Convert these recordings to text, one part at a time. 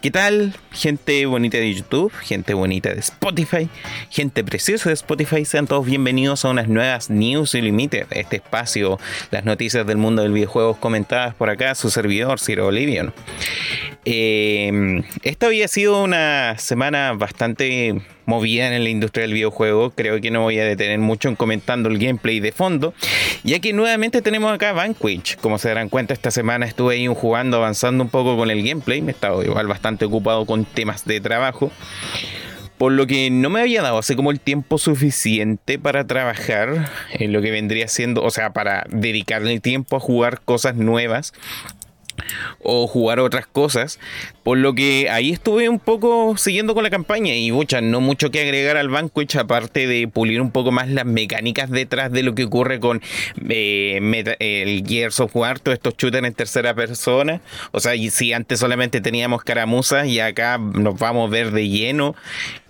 ¿Qué tal? Gente bonita de YouTube, gente bonita de Spotify, gente preciosa de Spotify, sean todos bienvenidos a unas nuevas News Limited, este espacio, las noticias del mundo del videojuego comentadas por acá, su servidor, Ciro Olivion. Eh, esta había sido una semana bastante movida en la industria del videojuego. Creo que no voy a detener mucho en comentando el gameplay de fondo, ya que nuevamente tenemos acá Vanquish. Como se darán cuenta, esta semana estuve ahí jugando, avanzando un poco con el gameplay. Me estaba igual bastante ocupado con temas de trabajo. Por lo que no me había dado hace como el tiempo suficiente para trabajar en lo que vendría siendo, o sea, para dedicarle tiempo a jugar cosas nuevas o jugar otras cosas. Por lo que ahí estuve un poco siguiendo con la campaña y mucha, no mucho que agregar al Vanquish aparte de pulir un poco más las mecánicas detrás de lo que ocurre con eh, el Gears of War, todos estos shooters en tercera persona. O sea, y si antes solamente teníamos caramuzas y acá nos vamos a ver de lleno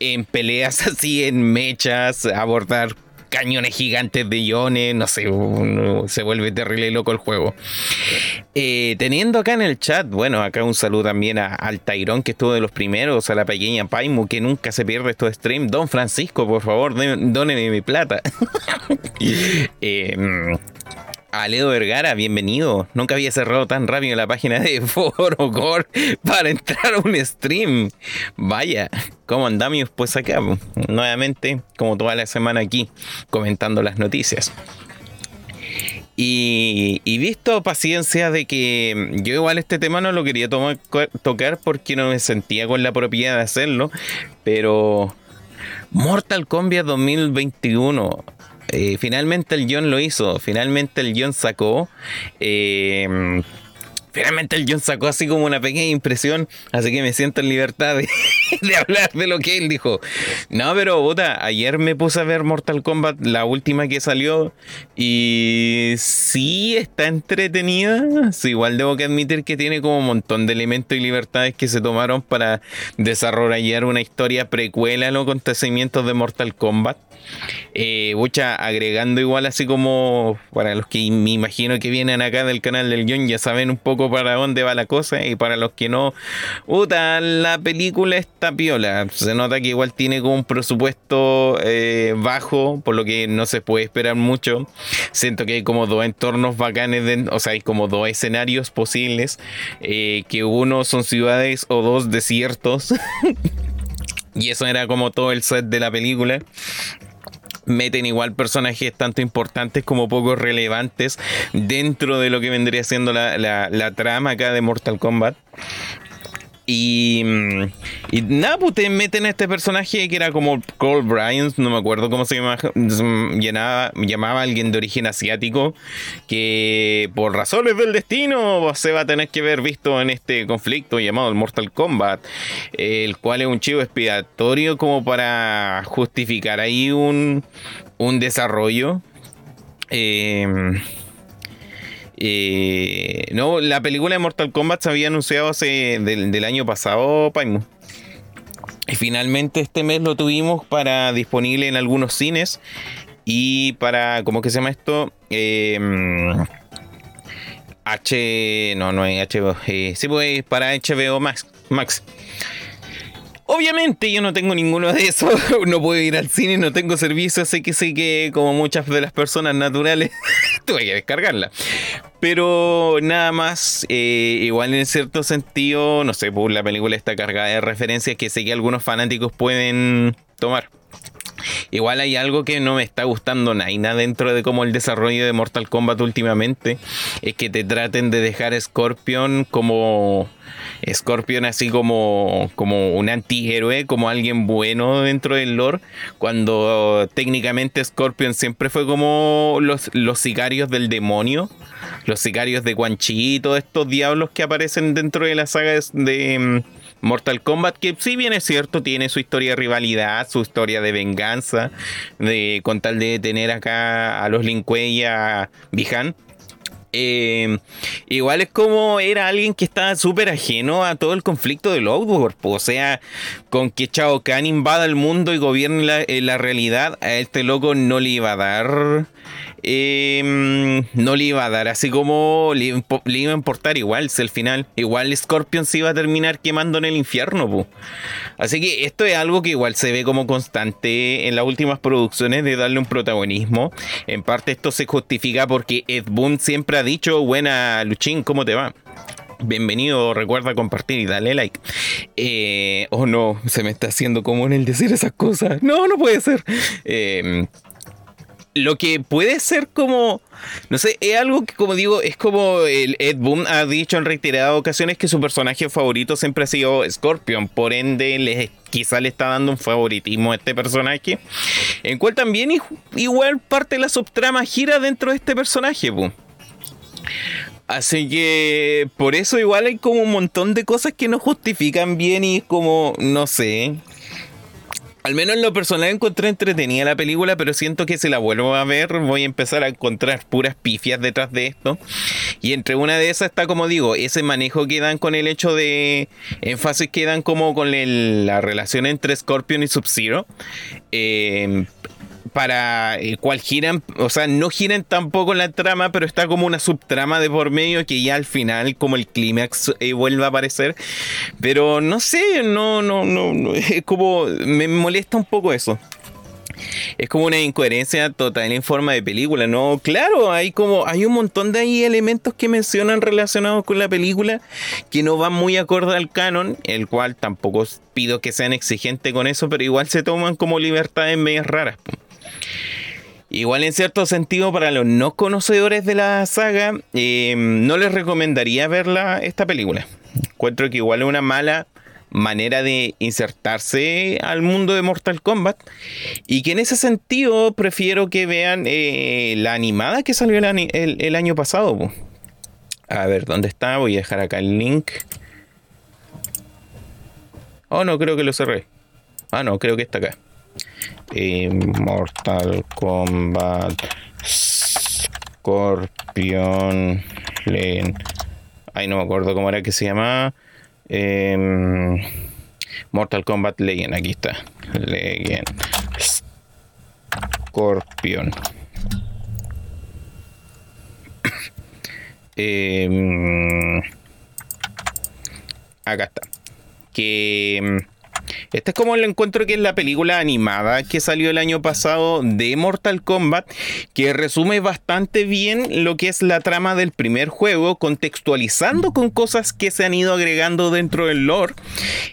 en peleas así, en mechas, abordar cañones gigantes de iones, no sé, se vuelve terrible loco el juego. Eh, teniendo acá en el chat, bueno, acá un saludo también al Tairón que estuvo de los primeros, a la pequeña Paimu que nunca se pierde estos streams. Don Francisco, por favor, dóneme mi plata. eh, Aledo Vergara, bienvenido. Nunca había cerrado tan rápido la página de Foro Core para entrar a un stream. Vaya, ¿cómo andamos pues acá? Nuevamente, como toda la semana aquí, comentando las noticias. Y, visto paciencia de que yo igual este tema no lo quería tocar porque no me sentía con la propiedad de hacerlo, pero Mortal Kombat 2021 eh, finalmente el John lo hizo, finalmente el John sacó. Eh, finalmente el John sacó así como una pequeña impresión, así que me siento en libertad de, hablar de lo que él dijo. No, pero puta, ayer me puse a ver Mortal Kombat, la última que salió, y sí está entretenida. igual debo que admitir que tiene como un montón de elementos y libertades que se tomaron para desarrollar una historia precuela a los acontecimientos de Mortal Kombat. Eh, agregando igual así como para los que me imagino que vienen acá del canal del guion ya saben un poco para dónde va la cosa y para los que no, puta, la película está piola. Se nota que igual tiene como un presupuesto eh, bajo, por lo que no se puede esperar mucho. Siento que hay como dos entornos bacanes, o sea, hay como dos escenarios posibles, eh, que uno son ciudades o dos desiertos. y eso era como todo el set de la película meten igual personajes tanto importantes como poco relevantes dentro de lo que vendría siendo la, la trama acá de Mortal Kombat. Y, mm, y nada, pues te meten a este personaje que era como Cole Bryant, no me acuerdo cómo se llamaba, llamaba, llamaba alguien de origen asiático, que por razones del destino se va a tener que ver visto en este conflicto llamado el Mortal Kombat, el cual es un chivo expiatorio como para justificar ahí un, un desarrollo. Eh, eh, no, la película de Mortal Kombat se había anunciado hace del, año pasado, Paimo. Y finalmente este mes lo tuvimos para disponible en algunos cines y para, ¿cómo que se llama esto? Em, H, no, no es HBO, eh, sí, pues para HBO Max. Max. Obviamente yo no tengo ninguno de esos, no puedo ir al cine, no tengo servicio, así que sé que como muchas de las personas naturales tuve que descargarla. Pero nada más, eh, igual en cierto sentido, no sé, pues la película está cargada de referencias que sé que algunos fanáticos pueden tomar. Igual hay algo que no me está gustando nada dentro de como el desarrollo de Mortal Kombat últimamente. Es que te traten de dejar Scorpion como. Scorpion así como, como un antihéroe, como alguien bueno dentro del lore, cuando técnicamente Scorpion siempre fue como los, los sicarios del demonio, los sicarios de Quan Chi y todos estos diablos que aparecen dentro de la saga de, Mortal Kombat, que si bien es cierto, tiene su historia de rivalidad, su historia de venganza, de con tal de tener acá a los Lin Kuei y a Bihan. Eh, igual es como era alguien que estaba súper ajeno a todo el conflicto del Outworld. O sea, con que Chao Kahn invada el mundo y gobierne la, la realidad, a este loco no le iba a dar em, no le iba a dar, así como le, iba a importar igual, si al final, igual Scorpion se iba a terminar quemando en el infierno. Así que esto es algo que igual se ve como constante en las últimas producciones de darle un protagonismo. En parte esto se justifica porque Ed Boon siempre ha dicho, buena Luchín, ¿cómo te va? Bienvenido, recuerda compartir y dale like. Eh, oh no, se me está haciendo común el decir esas cosas. No, no puede ser. Eh, lo que puede ser como, no sé, es algo que como digo, es como el Ed Boon ha dicho en reiteradas ocasiones que su personaje favorito siempre ha sido Scorpion, por ende le, quizá le está dando un favoritismo a este personaje, en cual también igual parte de la subtrama gira dentro de este personaje. Boom. Así que por eso igual hay como un montón de cosas que no justifican bien y como, no sé. Al menos en lo personal encontré entretenida la película, pero siento que si la vuelvo a ver voy a empezar a encontrar puras pifias detrás de esto. Y entre una de esas está, como digo, ese manejo que dan con el hecho de énfasis que dan como con la relación entre Scorpion y Sub-Zero. Eh, para el cual giran, o sea, no giran tampoco la trama, pero está como una subtrama de por medio que ya al final, como el clímax, eh, vuelve a aparecer. Pero no sé, no, no, no, no, es como, me molesta un poco eso. Es como una incoherencia total en forma de película, ¿no? Claro, hay como, hay un montón de ahí elementos que mencionan relacionados con la película que no van muy acorde al canon, el cual tampoco pido que sean exigentes con eso, pero igual se toman como libertades medias raras. Igual en cierto sentido para los no conocedores de la saga, eh, no les recomendaría ver esta película. Encuentro que igual es una mala manera de insertarse al mundo de Mortal Kombat y que en ese sentido prefiero que vean eh, la animada que salió el, año pasado. A ver, ¿dónde está? Voy a dejar acá el link. Oh, no, creo que lo cerré. Ah, no, creo que está acá. Mortal Kombat Scorpion Legend. Ay, no me acuerdo cómo era que se llamaba. Em, Mortal Kombat Legend, aquí está. Legend. Scorpion. Em, acá está. Que em, este es como el encuentro que es la película animada que salió el año pasado de Mortal Kombat, que resume bastante bien lo que es la trama del primer juego, contextualizando con cosas que se han ido agregando dentro del lore.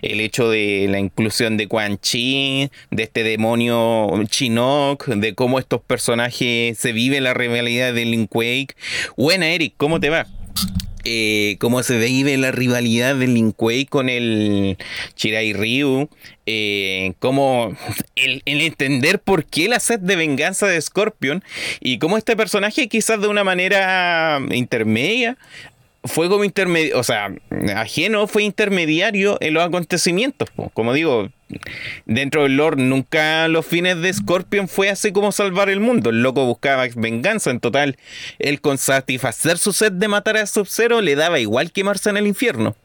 El hecho de la inclusión de Quan Chi, de este demonio Chinook, de cómo estos personajes se vive la rivalidad de Link Wake. Buena, Eric, ¿cómo te va? Eh, cómo se vive la rivalidad del Lin Kuei con el Chirai Ryu, eh, cómo el, entender por qué la sed de venganza de Scorpion y cómo este personaje quizás de una manera intermedia fue como intermedio, o sea, ajeno, fue intermediario en los acontecimientos. Como digo, dentro del lore nunca los fines de Scorpion fue así como salvar el mundo. El loco buscaba venganza. En total, él con satisfacer su sed de matar a Sub-Zero le daba igual quemarse en el infierno.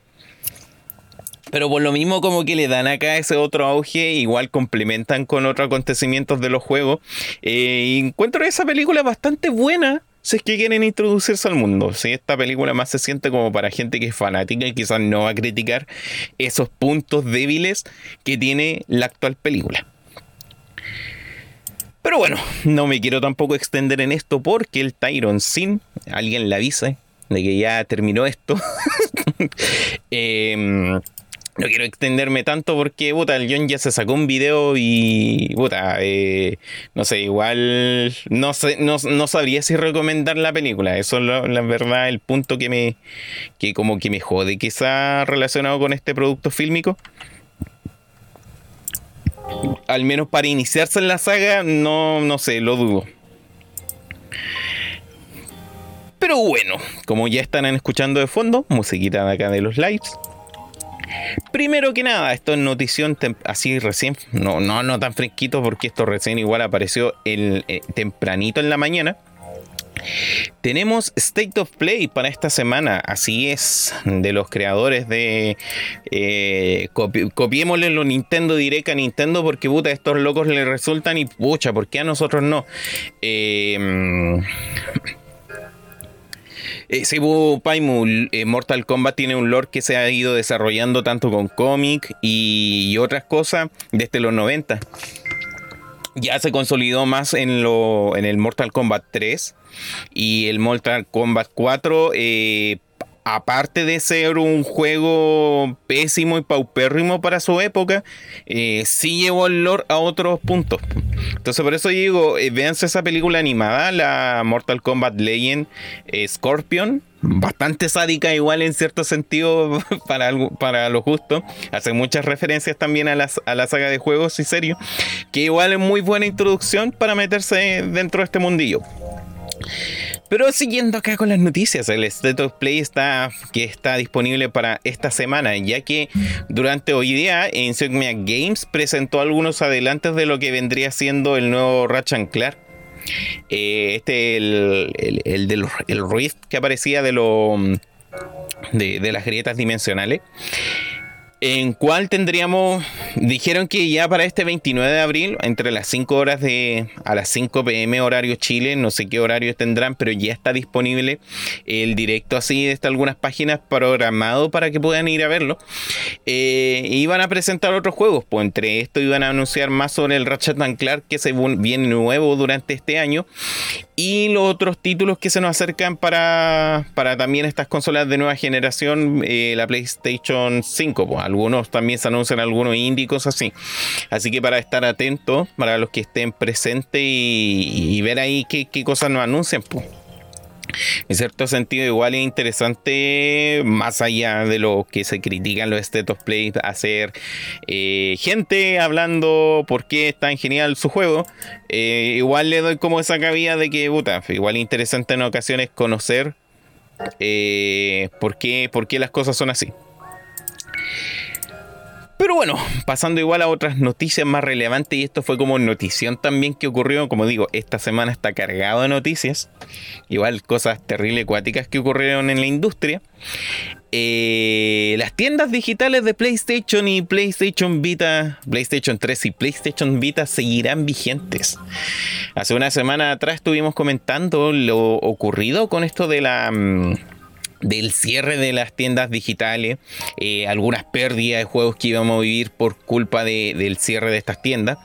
Pero por lo mismo como que le dan acá ese otro auge, igual complementan con otros acontecimientos de los juegos. Eh, encuentro esa película bastante buena es que quieren introducirse al mundo. Si esta película más se siente como para gente que es fanática y quizás no va a criticar esos puntos débiles que tiene la actual película. Pero bueno, no me quiero tampoco extender en esto porque el Tyron Sin, alguien le avisa de que ya terminó esto. eh, no quiero extenderme tanto porque, puta, el John ya se sacó un video y, puta, eh, no sé, igual no, sé, no, sabría si recomendar la película. Eso es la, verdad el punto que me, que como que me jode quizá relacionado con este producto fílmico. Al menos para iniciarse en la saga, no, no sé, lo dudo. Pero bueno, como ya están escuchando de fondo, musiquita de acá de los lives Primero que nada, esto es notición así recién, no, no, no tan fresquito porque esto recién igual apareció el, eh, tempranito en la mañana. Tenemos State of Play para esta semana, así es, de los creadores de... Eh, copiémosle los Nintendo Direct a Nintendo porque puta, estos locos le resultan y pucha, ¿por qué a nosotros no? Eh, eh, eh, Mortal Kombat tiene un lore que se ha ido desarrollando tanto con cómic y, otras cosas desde los 90. Ya se consolidó más en, lo, en el Mortal Kombat 3 y el Mortal Kombat 4 eh, aparte de ser un juego pésimo y paupérrimo para su época, eh, sí llevó el lore a otros puntos. Entonces, por eso digo, eh, véanse esa película animada, la Mortal Kombat Legend Scorpion. Bastante sádica, igual en cierto sentido, para, para lo justo. Hace muchas referencias también a, a la saga de juegos y series, que igual es muy buena introducción para meterse dentro de este mundillo. Pero siguiendo acá con las noticias, el State of Play está, que está disponible para esta semana, ya que durante hoy día Insomnia Games presentó algunos adelantos de lo que vendría siendo el nuevo Ratchet Clark. Eh, este, el, el, del el Rift que aparecía de, lo, de, de las grietas dimensionales en cual tendríamos, dijeron que ya para este 29 de abril, entre las 5 horas de, a las 5 pm horario Chile, no sé qué horarios tendrán, pero ya está disponible el directo así de algunas páginas programado para que puedan ir a verlo. Eh, iban a presentar otros juegos, pues entre esto iban a anunciar más sobre el Ratchet Clark que se viene nuevo durante este año y los otros títulos que se nos acercan para, para también estas consolas de nueva generación, eh, la PlayStation 5. Pues, algunos también se anuncian algunos índicos así. Así que para estar atentos, para los que estén presentes y, ver ahí qué, cosas nos anuncian. Pues. En cierto sentido, igual es interesante, más allá de lo que se critican los State of Play, hacer eh, gente hablando por qué es tan genial su juego. Eh, igual le doy como esa cabida de que, puta, igual es interesante en ocasiones conocer eh, por, qué, por qué las cosas son así. Pero bueno, pasando igual a otras noticias más relevantes, y esto fue como notición también que ocurrió, como digo, esta semana está cargado de noticias, igual cosas terribles acuáticas que ocurrieron en la industria. Eh, las tiendas digitales de PlayStation y PlayStation Vita, PlayStation 3 y PlayStation Vita seguirán vigentes. Hace una semana atrás estuvimos comentando lo ocurrido con esto de la... Mm, del cierre de las tiendas digitales, eh, algunas pérdidas de juegos que íbamos a vivir por culpa del cierre de estas tiendas.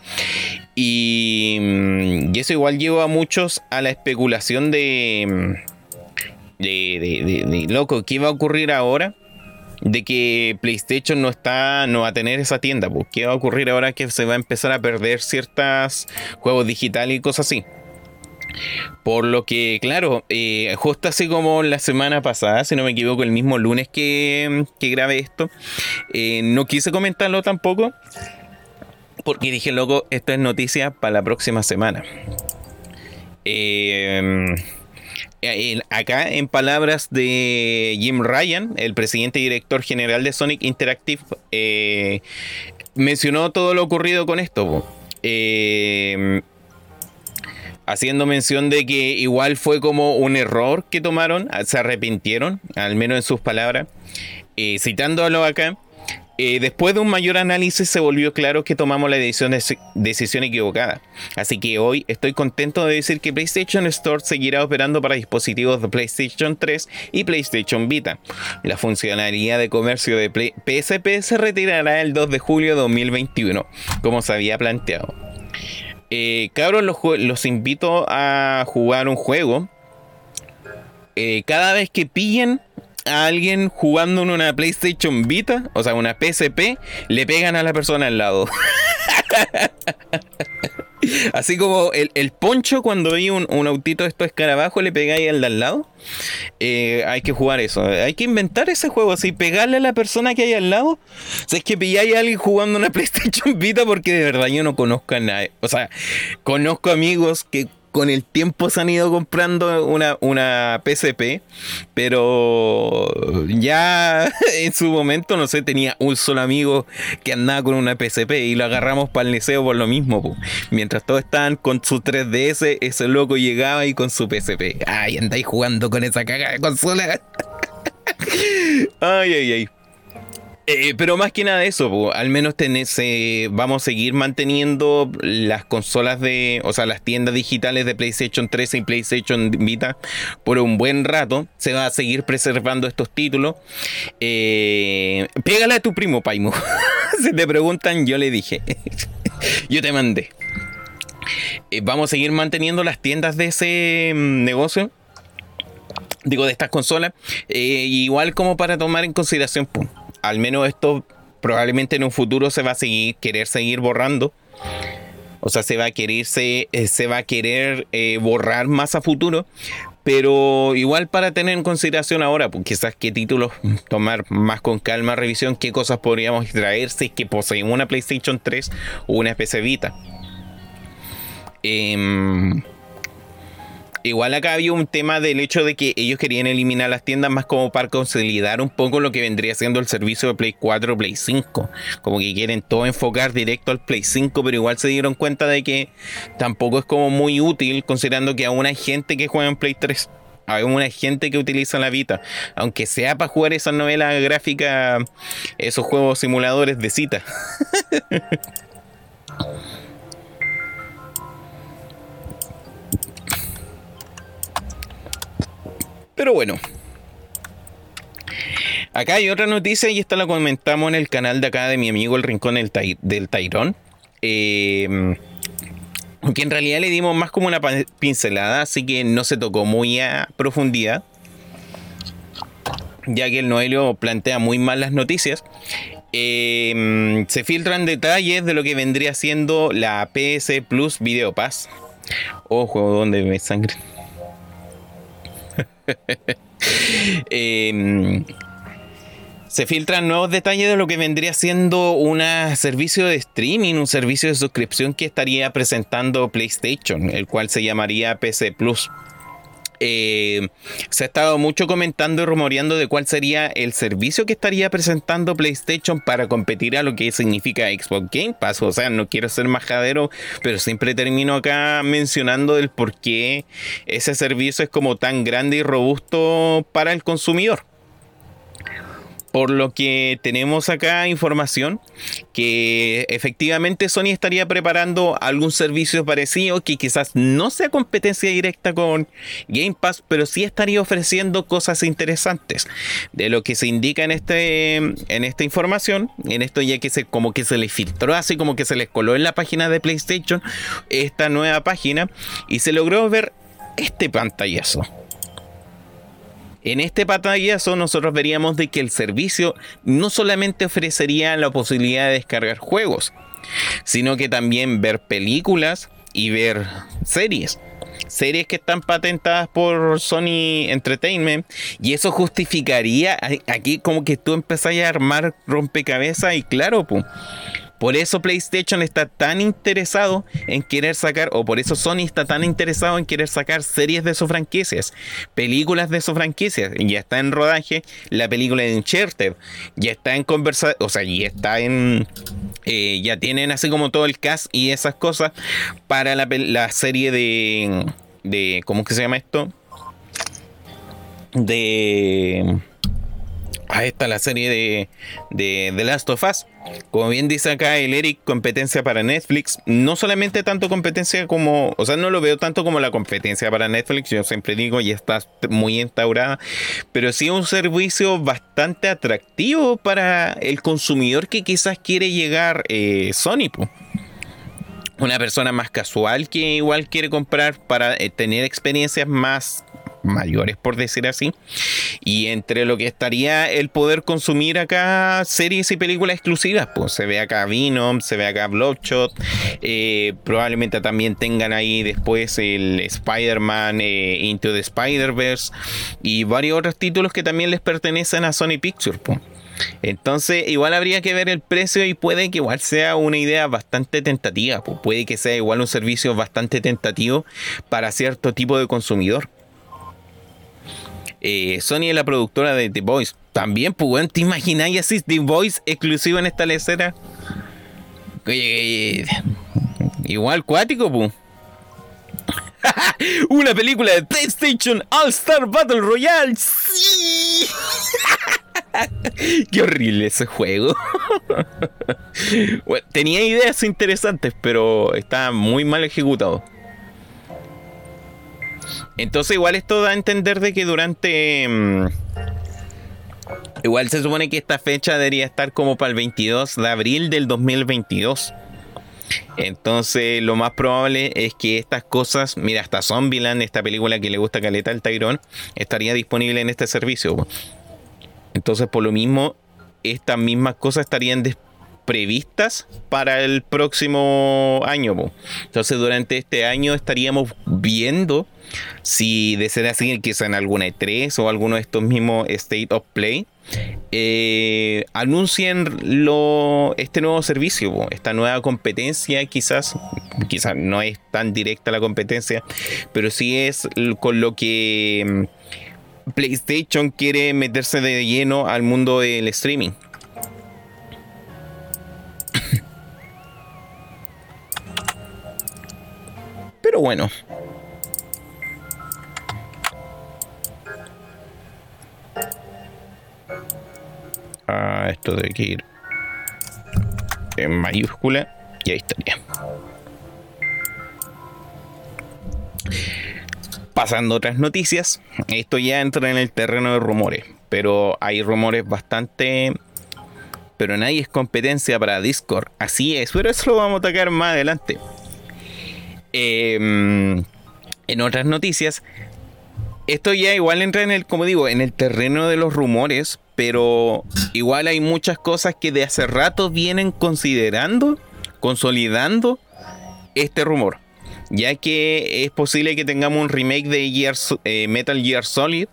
Y, mm, eso igual lleva a muchos a la especulación de, mm, de, de, loco, ¿qué va a ocurrir ahora? De que PlayStation no está, no va a tener esa tienda, pues, ¿qué va a ocurrir ahora que se va a empezar a perder ciertos juegos digitales y cosas así? Por lo que, claro, eh, justo así como la semana pasada, si no me equivoco, el mismo lunes que, que grabé esto, eh, no quise comentarlo tampoco, porque dije, loco, esto es noticia para la próxima semana. Eh, acá, en palabras de Jim Ryan, el presidente y director general de Sonic Interactive, mencionó todo lo ocurrido con esto. Eh, haciendo mención de que igual fue como un error que tomaron, se arrepintieron, al menos en sus palabras, eh, citándolo acá. Eh, después de un mayor análisis se volvió claro que tomamos la decisión, decisión equivocada. Así que hoy estoy contento de decir que PlayStation Store seguirá operando para dispositivos de PlayStation 3 y PlayStation Vita. La funcionalidad de comercio de PSP se retirará el 2 de julio de 2021, como se había planteado. Eh, cabros, los, invito a jugar un juego. Eh, cada vez que pillen a alguien jugando en una PlayStation Vita, o sea, una PSP, le pegan a la persona al lado. Así como el, poncho cuando vi un, autito de estos le pegáis al de al lado. Eh, hay que jugar eso. Hay que inventar ese juego así, pegarle a la persona que hay al lado. O sea, es que pilláis a alguien jugando una PlayStation Vita porque de verdad yo no conozco a nadie. O sea, conozco amigos que con el tiempo se han ido comprando una, una PSP, pero ya en su momento, no sé, tenía un solo amigo que andaba con una PSP y lo agarramos para el liceo por lo mismo. Mientras todos estaban con su 3DS, ese loco llegaba y con su PSP. Ay, andáis jugando con esa caga de consola. ay, ay, ay. Eh, pero más que nada eso, al menos tenés, vamos a seguir manteniendo las consolas de, o sea, las tiendas digitales de PlayStation 3 y PlayStation Vita por un buen rato. Se va a seguir preservando estos títulos. Eh, pégale a tu primo, Paimo. si te preguntan, yo le dije. yo te mandé. Eh, vamos a seguir manteniendo las tiendas de ese mm, negocio digo, de estas consolas, igual como para tomar en consideración, al menos esto probablemente en un futuro se va a seguir, querer seguir borrando. O sea, se va a querer, se, eh, se va a querer eh, borrar más a futuro. Pero igual para tener en consideración ahora, pues quizás qué títulos tomar más con calma revisión, qué cosas podríamos traer si es que poseemos una PlayStation 3 o una PC Vita. Eh, Igual acá había un tema del hecho de que ellos querían eliminar las tiendas más como para consolidar un poco lo que vendría siendo el servicio de Play 4 o Play 5. Como que quieren todo enfocar directo al Play 5, pero igual se dieron cuenta de que tampoco es como muy útil considerando que aún hay gente que juega en Play 3. Hay una gente que utiliza la Vita, aunque sea para jugar esas novelas gráficas, esos juegos simuladores de cita. Pero bueno. Acá hay otra noticia y esta la comentamos en el canal de acá de mi amigo el Rincón del, del Tairón. Eh, que en realidad le dimos más como una pincelada, así que no se tocó muy a profundidad. Ya que el Noelio plantea muy mal las noticias. Eh, se filtran detalles de lo que vendría siendo la PS Plus Video Pass. Ojo, donde me sangre. Em, se filtran nuevos detalles de lo que vendría siendo un servicio de streaming, un servicio de suscripción que estaría presentando PlayStation, el cual se llamaría PC Plus. Eh, se ha estado mucho comentando y rumoreando de cuál sería el servicio que estaría presentando PlayStation para competir a lo que significa Xbox Game Pass. O sea, no quiero ser majadero, pero siempre termino acá mencionando el por qué ese servicio es como tan grande y robusto para el consumidor. Por lo que tenemos acá información que efectivamente Sony estaría preparando algún servicio parecido que quizás no sea competencia directa con Game Pass, pero sí estaría ofreciendo cosas interesantes. De lo que se indica en, este, en esta información, en esto ya que se, como que se le filtró así, como que se les coló en la página de PlayStation esta nueva página y se logró ver este pantallazo. En este pantallazo nosotros veríamos de que el servicio no solamente ofrecería la posibilidad de descargar juegos, sino que también ver películas y ver series. Series que están patentadas por Sony Entertainment. Y eso justificaría aquí como que tú empezás a armar rompecabezas y claro, pues por eso PlayStation está tan interesado en querer sacar, o por eso Sony está tan interesado en querer sacar series de sus franquicias, películas de sus franquicias. Ya está en rodaje la película de Uncharted, ya está en conversación, o sea, ya está en... Eh, ya tienen así como todo el cast y esas cosas para la, la serie de, de... ¿Cómo que se llama esto? De Ahí está la serie de, de The Last of Us. Como bien dice acá el Eric, competencia para Netflix. No solamente tanto competencia como, o sea, no lo veo tanto como la competencia para Netflix, yo siempre digo, y está muy instaurada, pero sí un servicio bastante atractivo para el consumidor que quizás quiere llegar eh, Sony. Una persona más casual que igual quiere comprar para eh, tener experiencias más mayores, por decir así. Y entre lo que estaría el poder consumir acá series y películas exclusivas, pues se ve acá Venom, se ve acá Bloodshot, eh, probablemente también tengan ahí después el Spider-Man eh, Into the Spider-Verse y varios otros títulos que también les pertenecen a Sony Pictures. Pues. Entonces, igual habría que ver el precio y puede que igual sea una idea bastante tentativa. Pues puede que sea igual un servicio bastante tentativo para cierto tipo de consumidor. Eh, Sony es la productora de The Voice. También, pues, ¿te imagináis así The Voice exclusivo en esta lecera? igual cuático, pues. Una película de PlayStation All Star Battle Royale. ¡Sí! Qué horrible ese juego. tenía ideas interesantes, pero está muy mal ejecutado. Entonces igual esto da a entender de que durante... Mm, igual se supone que esta fecha debería estar como para el 22 de abril del 2022. Entonces, lo más probable es que estas cosas, mira, hasta Zombieland, esta película que le gusta Caleta al Tyrone, estaría disponible en este servicio. Entonces, por lo mismo, estas mismas cosas estarían previstas para el próximo año. Entonces, durante este año estaríamos viendo si desea seguir quizá en alguna E3 o alguno de estos mismos State of Play eh, anuncien lo, este nuevo servicio, esta nueva competencia, quizás, quizás no es tan directa la competencia, pero sí es con lo que mm, PlayStation quiere meterse de lleno al mundo del streaming. Pero bueno, a esto de que ir en mayúscula y ahí estaría. Pasando otras noticias, esto ya entra en el terreno de rumores, pero hay rumores bastante... Pero nadie es competencia para Discord. Así es, pero eso lo vamos a tocar más adelante. Em, en otras noticias, esto ya igual entra en el, como digo, en el terreno de los rumores, pero igual hay muchas cosas que de hace rato vienen considerando, consolidando este rumor. Ya que es posible que tengamos un remake de eh, Metal Gear Solid.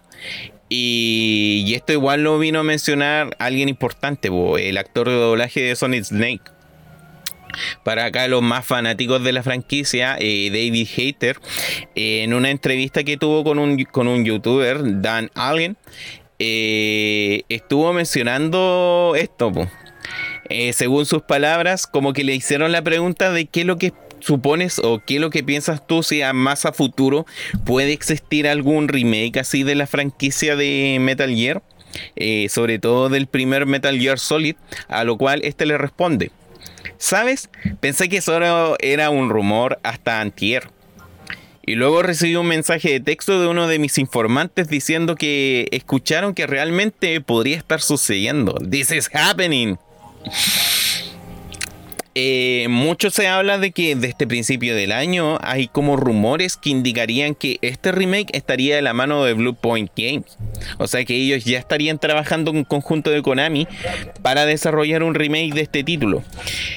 Y, esto igual lo vino a mencionar alguien importante, el actor de doblaje de Sonic Snake. Para acá los más fanáticos de la franquicia, eh, David Hater, en una entrevista que tuvo con un, con un youtuber, Dan Allen, eh, estuvo mencionando esto. según sus palabras, como que le hicieron la pregunta de qué es lo que supones o qué es lo que piensas tú si a más a futuro puede existir algún remake así de la franquicia de Metal Gear. sobre todo del primer Metal Gear Solid, a lo cual este le responde. ¿Sabes? Pensé que solo era un rumor hasta antier. Y luego recibí un mensaje de texto de uno de mis informantes diciendo que escucharon que realmente podría estar sucediendo. This is happening. Eh, mucho se habla de que desde este principio del año hay como rumores que indicarían que este remake estaría de la mano de Blue Point Games. O sea que ellos ya estarían trabajando en conjunto de Konami para desarrollar un remake de este título.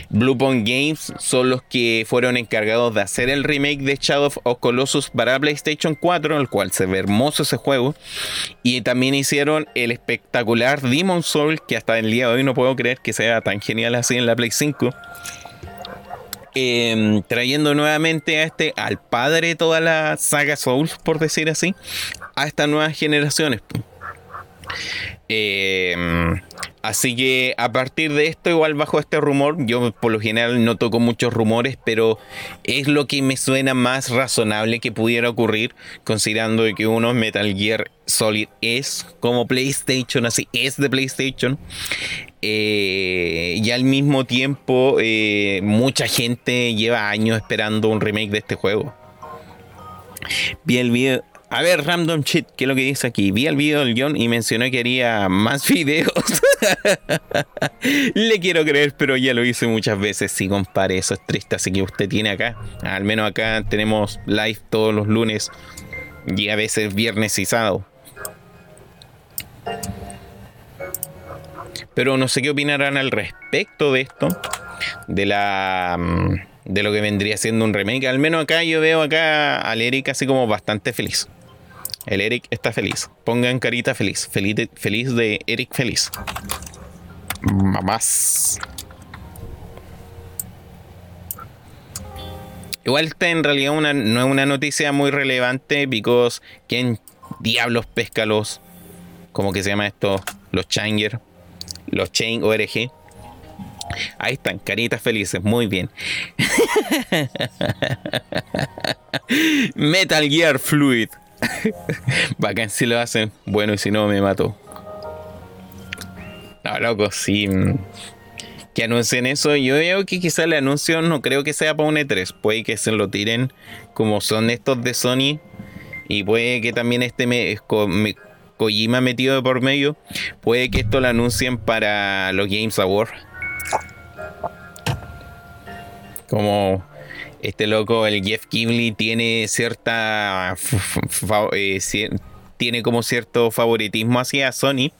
Blue Point Games son los que fueron encargados de hacer el remake de Shadow of Colossus para PlayStation 4, el cual se ve hermoso ese juego. Y también hicieron el espectacular Demon Soul, que hasta el día de hoy no puedo creer que sea tan genial así en la Play 5. Em, trayendo nuevamente a este, al padre de toda la saga Souls, por decir así, a estas nuevas generaciones. Em, así que a partir de esto, igual bajo este rumor, yo por lo general no toco muchos rumores, pero es lo que me suena más razonable que pudiera ocurrir, considerando que uno Metal Gear Solid es como PlayStation, así es de PlayStation. Eh, y al mismo tiempo, eh, mucha gente lleva años esperando un remake de este juego. Vi el video. A ver, Random Shit, ¿qué es lo que dice aquí? Vi el video del John y mencionó que haría más videos. Le quiero creer, pero ya lo hice muchas veces. Sí, compadre, eso es triste. Así que usted tiene acá, al menos acá tenemos live todos los lunes y a veces viernes y sábado. Pero no sé qué opinarán al respecto de esto. De la. De lo que vendría siendo un remake. Al menos acá yo veo acá al Eric así como bastante feliz. El Eric está feliz. Pongan carita feliz. Feliz de, feliz de Eric feliz. Mamás. Igual esta en realidad una, no es una noticia muy relevante, because ¿quién diablos pesca los, ¿cómo que se llama esto? Los Changer, los Chain ORG. Ahí están, caritas felices, muy bien. Metal Gear Fluid. Bacán si lo hacen. Bueno, y si no, me mato. No, loco, sí. Que anuncien eso. Yo veo que quizá el anuncio no creo que sea para un E3. Puede que se lo tiren como son estos de Sony. Y puede que también este me, me, Kojima metido por medio. Puede que esto lo anuncien para los Games Awards. Como este loco, el Jeff Kibley, tiene cierta. Eh, tiene como cierto favoritismo hacia Sony.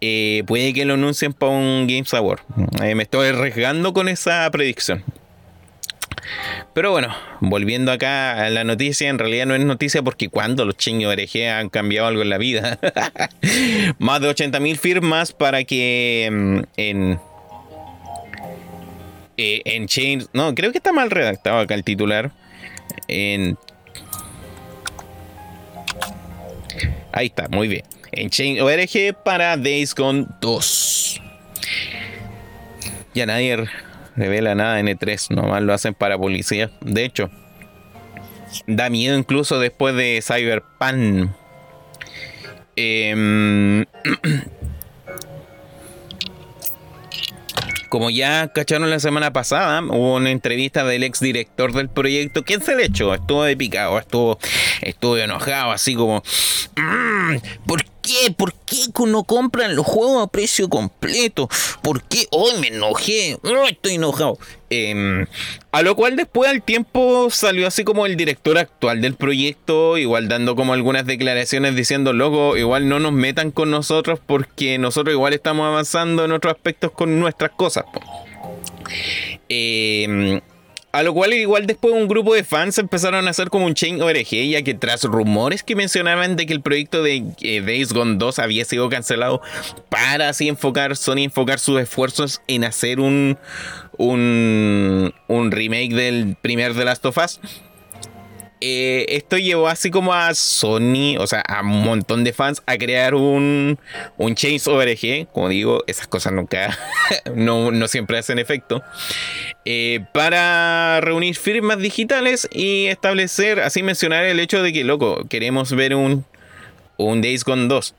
Eh, puede que lo anuncien para un Games Award. Eh, me estoy arriesgando con esa predicción. Pero bueno, volviendo acá a la noticia, en realidad no es noticia porque cuando los chinos RG han cambiado algo en la vida. Más de 80.000 firmas para que mm, en eh, en Chain. No, creo que está mal redactado acá el titular. En. Ahí está, muy bien. En Chain ORG para Days Gone 2. Ya nadie revela nada en E3, nomás lo hacen para policía. De hecho, da miedo incluso después de Cyberpunk. Eh, como ya cacharon la semana pasada, hubo una entrevista del ex director del proyecto. ¿Quién se le echó? Estuvo de picado, estuvo, estuvo enojado, así como. Mm, ¿Por qué? ¿Por qué no compran los juegos a precio completo? ¿Por qué? Hoy me enojé. estoy enojado. Em, a lo cual después al tiempo salió así como el director actual del proyecto, igual dando como algunas declaraciones diciendo, loco, igual no nos metan con nosotros porque nosotros igual estamos avanzando en otros aspectos con nuestras cosas. Eh, a lo cual igual después un grupo de fans empezaron a hacer como un chain ORG, ya que tras rumores que mencionaban de que el proyecto de eh, Days Gone 2 había sido cancelado para así enfocar, Sony enfocar sus esfuerzos en hacer un, un, un remake del primer The Last of Us eh, esto llevó así como a Sony, o sea, a un montón de fans a crear un, un Chains ORG. Como digo, esas cosas nunca, no, no siempre hacen efecto. Eh, para reunir firmas digitales y establecer, así mencionar el hecho de que, loco, queremos ver un, un Days Gone 2.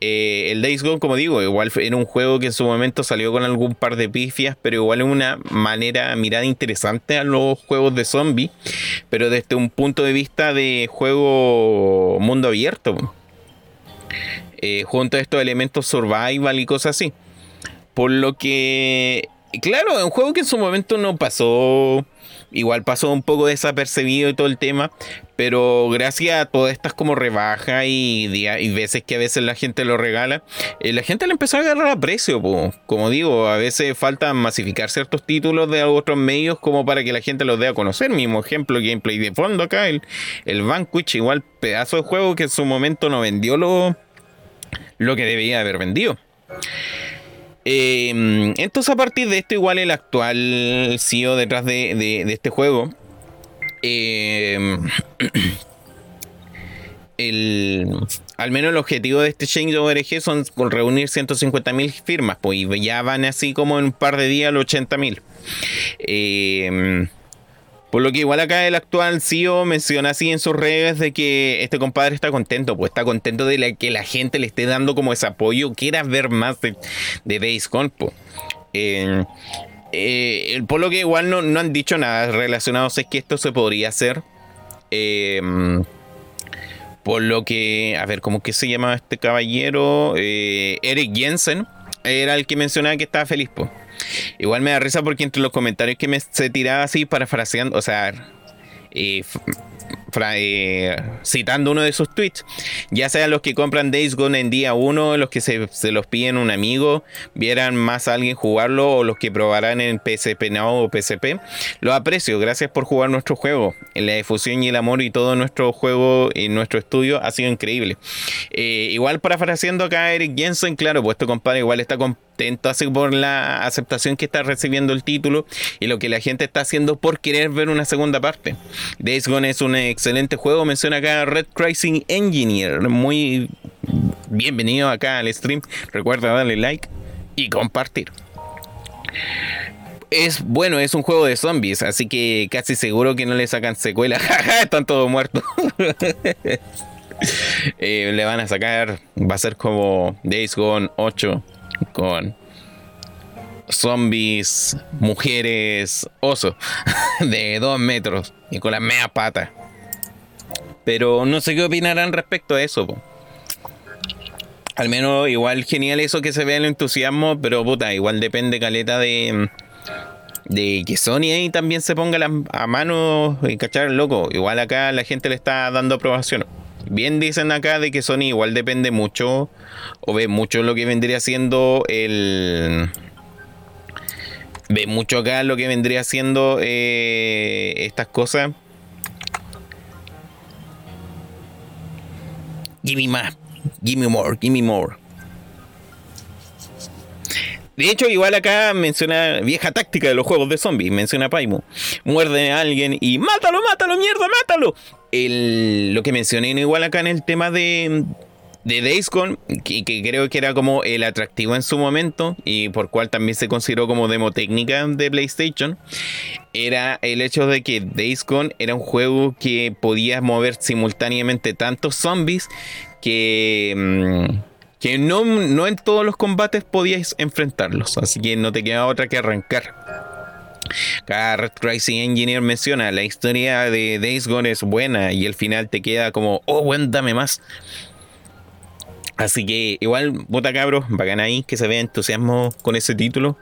Eh, el Days Gone, como digo, igual era un juego que en su momento salió con algún par de pifias, pero igual es una manera, mirada interesante a los juegos de zombie, pero desde un punto de vista de juego mundo abierto. Eh, junto a estos elementos survival y cosas así. Por lo que, claro, es un juego que en su momento no pasó igual pasó un poco desapercibido y todo el tema, pero gracias a todas estas como rebajas y, y, veces que a veces la gente lo regala, eh, la gente le empezó a agarrar a precio. Como digo, a veces falta masificar ciertos títulos de otros medios como para que la gente los dé a conocer. Mismo ejemplo, gameplay de fondo acá, el, el Vanquish, igual pedazo de juego que en su momento no vendió lo, lo que debía haber vendido. Em, entonces, a partir de esto, igual el actual CEO detrás de, este juego. Em, al menos el objetivo de este Change ORG son reunir 150.000 firmas, pues ya van así como en un par de días los 80.000. Eh, por lo que igual acá el actual CEO menciona así en sus redes de que este compadre está contento, pues está contento de que la gente le esté dando como ese apoyo, quiera ver más de, de Days Gone. Eh, eh, por lo que igual no, han dicho nada relacionado, es que esto se podría hacer. Em, por lo que, a ver, ¿cómo que se llama este caballero? Eh, Eric Jensen era el que mencionaba que estaba feliz, pues. Igual me da risa porque entre los comentarios que me se tiraba así parafraseando, o sea, eh, citando uno de sus tweets, ya sean los que compran Days Gone en día 1, los que se, los piden un amigo, vieran más a alguien jugarlo o los que probarán en PSP Now o PSP, lo aprecio, gracias por jugar nuestro juego. La difusión y el amor y todo nuestro juego y nuestro estudio ha sido increíble. Eh, igual parafraseando acá a Eric Jensen, claro, pues este compadre igual está contento así por la aceptación que está recibiendo el título y lo que la gente está haciendo por querer ver una segunda parte. Days Gone es un excelente juego, menciona acá Red Crising Engineer, muy bienvenido acá al stream, recuerda darle like y compartir. Es bueno, es un juego de zombies, así que casi seguro que no le sacan secuela. Están todos muertos. Eh, le van a sacar, va a ser como Days Gone 8 con zombies, mujeres, oso de 2 metros y con las meas patas. Pero no sé qué opinarán respecto a eso. Al menos igual genial eso que se vea el entusiasmo, pero puta, igual depende caleta de de que Sony ahí también se ponga a mano y cachar loco. Igual acá la gente le está dando aprobación. Bien dicen acá de que Sony igual depende mucho o ve mucho lo que vendría siendo el... Ve mucho acá lo que vendría siendo eh, estas cosas. Give me más. Give me more. Give me more. De hecho, igual acá menciona vieja táctica de los juegos de zombies, menciona Paimo. Muerde a alguien y mátalo, mátalo, mierda, mátalo. lo que mencioné igual acá en el tema de, de Days Gone, que, que, creo que era como el atractivo en su momento y por cual también se consideró como demo técnica de PlayStation, era el hecho de que Days Gone era un juego que podía mover simultáneamente tantos zombies que... Mm, que no, no en todos los combates podías enfrentarlos, así que no te queda otra que arrancar. Cada Red Rising Engineer menciona, la historia de Days Gone es buena y el final te queda como, oh, bueno, dame más. Así que igual, bota cabros, bacán ahí, que se vea entusiasmo con ese título.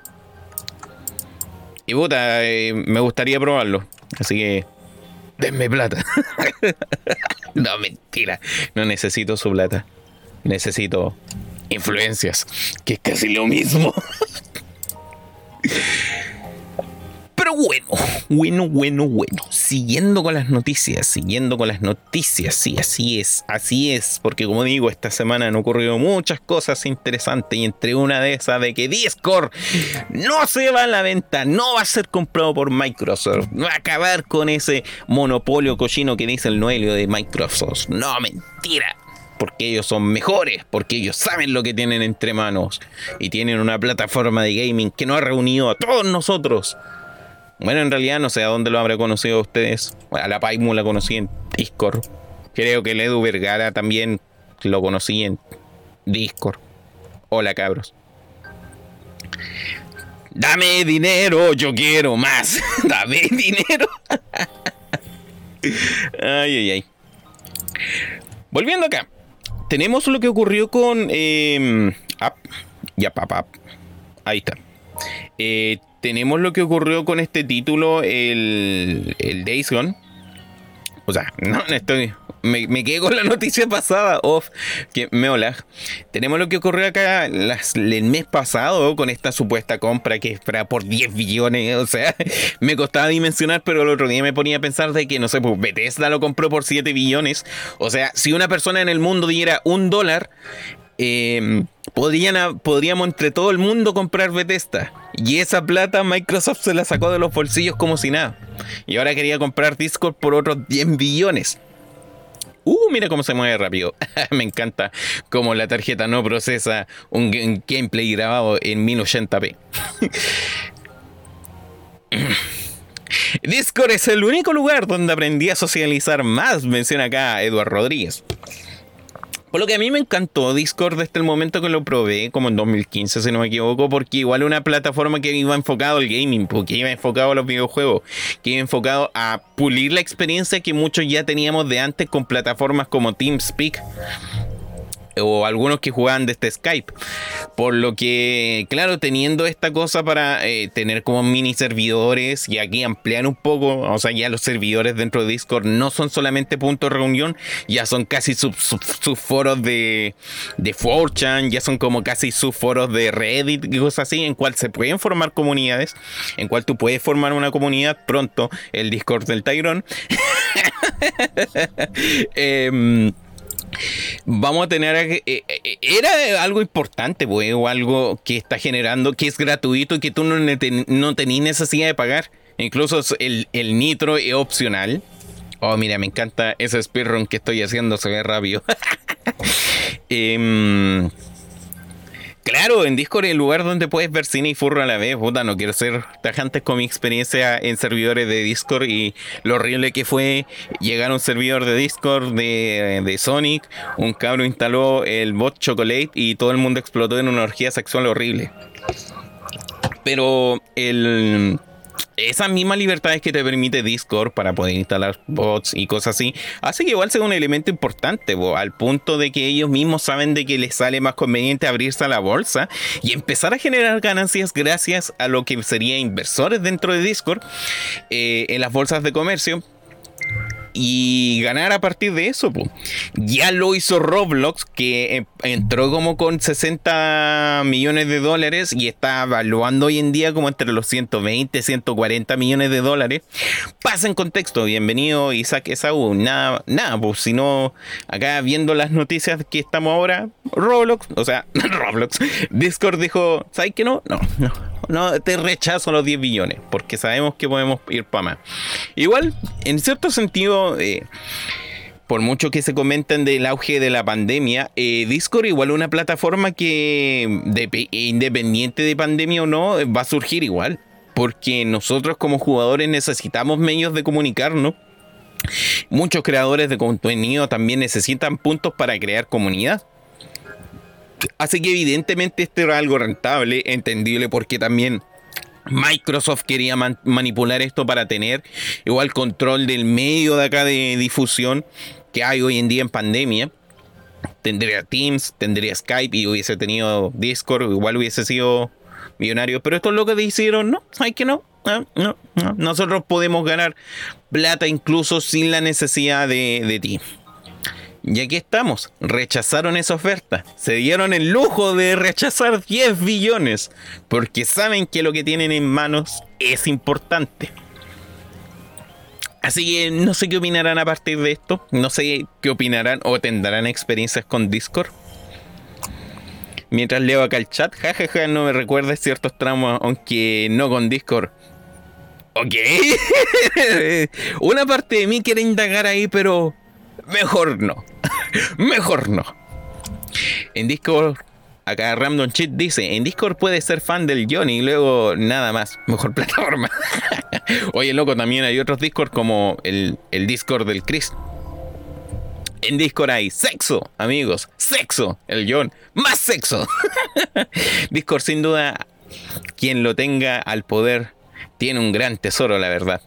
Y bota, eh, me gustaría probarlo. Así que, denme plata. no, mentira, no necesito su plata necesito influencias, que es casi lo mismo. Pero bueno, bueno, bueno, bueno. Siguiendo con las noticias, siguiendo con las noticias, sí, así es, así es. Porque como digo, esta semana han ocurrido muchas cosas interesantes y entre una de esas de que Discord no se va a la venta, no va a ser comprado por Microsoft, va a acabar con ese monopolio cochino que dice el Noelio de Microsoft. No, mentira porque ellos son mejores, porque ellos saben lo que tienen entre manos y tienen una plataforma de gaming que nos ha reunido a todos nosotros. Bueno, en realidad no sé a dónde lo habré conocido a ustedes. A la Paimu la conocí en Discord. Creo que el Edu Vergara también lo conocí en Discord. Hola cabros. Dame dinero, yo quiero más. Dame dinero. ay, ay, ay. Volviendo acá tenemos lo que ocurrió con. Eh, ya, papá. Ahí está. Eh, tenemos lo que ocurrió con este título, el, el Days Gone. O sea, no, estoy. Me, quedé con la noticia pasada, off, que me hola. Tenemos lo que ocurrió acá el mes pasado con esta supuesta compra que es para por 10 billones. O sea, me costaba dimensionar, pero el otro día me ponía a pensar de que, no sé, pues Bethesda lo compró por 7 billones. O sea, si una persona en el mundo diera un dólar, eh, podrían, podríamos entre todo el mundo comprar Bethesda. Y esa plata Microsoft se la sacó de los bolsillos como si nada. Y ahora quería comprar Discord por otros 10 billones. Uh, mira cómo se mueve rápido. Me encanta cómo la tarjeta no procesa un, gameplay grabado en 1080p. Discord es el único lugar donde aprendí a socializar más, menciona acá Eduard Rodríguez. Por lo que a mí me encantó Discord desde el momento que lo probé, como en 2015, si no me equivoco, porque igual una plataforma que iba enfocado al gaming, porque iba enfocado a los videojuegos, que iba enfocado a pulir la experiencia que muchos ya teníamos de antes con plataformas como TeamSpeak. O algunos que jugaban desde Skype. Por lo que, claro, teniendo esta cosa para eh, tener como mini servidores y aquí ampliar un poco, o sea, ya los servidores dentro de Discord no son solamente puntos de reunión, ya son casi sus foros de, de 4chan, ya son como casi sus foros de Reddit y cosas así, en cual se pueden formar comunidades, en cual tú puedes formar una comunidad pronto, el Discord del Tyrone. eh, vamos a tener eh, eh, era algo importante pues, o algo que está generando que es gratuito y que tú no, no tenías necesidad de pagar. Incluso el, nitro es opcional. Oh mira me encanta ese speedrun que estoy haciendo se ve rápido eh, Claro, en Discord es el lugar donde puedes ver cine y furro a la vez. Puta, no quiero ser tajante con mi experiencia en servidores de Discord y lo horrible que fue llegar a un servidor de Discord de, de Sonic. Un cabro instaló el bot Chocolate y todo el mundo explotó en una orgía sexual horrible. Pero el esas mismas libertades que te permite Discord para poder instalar bots y cosas así, hace que igual sea un elemento importante, al punto de que ellos mismos saben de que les sale más conveniente abrirse a la bolsa y empezar a generar ganancias gracias a lo que sería inversores dentro de Discord eh, en las bolsas de comercio y ganar a partir de eso. Ya lo hizo Roblox, que eh, entró como con 60 millones de dólares y está evaluando hoy en día como entre los 120, 140 millones de dólares. Pasa en contexto, bienvenido Isaac Esaú. Nada, nada, pues si no, acá viendo las noticias que estamos ahora, Roblox, o sea, Roblox, Discord dijo, ¿sabes que no? No, no no, te rechazo los 10 billones, porque sabemos que podemos ir para más. Igual, en cierto sentido, eh, por mucho que se comenten del auge de la pandemia, eh, Discord igual una plataforma que independiente de pandemia o no, va a surgir igual. Porque nosotros como jugadores necesitamos medios de comunicarnos. Muchos creadores de contenido también necesitan puntos para crear comunidad. Así que evidentemente esto era algo rentable, entendible porque también Microsoft quería manipular esto para tener igual control del medio de acá de difusión que hay hoy en día en pandemia. Tendría Teams, tendría Skype y hubiese tenido Discord, igual hubiese sido millonario. Pero esto es lo que hicieron, no, hay que no. No, no, Nosotros podemos ganar plata incluso sin la necesidad de, de ti. Y aquí estamos, rechazaron esa oferta. Se dieron el lujo de rechazar 10 billones, porque saben que lo que tienen en manos es importante. Así que no sé qué opinarán a partir de esto. No sé qué opinarán o tendrán experiencias con Discord. Mientras leo acá el chat, jajaja, no me recuerda ciertos tramos, aunque no con Discord. Ok. Una parte de mí quiere indagar ahí, pero mejor no. mejor no. En Discord, acá Random Cheat dice, en Discord puedes ser fan del Johnny y luego nada más, mejor plataforma. Oye, loco, también hay otros Discord como el, el Discord del Chris. En Discord hay sexo, amigos, sexo, el John, más sexo. Discord sin duda, quien lo tenga al poder, tiene un gran tesoro, la verdad.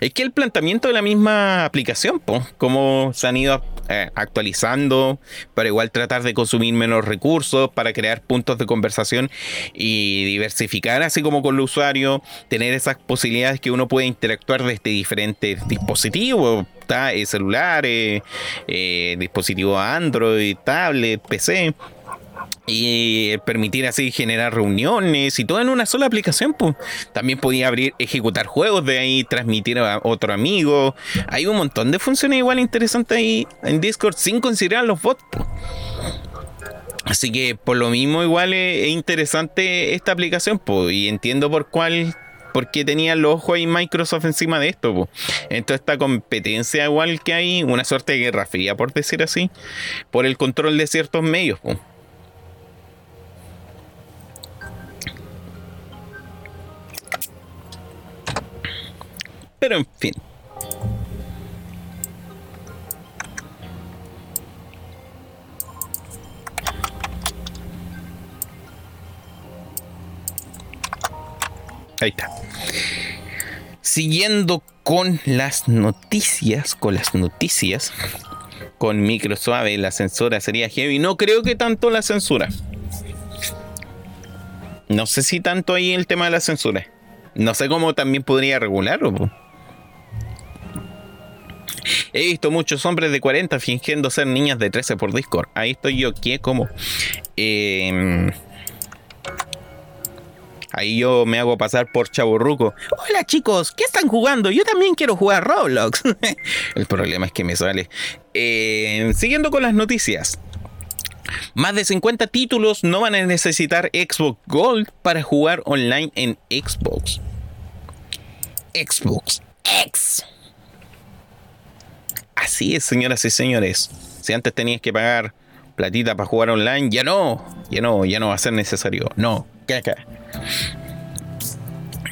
Es que el planteamiento de la misma aplicación, pues, como se han ido eh, actualizando para igual tratar de consumir menos recursos, para crear puntos de conversación y diversificar así como con el usuario, tener esas posibilidades que uno puede interactuar desde diferentes dispositivos, celulares, eh, dispositivos Android, tablet, PC y permitir así generar reuniones y todo en una sola aplicación. Pues. También podía abrir, ejecutar juegos de ahí, transmitir a otro amigo. Hay un montón de funciones igual interesantes ahí en Discord sin considerar los bots. Así que por lo mismo igual es, interesante esta aplicación pues, y entiendo por cuál por qué tenía los ojos ahí Microsoft encima de esto. Pues. Entonces esta competencia igual que hay, una suerte de guerra fría por decir así, por el control de ciertos medios. Pues. Pero en fin. Ahí está. Siguiendo con las noticias, con las noticias. con micro suave, la censura sería heavy. No creo que tanto la censura. No sé si tanto ahí el tema de la censura. No sé cómo también podría regularlo. He visto muchos hombres de 40 fingiendo ser niñas de 13 por Discord. Ahí estoy yo, ¿qué? ¿Cómo? Eh, Ahí yo me hago pasar por chaburruco. Hola chicos, ¿qué están jugando? Yo también quiero jugar Roblox. El problema es que me sale. Eh, siguiendo con las noticias. Más de 50 títulos no van a necesitar Xbox Gold para jugar online en Xbox. Xbox X. Así es, señoras y señores. Si antes tenías que pagar platita para jugar online, ya no, ya no, ya no va a ser necesario. No, caca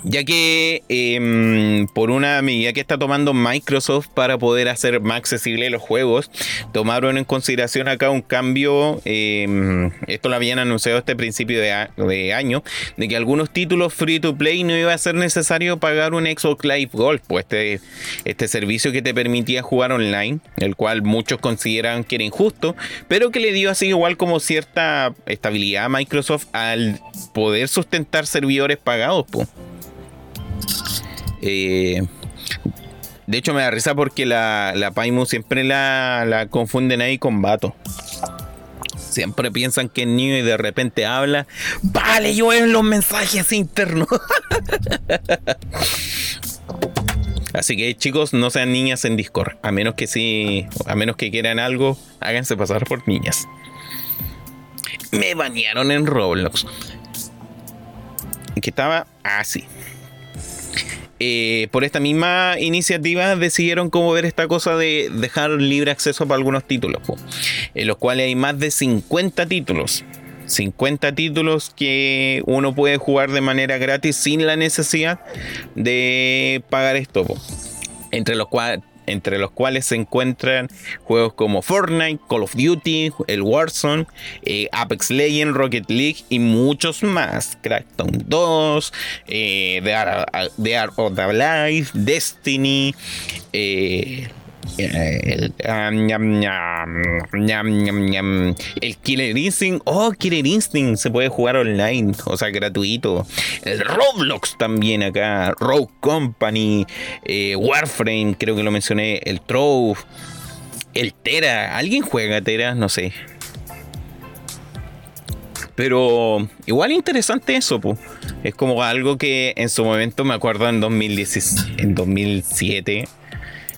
ya que em, por una medida que está tomando Microsoft para poder hacer más accesibles los juegos, tomaron en consideración acá un cambio, em, esto lo habían anunciado este principio de, año, de que algunos títulos free to play no iba a ser necesario pagar un Xbox Live Gold, pues este, este servicio que te permitía jugar online, el cual muchos consideran que era injusto, pero que le dio así igual como cierta estabilidad a Microsoft al poder sustentar servidores pagados. Pues. Eh, de hecho, me da risa porque la, la Paimu siempre la, confunden ahí con vato. Siempre piensan que es niño y de repente habla. Vale, yo en los mensajes internos. Así que chicos, no sean niñas en Discord. A menos que sí, a menos que quieran algo, háganse pasar por niñas. Me bañaron en Roblox. Que estaba así. Eh, por esta misma iniciativa decidieron cómo ver esta cosa de dejar libre acceso para algunos títulos, en los cuales hay más de 50 títulos. 50 títulos que uno puede jugar de manera gratis sin la necesidad de pagar esto. Entre los cuales entre los cuales se encuentran juegos como Fortnite, Call of Duty, el Warzone, eh, Apex Legends, Rocket League y muchos más. Crackdown 2, eh, The, Art, of the Life, Destiny, eh, el, Killer Instinct. Oh, Killer Instinct se puede jugar online, o sea, gratuito. El Roblox también acá. Rogue Company. Eh, Warframe, creo que lo mencioné. El Trove. El Tera. ¿Alguien juega Tera? No sé. Pero igual interesante eso. Es como algo que en su momento me acuerdo en 2017, en 2007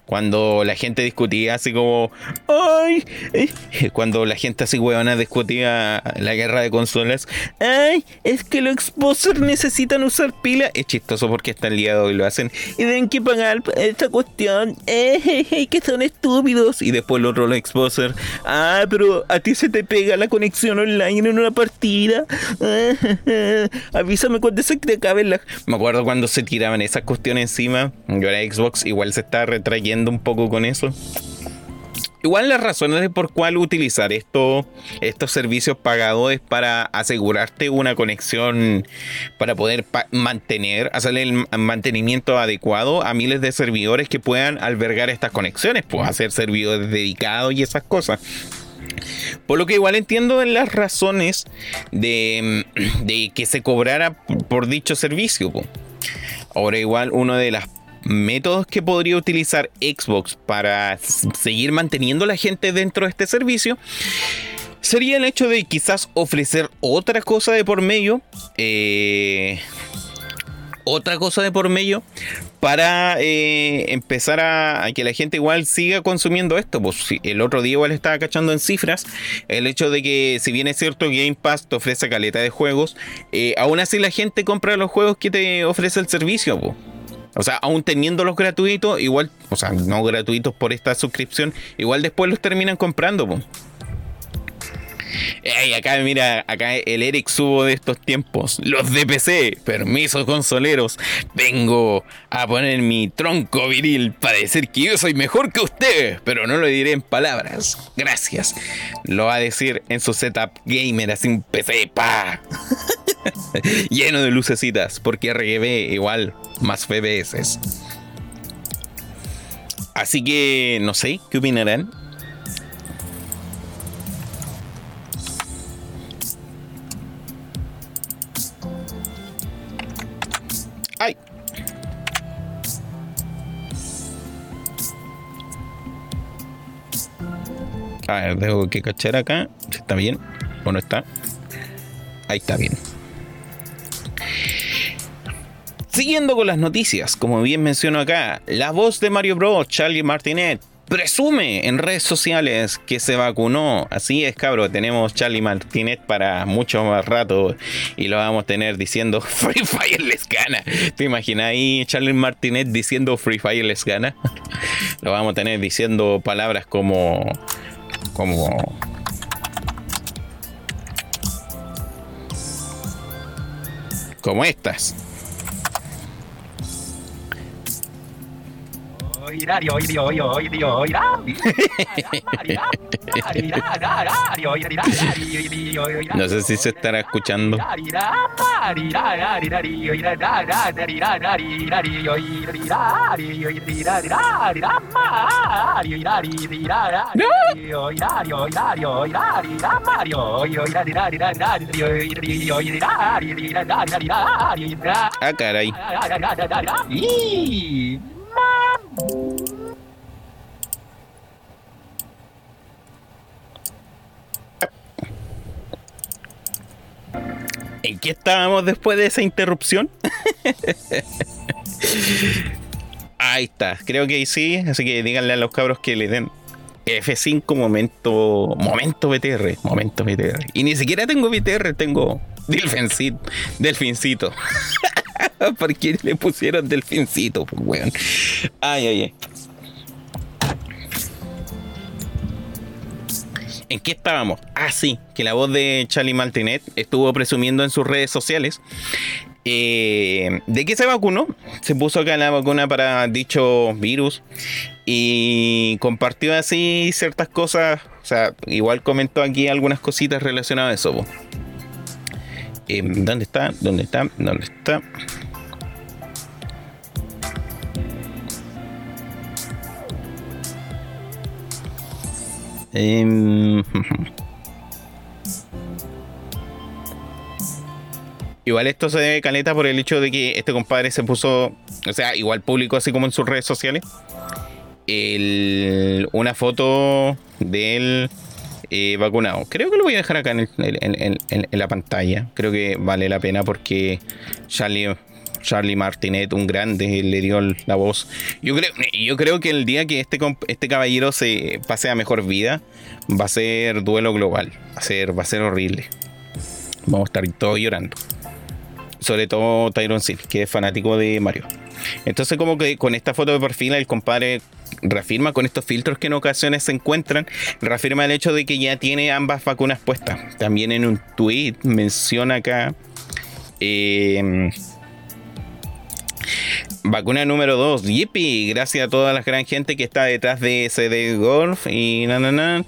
cuando la gente discutía así como, ay, eh", cuando la gente así huevona discutía la guerra de consolas, ay, es que los exposers necesitan usar pila. Es chistoso porque día de hoy lo hacen y deben que pagar esta cuestión, eh, que son estúpidos. Y después el otro, los exposers, ah, pero a ti se te pega la conexión online en una partida. avísame cuando se te la. Me acuerdo cuando se tiraban esas cuestiones encima. Yo era Xbox, igual se está retrayendo un poco con eso. Igual las razones de por cuál utilizar esto, estos servicios pagados es para asegurarte una conexión, para poder mantener, el mantenimiento adecuado a miles de servidores que puedan albergar estas conexiones, pues hacer servidores dedicados y esas cosas. Por lo que igual entiendo en las razones de, de que se cobrara por dicho servicio. Ahora igual uno de las métodos que podría utilizar Xbox para seguir manteniendo a la gente dentro de este servicio sería el hecho de quizás ofrecer otra cosa de por medio. Eh, otra cosa de por medio para eh, empezar a, que la gente igual siga consumiendo esto. Pues el otro día igual estaba cachando en cifras el hecho de que si bien es cierto Game Pass te ofrece caleta de juegos, eh, aún así la gente compra los juegos que te ofrece el servicio. Pues. O sea, aún teniendo los gratuitos, igual, o sea, no gratuitos por esta suscripción, igual después los terminan comprando. Po. Acá, mira, acá el Eric subo de estos tiempos. Los de PC, permiso consoleros. Vengo a poner mi tronco viril para decir que yo soy mejor que usted, pero no lo diré en palabras. Gracias. Lo va a decir en su setup gamer, así un PC, pa. Lleno de lucecitas, porque RGB igual, más FPS. Así que no sé, ¿qué opinarán? ¡Ay! A ver, dejo que cachar acá. Si está bien o no está. Ahí está bien. Siguiendo con las noticias, como bien menciono acá, la voz de Mario Bros, Charlie Martinet, presume en redes sociales que se vacunó. Así es, cabro, tenemos Charlie Martinet para mucho más rato y lo vamos a tener diciendo Free Fire les gana. ¿Te imaginas ahí Charlie Martinet diciendo Free Fire les gana? lo vamos a tener diciendo palabras como como como estas. No sé si se estará escuchando. Ah, caray. ¿En qué estábamos después de esa interrupción? ahí está, creo que sí, así que díganle a los cabros que le den F5 momento momento BTR, momento BTR. Y ni siquiera tengo BTR, tengo delfincito. ¿Por qué le pusieron delfincito, pues weón? Ay, ay, ay. ¿En qué estábamos? Ah, sí, que la voz de Charlie Martinet estuvo presumiendo en sus redes sociales eh, de que se vacunó. Se puso acá la vacuna para dicho virus y compartió así ciertas cosas. O sea, igual comentó aquí algunas cositas relacionadas a eso. Eh, ¿Dónde está? ¿Dónde está? ¿Dónde está? Em, igual esto se debe caleta por el hecho de que este compadre se puso, o sea, igual público así como en sus redes sociales, una foto del eh, vacunado. Creo que lo voy a dejar acá en, la pantalla. Creo que vale la pena porque Charlie Charlie Martinet, un grande, le dio la voz. Yo creo, yo creo que el día que este, este caballero se pase a mejor vida, va a ser duelo global. Va a ser, va a ser horrible. Vamos a estar todos llorando. Sobre todo Tyron Seal, que es fanático de Mario. Entonces, como que con esta foto de perfil, el compadre reafirma con estos filtros que en ocasiones se encuentran, reafirma el hecho de que ya tiene ambas vacunas puestas. También en un tweet menciona acá. Eh, Vacuna número 2, yippee, gracias a toda la gran gente que está detrás de CD Golf y na,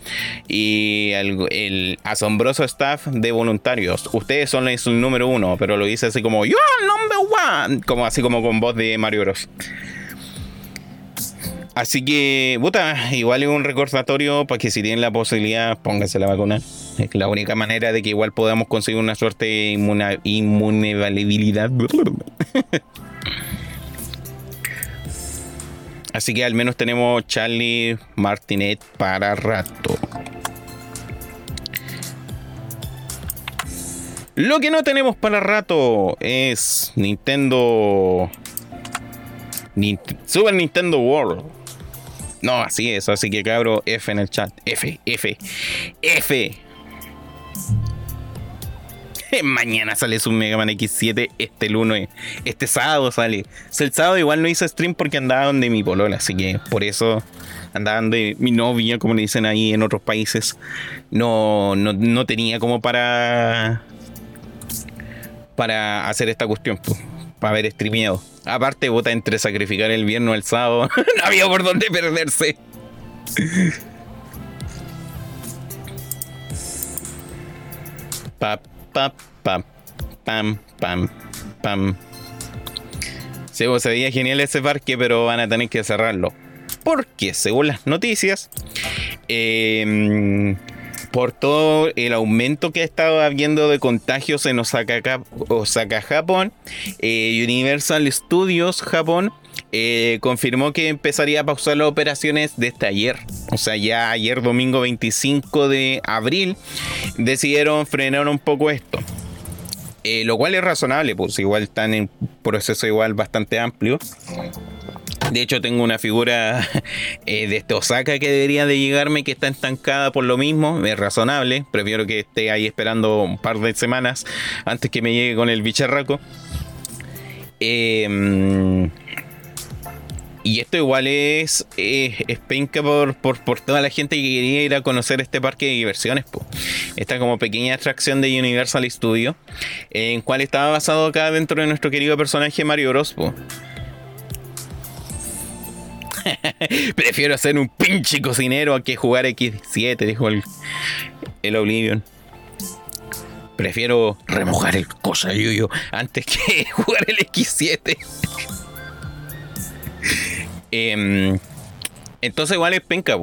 y el, asombroso staff de voluntarios. Ustedes son el número uno, pero lo dice así como yo number one, como así como con voz de Mario Bros. Así que, puta, igual es un recordatorio para que si tienen la posibilidad, pónganse la vacuna. Es la única manera de que igual podamos conseguir una suerte de inmunevalibilidad. Así que al menos tenemos Charlie Martinet para rato. Lo que no tenemos para rato es Nintendo. Super Nintendo World. No, así es, así que cabro, F en el chat. F, F, F. Mañana sale su Mega Man X7, este lunes, este sábado sale. el sábado igual no hice stream porque andaba donde mi polola, así que por eso andaba donde mi novia, como le dicen ahí en otros países. No, no, tenía como para para hacer esta cuestión, para haber streameado. Aparte, vota entre sacrificar el viernes o el sábado. no había por dónde perderse. Pap, pam, pam, pam, pam, pam. Sí, pues, se veía genial ese parque, pero van a tener que cerrarlo. Porque, según las noticias, em, por todo el aumento que ha estado habiendo de contagios en Osaka, Osaka Japón, eh, Universal Studios Japón eh, confirmó que empezaría a pausar las operaciones desde ayer. O sea, ya ayer domingo 25 de abril decidieron frenar un poco esto. Eh, lo cual es razonable, pues igual están en proceso igual bastante amplio. De hecho, tengo una figura eh, de este Osaka que debería de llegarme, que está estancada por lo mismo. Es razonable. Prefiero que esté ahí esperando un par de semanas antes que me llegue con el bicharraco. Eh, y esto igual es, es, penca por, por, toda la gente que quería ir a conocer este parque de diversiones. Esta como pequeña atracción de Universal Studios, en cual estaba basado acá dentro de nuestro querido personaje Mario Bros. Prefiero ser un pinche cocinero a que jugar X7, dijo el, el Oblivion. Prefiero remojar el cosa yuyo antes que jugar el X7. Em, entonces igual es penca,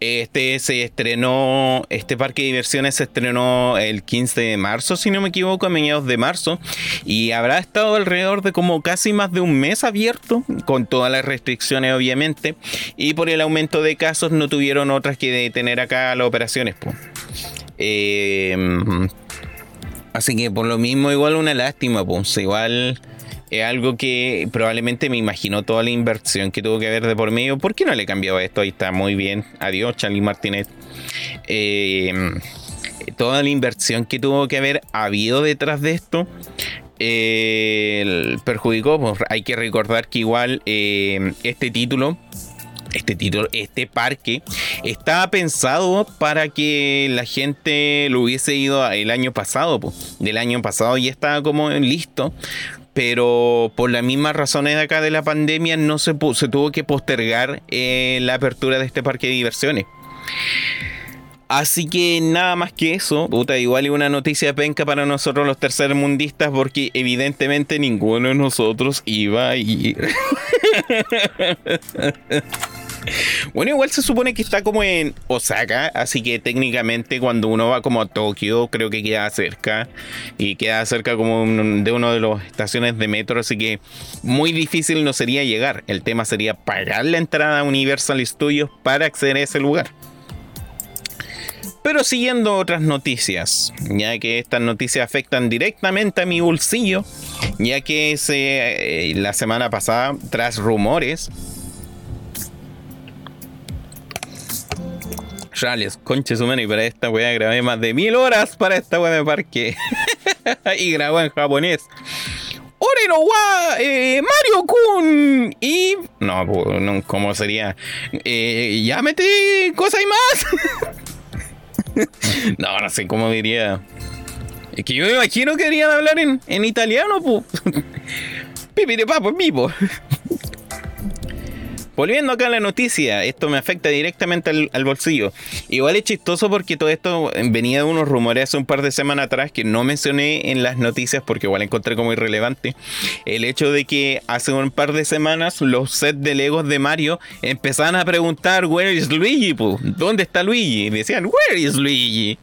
Este se estrenó, este parque de diversiones se estrenó el 15 de marzo, si no me equivoco, a mediados de marzo, y habrá estado alrededor de como casi más de un mes abierto, con todas las restricciones obviamente, y por el aumento de casos no tuvieron otras que detener acá las operaciones. Em, así que por lo mismo igual una lástima, pues igual es algo que probablemente me imaginó toda la inversión que tuvo que haber de por medio. ¿Por qué no le cambiaba esto? Ahí está muy bien. Adiós, Charlie Martínez. Eh, toda la inversión que tuvo que haber habido detrás de esto. Eh, perjudicó. Pues, hay que recordar que igual eh, este título este título, este parque, estaba pensado para que la gente lo hubiese ido el año pasado, pues, del año pasado ya estaba como listo, pero por las mismas razones de acá de la pandemia no se, tuvo que postergar eh, la apertura de este parque de diversiones. Así que nada más que eso, puta, igual es una noticia penca para nosotros los tercermundistas porque evidentemente ninguno de nosotros iba a ir. Bueno, igual se supone que está como en Osaka, así que técnicamente cuando uno va como a Tokio, creo que queda cerca. Y queda cerca como de una de las estaciones de metro, así que muy difícil no sería llegar. El tema sería pagar la entrada a Universal Studios para acceder a ese lugar. Pero siguiendo otras noticias, ya que estas noticias afectan directamente a mi bolsillo, ya que eh, la semana pasada, tras rumores Conche su y para esta weá grabé más de mil horas para esta weá de parque. y grabó en japonés. Oreno wa eh, Mario Kun y no, no ¿cómo sería? Eh, ya metí cosas y más. no, no sé cómo diría. Es que yo me imagino que querían hablar en, italiano, pues. Pipi de papo, vivo. Volviendo acá a la noticia, esto me afecta directamente al, bolsillo. Igual es chistoso porque todo esto venía de unos rumores hace un par de semanas atrás que no mencioné en las noticias porque igual encontré como irrelevante. El hecho de que hace un par de semanas los sets de Legos de Mario empezaban a preguntar, ¿Where is Luigi? ¿Dónde está Luigi? Decían, ¿Where is Luigi?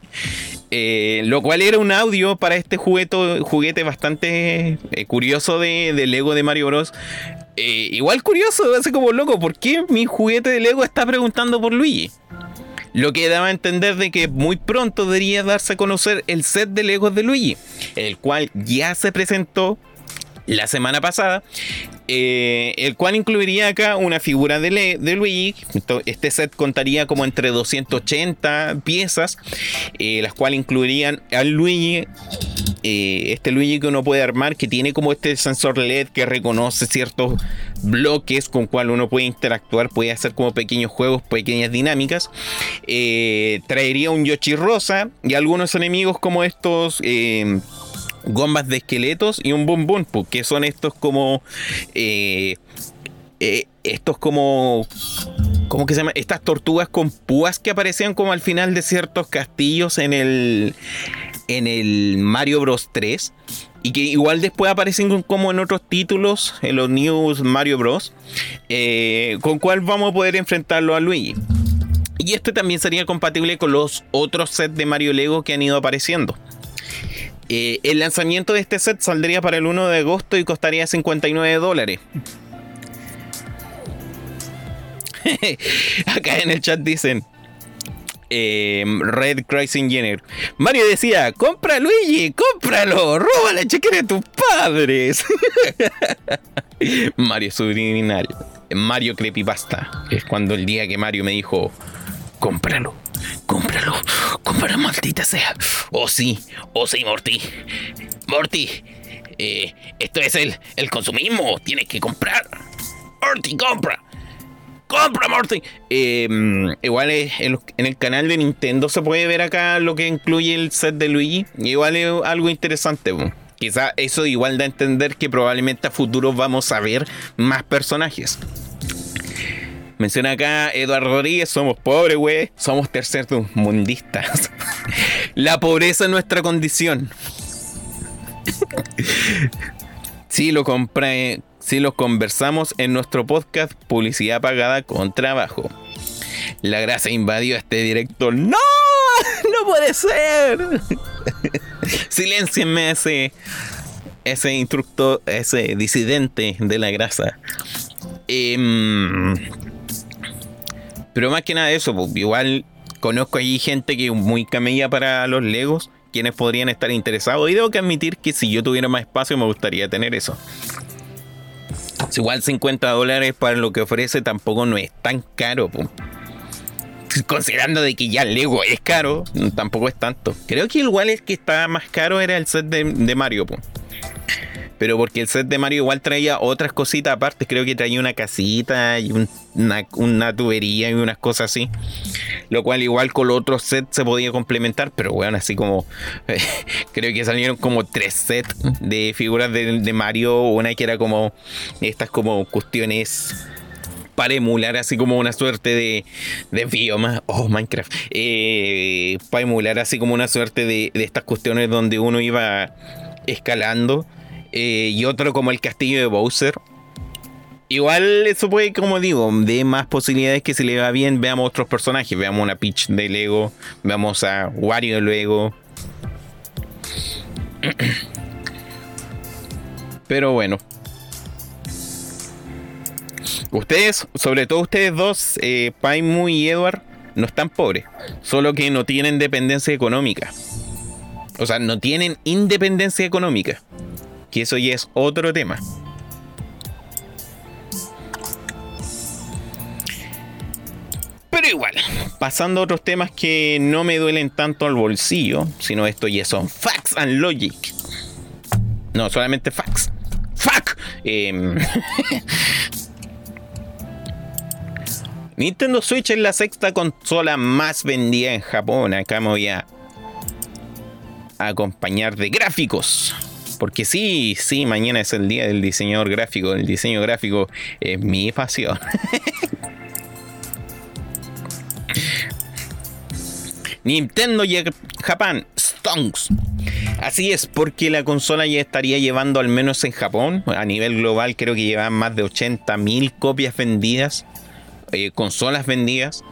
Eh, lo cual era un audio para este juguete, bastante eh, curioso de, Lego de Mario Bros. Eh, igual curioso, hace como loco, ¿por qué mi juguete de Lego está preguntando por Luigi? Lo que daba a entender de que muy pronto debería darse a conocer el set de Legos de Luigi, el cual ya se presentó la semana pasada, eh, el cual incluiría acá una figura de, de, Luigi. Este set contaría como entre 280 piezas, eh, las cuales incluirían al Luigi, eh, este Luigi que uno puede armar, que tiene como este sensor LED que reconoce ciertos bloques con cual uno puede interactuar, puede hacer como pequeños juegos, pequeñas dinámicas. traería un Yoshi rosa y algunos enemigos como estos gomas de esqueletos y un boom boom, que son estos como... Eh, eh, estos como... ¿Cómo que se llama? Estas tortugas con púas que aparecían como al final de ciertos castillos en el... En el Mario Bros 3 y que igual después aparecen como en otros títulos, en los News Mario Bros, eh, con cual vamos a poder enfrentarlo a Luigi. Y este también sería compatible con los otros sets de Mario Lego que han ido apareciendo. Eh, el lanzamiento de este set saldría para el 1 de agosto y costaría 59 dólares. Acá en el chat dicen. Eh, Red Crising Jenner. Mario decía, compra Luigi, cómpralo, roba la chequera de tus padres. Mario subliminal. Mario Creepypasta. Es cuando el día que Mario me dijo, cómpralo, cómpralo, cómpralo, maldita sea. Oh sí, oh sí, Morty. Morty, eh, esto es el, el consumismo, tienes que comprar. Morty, compra. ¡Compra, Morty! Em, igual en, el canal de Nintendo se puede ver acá lo que incluye el set de Luigi. Igual es algo interesante. Quizá eso igual da a entender que probablemente a futuro vamos a ver más personajes. Menciona acá Eduardo Rodríguez, somos pobres, güey. Somos mundistas. La pobreza es nuestra condición. Si lo compré, si lo conversamos en nuestro podcast Publicidad Pagada con Trabajo. La grasa invadió este director. ¡No! ¡No puede ser! Silencienme ese, ese instructor, ese disidente de la grasa. Em, pero más que nada eso, pues, igual conozco allí gente que es muy camella para los Legos, quienes podrían estar interesados. Y debo que admitir que si yo tuviera más espacio me gustaría tener eso. Igual 50 dólares para lo que ofrece tampoco no es tan caro. pues considerando de que ya Lego es caro, tampoco es tanto. Creo que igual el que estaba más caro era el set de, Mario. Pero porque el set de Mario igual traía otras cositas aparte. Creo que traía una casita y una, tubería y unas cosas así. Lo cual igual con los otros sets se podía complementar. Pero bueno, así como... creo que salieron como tres sets de figuras de, de Mario. Una que era como... Estas como cuestiones para emular así como una suerte de, de bioma. Oh, Minecraft. Eh, para emular así como una suerte de, estas cuestiones donde uno iba escalando. Eh, y otro como el castillo de Bowser. Igual eso puede, como digo, de más posibilidades que si le va bien, veamos otros personajes. Veamos una Peach de Lego, veamos a Wario luego. Pero bueno, Ustedes, sobre todo ustedes dos, eh, Paimu y Edward, no están pobres, solo que no tienen dependencia económica. O sea, no tienen independencia económica. Que eso ya es otro tema. Pero igual, pasando a otros temas que no me duelen tanto al bolsillo, sino esto ya son facts and logic. No, solamente facts. ¡Fuck! Eh, Nintendo Switch es la sexta consola más vendida en Japón. Acá me voy a acompañar de gráficos. Porque sí, sí, mañana es el día del diseñador gráfico. El diseño gráfico es mi pasión. Nintendo Japan Stonks. Así es, porque la consola ya estaría llevando, al menos en Japón, a nivel global, creo que llevan más de 80.000 copias vendidas eh, consolas vendidas.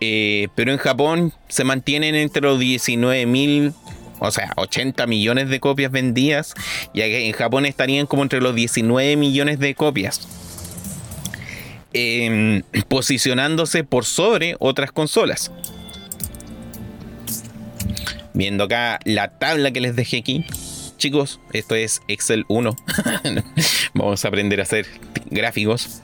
Eh, pero en Japón se mantienen entre los 19 mil, o sea, 80 millones de copias vendidas. Y en Japón estarían como entre los 19 millones de copias. Em, posicionándose por sobre otras consolas. Viendo acá la tabla que les dejé aquí chicos, esto es Excel 1. Vamos a aprender a hacer gráficos.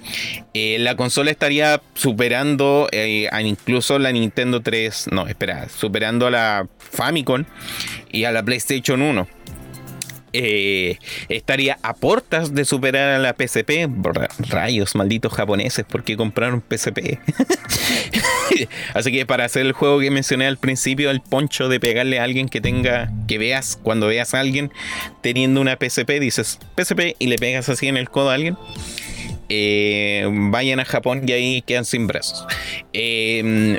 Eh, la consola estaría superando eh, a incluso la Nintendo 3, no, espera, superando a la Famicom y a la PlayStation 1. Eh, estaría a portas de superar a la PSP. Rayos, malditos japoneses, ¿por qué compraron PSP? Así que para hacer el juego que mencioné al principio, el poncho de pegarle a alguien que tenga, que veas, cuando veas a alguien teniendo una PSP, dices PSP y le pegas así en el codo a alguien. Eh, vayan a Japón y ahí quedan sin brazos. Eh,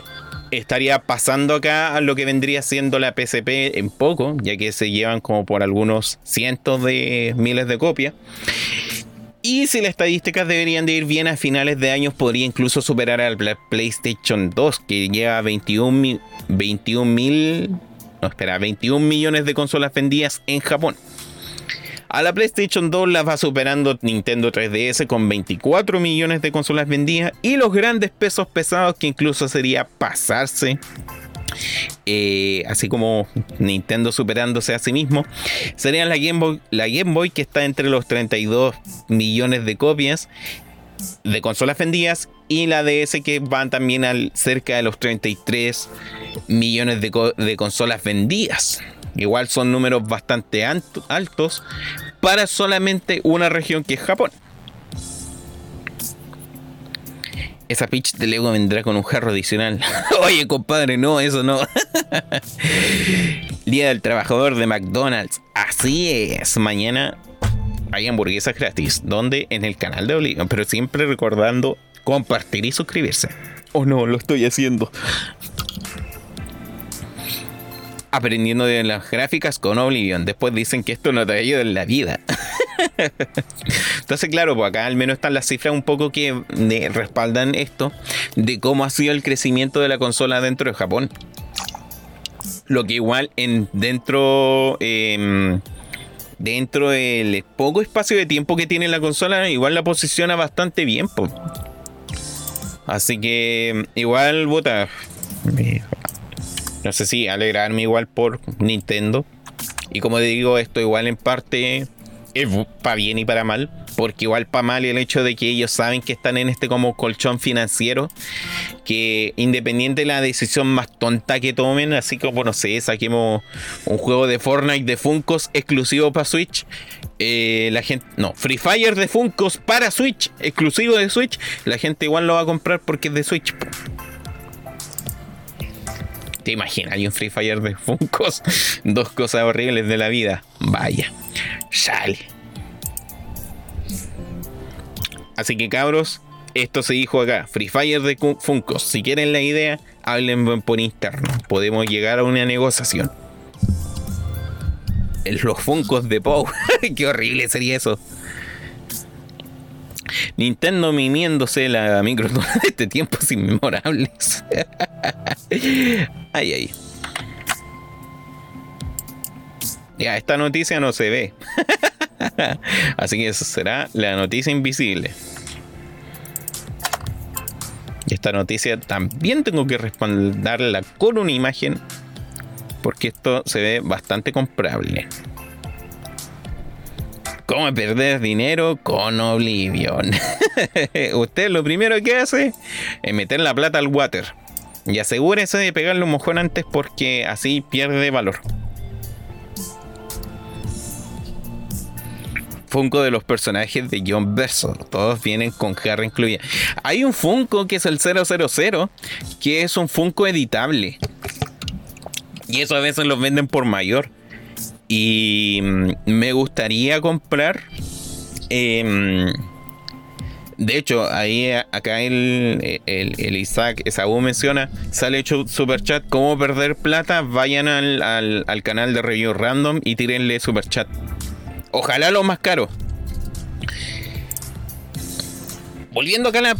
estaría pasando acá a lo que vendría siendo la PSP en poco, ya que se llevan como por algunos cientos de miles de copias. Y si las estadísticas deberían de ir bien a finales de años, podría incluso superar al PlayStation 2, que lleva 21 mil, no espera, 21 millones de consolas vendidas en Japón. A la PlayStation 2 la va superando Nintendo 3DS con 24 millones de consolas vendidas y los grandes pesos pesados que incluso sería pasarse eh, así como Nintendo superándose a sí mismo, serían la Game, Boy, la Game Boy que está entre los 32 millones de copias de consolas vendidas y la DS que van también al cerca de los 33 millones de, de consolas vendidas. Igual son números bastante altos para solamente una región que es Japón. Esa pitch de Lego vendrá con un jarro adicional. Oye, compadre, no, eso no. Día del Trabajador de McDonald's. Así es. Mañana hay hamburguesas gratis. ¿Dónde? En el canal de Oblivion. Pero siempre recordando compartir y suscribirse. Oh no, lo estoy haciendo. Aprendiendo de las gráficas con Oblivion. Después dicen que esto no te ayuda en la vida. Entonces, claro, pues acá al menos están las cifras un poco que respaldan esto de cómo ha sido el crecimiento de la consola dentro de Japón. Lo que igual en dentro em, dentro del poco espacio de tiempo que tiene la consola, igual la posiciona bastante bien. Pues. Así que igual, bota. No sé si alegrarme igual por Nintendo. Y como digo, esto igual en parte es para bien y para mal, porque igual para mal el hecho de que ellos saben que están en este como colchón financiero, que independiente de la decisión más tonta que tomen, así como, no sé, saquemos un juego de Fortnite de Funkos exclusivo para Switch, eh, la gente, no, Free Fire de Funkos para Switch, exclusivo de Switch, la gente igual lo va a comprar porque es de Switch. ¿Te imaginas? Hay un Free Fire de Funkos. Dos cosas horribles de la vida. Vaya. Sale. Así que cabros, esto se dijo acá. Free Fire de Funkos. Si quieren la idea, hablen por interno. Podemos llegar a una negociación. Los Funkos de Pow. Qué horrible sería eso. Nintendo mimiéndose la micro de este tiempos inmemorables. ay, ay. Ya, esta noticia no se ve. Así que eso será la noticia invisible. Y esta noticia también tengo que respaldarla con una imagen. Porque esto se ve bastante comprable. ¿Cómo perder dinero con Oblivion? Usted lo primero que hace es meter la plata al water. Y asegúrese de pegarle un mojón antes porque así pierde valor. Funko de los personajes de John Verso. Todos vienen con jarra incluida. Hay un Funko que es el 000, que es un Funko editable. Y eso a veces los venden por mayor. Y mm, me gustaría comprar. Em, de hecho, ahí acá el, el, Isaac Esaú menciona, sale hecho super chat, cómo perder plata, vayan al, al, canal de Review Random y tírenle super chat. Ojalá lo más caro. Volviendo acá a la,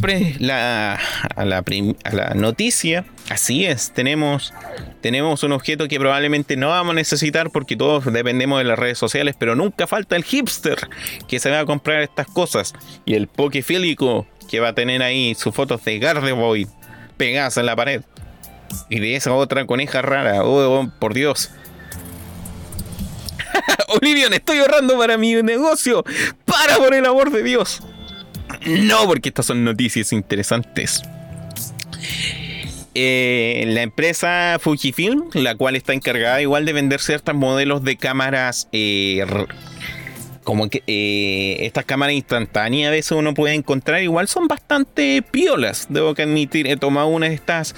a la, a la noticia, así es, tenemos tenemos un objeto que probablemente no vamos a necesitar porque todos dependemos de las redes sociales, pero nunca falta el hipster que se va a comprar estas cosas y el pokefílico que va a tener ahí sus fotos de Gardevoir pegadas en la pared. Y de esa otra coneja rara, oh, oh por Dios. Olivion, estoy ahorrando para mi negocio. Para por el amor de Dios. No, porque estas son noticias interesantes. Eh, la empresa Fujifilm, la cual está encargada igual de vender ciertos modelos de cámaras, eh, como que eh, estas cámaras instantáneas a veces uno puede encontrar, igual son bastante piolas, debo que admitir. He tomado una de estas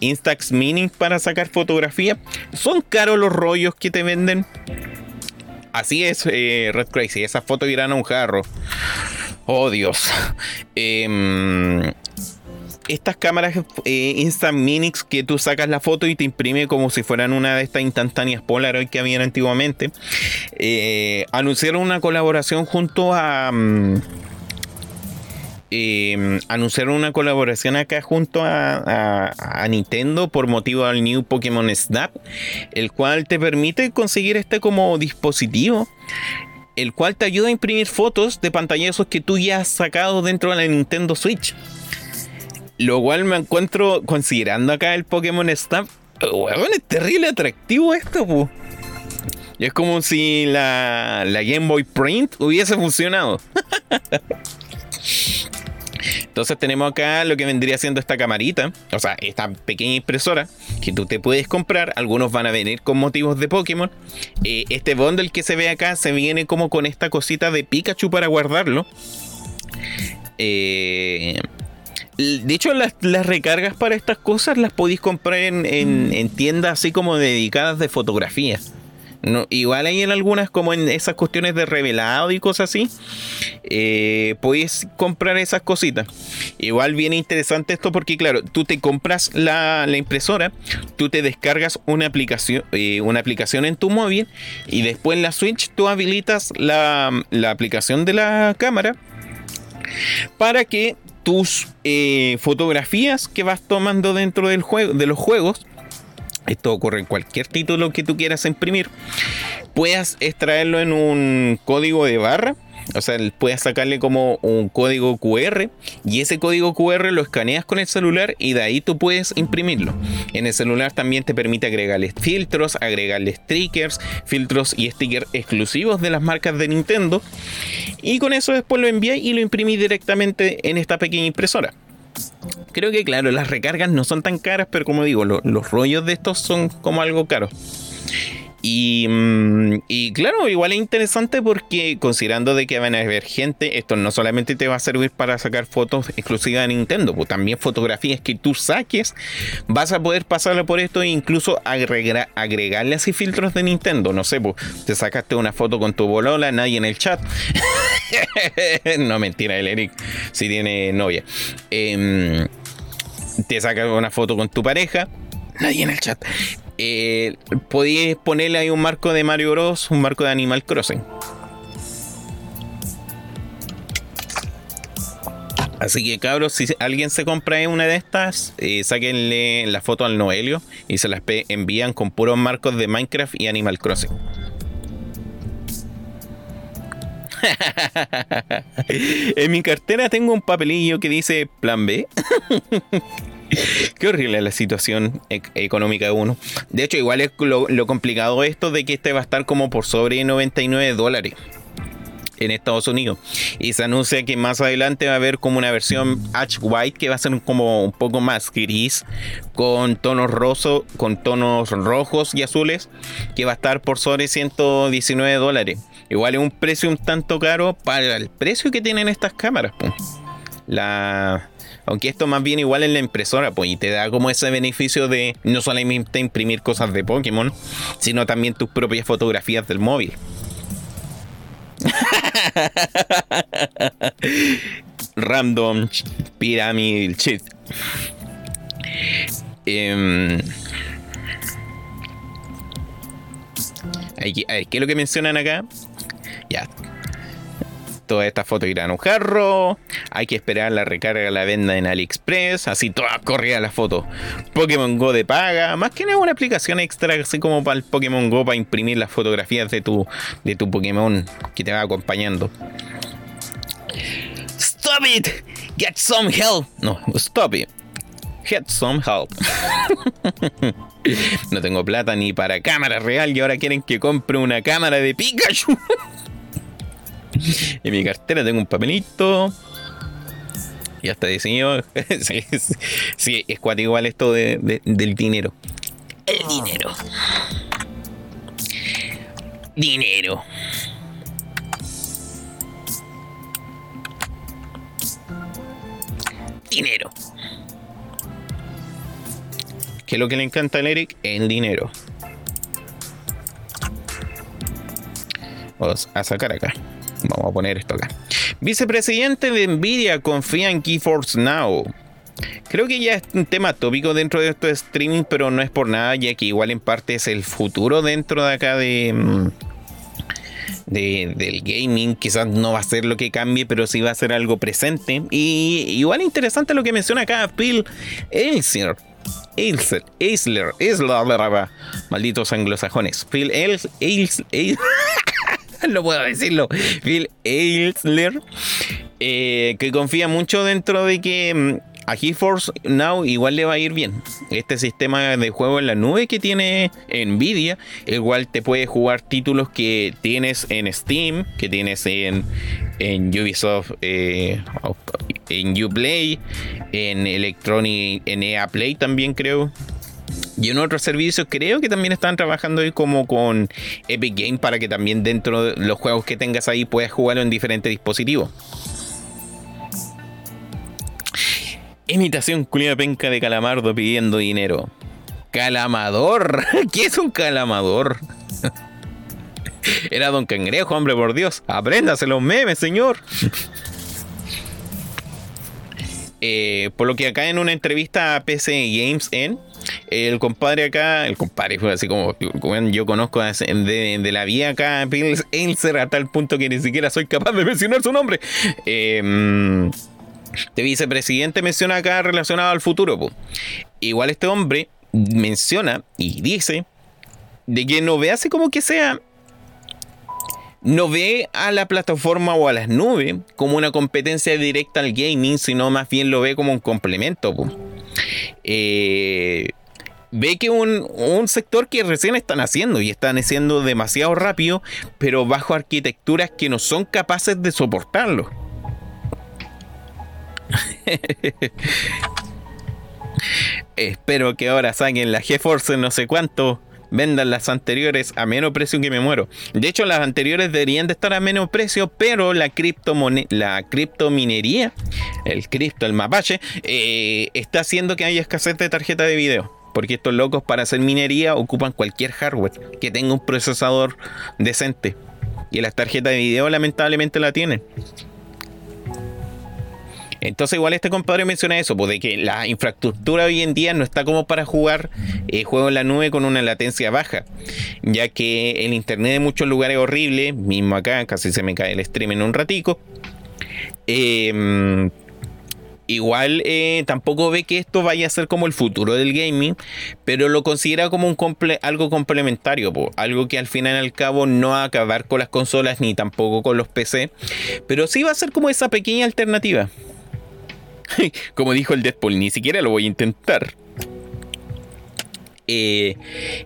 Instax Mini para sacar fotografía. Son caros los rollos que te venden. Así es, Red Crazy, esas fotos irán a un jarro. Oh Dios. Em, estas cámaras eh, Instant Minix que tú sacas la foto y te imprime como si fueran una de estas instantáneas Polaroid que habían antiguamente, eh, anunciaron una colaboración junto a... Mm, eh, anunciaron una colaboración acá junto a, Nintendo por motivo del New Pokémon Snap, el cual te permite conseguir este como dispositivo, el cual te ayuda a imprimir fotos de pantallazos que tú ya has sacado dentro de la Nintendo Switch. Lo cual me encuentro considerando acá el Pokémon Snap. es terrible atractivo esto, es como si la Game Boy Print hubiese funcionado. Entonces tenemos acá lo que vendría siendo esta camarita, o sea, esta pequeña impresora que tú te puedes comprar. Algunos van a venir con motivos de Pokémon. Eh, este bundle que se ve acá se viene como con esta cosita de Pikachu para guardarlo. Eh, de hecho, las, recargas para estas cosas las podéis comprar en, en tiendas así como dedicadas de fotografía. No, igual hay en algunas, como en esas cuestiones de revelado y cosas así, eh, puedes comprar esas cositas. Igual viene interesante esto porque, claro, tú te compras la, impresora, tú te descargas una aplicación, eh, una aplicación en tu móvil y después en la Switch tú habilitas la, aplicación de la cámara para que tus eh, fotografías que vas tomando dentro del juego, de los juegos esto ocurre en cualquier título que tú quieras imprimir, puedas extraerlo en un código de barra. O sea, puedes sacarle como un código QR y ese código QR lo escaneas con el celular y de ahí tú puedes imprimirlo. En el celular también te permite agregarle filtros, agregarle stickers, filtros y stickers exclusivos de las marcas de Nintendo. Y con eso después lo envías y lo imprimís directamente en esta pequeña impresora. Creo que claro, las recargas no son tan caras, pero como digo, los rollos de estos son como algo caro. Mm, y, claro, igual es interesante porque considerando de que van a haber gente, esto no solamente te va a servir para sacar fotos exclusivas de Nintendo, pues también fotografías que tú saques, vas a poder pasarlo por esto e incluso agregarle así filtros de Nintendo. No sé, pues te sacaste una foto con tu bolola, nadie en el chat. no mentira, el Eric si tiene novia. Em, te sacas una foto con tu pareja, nadie en el chat eh, podíais ponerle ahí un marco de Mario Bros, un marco de Animal Crossing. Así que cabros, si alguien se compra una de estas, eh, sáquenle la foto al Noelio y se las envían con puros marcos de Minecraft y Animal Crossing. en mi cartera tengo un papelillo que dice Plan B. Qué horrible la situación económica de uno. De hecho, igual es lo, complicado esto de que este va a estar como por sobre 99 dólares en Estados Unidos. Y se anuncia que más adelante va a haber como una versión Ash White que va a ser como un poco más gris, con tonos rosos, con tonos rojos y azules, que va a estar por sobre 119 dólares. Igual es un precio un tanto caro para el precio que tienen estas cámaras. La, aunque esto más bien igual en la impresora, pues, y te da como ese beneficio de no solamente imprimir cosas de Pokémon, sino también tus propias fotografías del móvil. Random Pyramid Shit. Eh, ¿qué es lo que mencionan acá? Ya, Todas estas fotos irán a un jarro. Hay que esperar la recarga, la venda en AliExpress. Así todas corridas las fotos. Pokémon Go de paga. Más que nada una aplicación extra, así como para el Pokémon Go, para imprimir las fotografías de tu, de tu Pokémon que te va acompañando. Stop it! Get some help. No, stop it. Get some help. no tengo plata ni para cámara real y ahora quieren que compre una cámara de Pikachu. en mi cartera tengo un papelito. Ya está diseñado. sí, es cuático igual esto de, del dinero. El dinero. Dinero. Dinero. ¿Qué es lo que le encanta al Eric? El dinero. Vamos a sacar acá. Vamos a poner esto acá. Vicepresidente de Nvidia confía en GeForce Now. Creo que ya es un tema tópico dentro de esto de streaming, pero no es por nada, ya que igual en parte es el futuro dentro de acá de, mm, del gaming. Quizás no va a ser lo que cambie, pero sí va a ser algo presente. Y igual interesante lo que menciona acá Phil Ailsler. Ailsler, Ailsler, Ailsler, malditos anglosajones. Phil Ailsler, no puedo decirlo. Phil Ailsler, eh, que confía mucho dentro de que mm, a GeForce Now igual le va a ir bien. Este sistema de juego en la nube que tiene Nvidia, igual te puede jugar títulos que tienes en Steam, que tienes en, en Ubisoft, eh, en Uplay, en Electronic, en EA Play también creo. Y en otros servicios creo que también están trabajando ahí como con Epic Game para que también dentro de los juegos que tengas ahí puedas jugarlo en diferentes dispositivos. Imitación culia penca de calamardo pidiendo dinero. Calamador. ¿Qué es un calamador? Era Don Cangrejo, hombre, por Dios. Apréndase los memes, señor. Eh, por lo que acá en una entrevista a PC Games en el compadre acá, el compadre fue así como, yo conozco de, la vía acá, Pilser, a tal punto que ni siquiera soy capaz de mencionar su nombre. Eh, este vicepresidente menciona acá relacionado al futuro. Igual este hombre menciona y dice de que no ve así como que sea no ve a la plataforma o a las nubes como una competencia directa al gaming, sino más bien lo ve como un complemento. Eh, ve que un, un, sector que recién están haciendo y están haciendo demasiado rápido, pero bajo arquitecturas que no son capaces de soportarlo. Espero que ahora saquen la GeForce no sé cuánto. Vendan las anteriores a menos precio que me muero. De hecho, las anteriores deberían de estar a menos precio, pero la, la criptominería, el cripto, el mapache, eh, está haciendo que haya escasez de tarjeta de video. Porque estos locos para hacer minería ocupan cualquier hardware que tenga un procesador decente. Y las tarjetas de video lamentablemente la tienen. Entonces igual este compadre menciona eso, pues de que la infraestructura hoy en día no está como para jugar eh, juegos en la nube con una latencia baja, ya que el internet de muchos lugares es horrible, mismo acá casi se me cae el stream en un ratico. Em, igual eh, tampoco ve que esto vaya a ser como el futuro del gaming, pero lo considera como un algo complementario, algo que al final al cabo no va a acabar con las consolas ni tampoco con los PC, pero sí va a ser como esa pequeña alternativa. Como dijo el Deadpool, ni siquiera lo voy a intentar. Eh,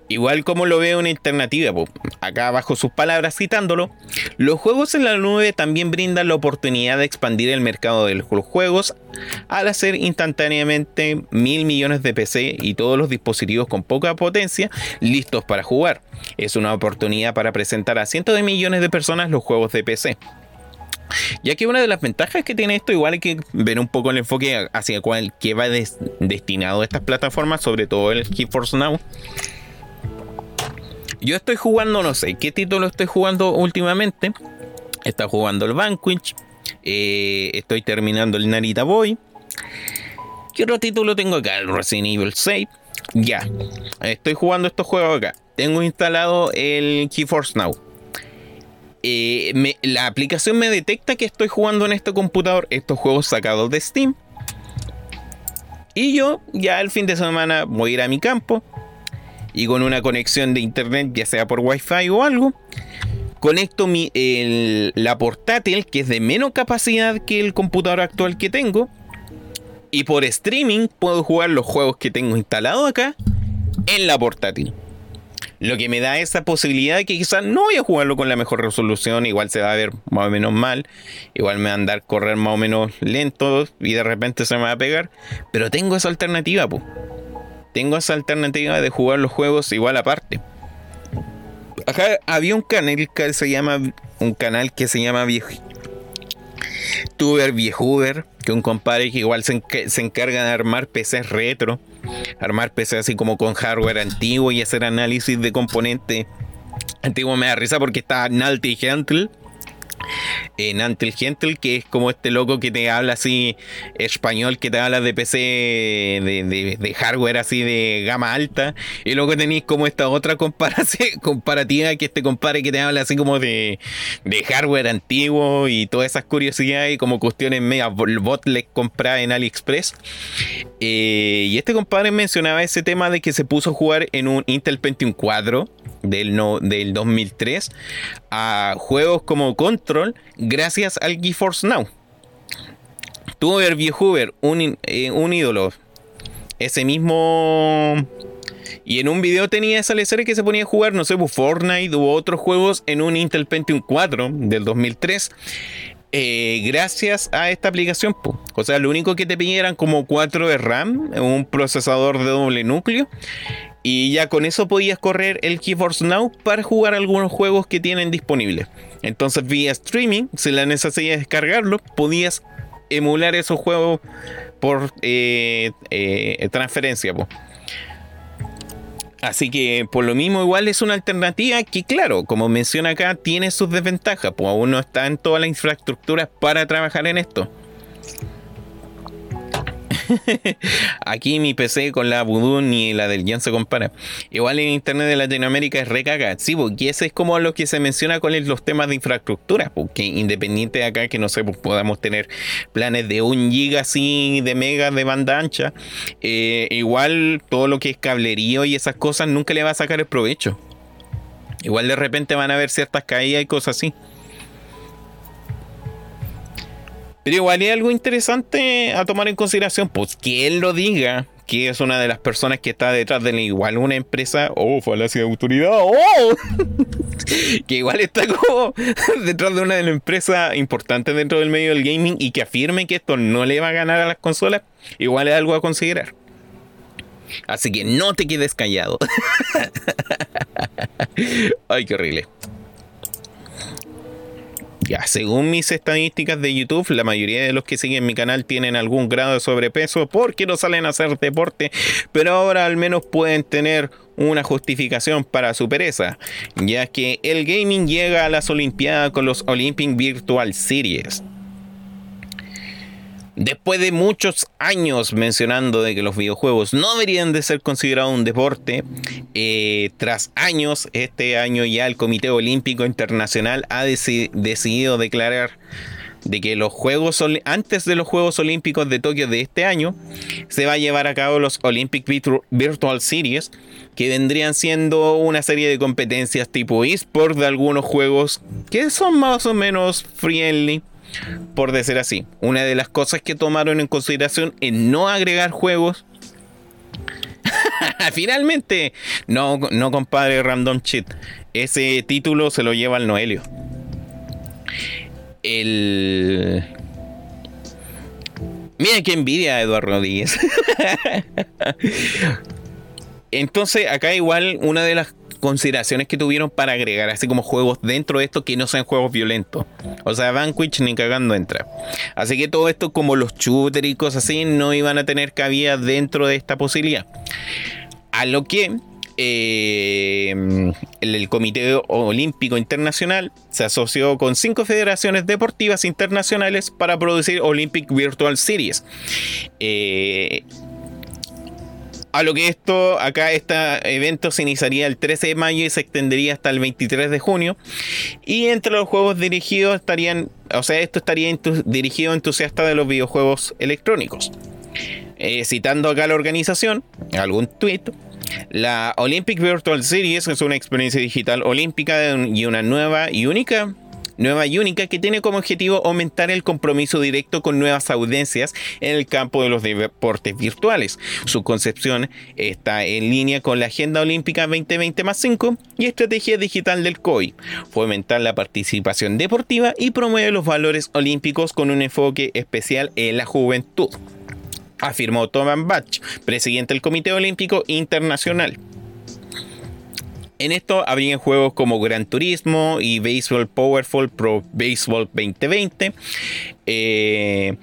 igual como lo veo una alternativa, acá bajo sus palabras citándolo, los juegos en la nube también brindan la oportunidad de expandir el mercado de los juegos al hacer instantáneamente mil millones de PC y todos los dispositivos con poca potencia listos para jugar. Es una oportunidad para presentar a cientos de millones de personas los juegos de PC. Ya que una de las ventajas que tiene esto, igual hay que ver un poco el enfoque hacia cuál va destinado a estas plataformas, sobre todo el GeForce Now. Yo estoy jugando, no sé qué título estoy jugando últimamente. Está jugando el Vanquish. Eh, estoy terminando el Narita Boy. ¿Qué otro título tengo acá? El Resident Evil 6. Ya. Estoy jugando estos juegos acá. Tengo instalado el GeForce Now eh, la aplicación me detecta que estoy jugando en este computador estos juegos sacados de Steam. Y yo ya el fin de semana voy a ir a mi campo y con una conexión de internet, ya sea por wifi o algo, conecto la portátil que es de menos capacidad que el computador actual que tengo. Y por streaming puedo jugar los juegos que tengo instalados acá en la portátil. Lo que me da esa posibilidad de que quizás no voy a jugarlo con la mejor resolución, igual se va a ver más o menos mal, igual me va a andar correr más o menos lento y de repente se me va a pegar, pero tengo esa alternativa, pues. Tengo esa alternativa de jugar los juegos igual aparte. Acá había un canal que se llama un canal que se llama Viejo Tuber Viejuber, que un compadre que igual se, se encarga de armar PCs retro armar PC así como con hardware antiguo y hacer análisis de componentes antiguo me da risa porque está Nalty Gentle en Antel Gentle, que es como este loco que te habla así español, que te habla de PC, de, hardware así de gama alta, y luego tenéis como esta otra comparativa que este compare que te habla así como de, hardware antiguo y todas esas curiosidades y como cuestiones mega botless compradas en AliExpress. Eh, y este compadre mencionaba ese tema de que se puso a jugar en un Intel Pentium 4 del, no, del 2003 a juegos como Control gracias al GeForce Now. Tuvo el Hoover, un, eh, un ídolo. Ese mismo. Y en un video tenía esa lecera que se ponía a jugar, no sé, pues, Fortnite u otros juegos en un Intel Pentium 4 del 2003. Eh, gracias a esta aplicación. O sea, lo único que te pidieran como 4 de RAM, un procesador de doble núcleo y ya con eso podías correr el GeForce Now para jugar algunos juegos que tienen disponibles. Entonces vía streaming, si la necesidad de descargarlo, podías emular esos juegos por eh, eh, transferencia. Así que por lo mismo igual es una alternativa que claro, como menciona acá, tiene sus desventajas, pues aún no está en toda la infraestructura para trabajar en esto. Aquí mi PC con la Voodoo ni la del Jan se compara. Igual en Internet de Latinoamérica es recaga. Sí, porque ese es como lo que se menciona con los temas de infraestructura. Porque independiente de acá que no sé, pues podamos tener planes de un giga así de mega de banda ancha. Eh, igual todo lo que es cablerío y esas cosas nunca le va a sacar el provecho. Igual de repente van a haber ciertas caídas y cosas así. Pero igual es algo interesante a tomar en consideración, pues él lo diga, que es una de las personas que está detrás de igual una empresa, oh, falacia de autoridad, oh, que igual está como detrás de una de las empresas importantes dentro del medio del gaming y que afirme que esto no le va a ganar a las consolas, igual es algo a considerar. Así que no te quedes callado. Ay, qué horrible. Ya, según mis estadísticas de YouTube, la mayoría de los que siguen mi canal tienen algún grado de sobrepeso porque no salen a hacer deporte, pero ahora al menos pueden tener una justificación para su pereza, ya que el gaming llega a las Olimpiadas con los Olympic Virtual Series. Después de muchos años mencionando de que los videojuegos no deberían de ser considerados un deporte, eh, tras años, este año ya el Comité Olímpico Internacional ha decidido declarar de que los Juegos antes de los Juegos Olímpicos de Tokio de este año se va a llevar a cabo los Olympic Virtual Series que vendrían siendo una serie de competencias tipo eSport de algunos juegos que son más o menos friendly por decir así. Una de las cosas que tomaron en consideración es no agregar juegos. Finalmente, no, no compadre Random Cheat. Ese título se lo lleva el Noelio. El. Mira qué envidia Eduardo Rodríguez. Entonces, acá igual una de las consideraciones que tuvieron para agregar así como juegos dentro de esto que no sean juegos violentos. O sea, Vanquish ni cagando entra. Así que todo esto como los shooters y cosas así no iban a tener cabida dentro de esta posibilidad. A lo que eh, el, Comité Olímpico Internacional se asoció con cinco federaciones deportivas internacionales para producir Olympic Virtual Series. Eh, a lo que esto, acá este evento se iniciaría el 13 de mayo y se extendería hasta el 23 de junio. Y entre los juegos dirigidos estarían, o sea, esto estaría dirigido a entusiastas de los videojuegos electrónicos. Eh, citando acá la organización, algún tweet, la Olympic Virtual Series es una experiencia digital olímpica y una nueva y única nueva y única que tiene como objetivo aumentar el compromiso directo con nuevas audiencias en el campo de los deportes virtuales. Su concepción está en línea con la Agenda Olímpica 2020 más 5 y Estrategia Digital del COI, fomentar la participación deportiva y promueve los valores olímpicos con un enfoque especial en la juventud afirmó Thomas Bach, presidente del Comité Olímpico Internacional. En esto habrían juegos como Gran Turismo y Baseball Powerful Pro Baseball 2020. Eh,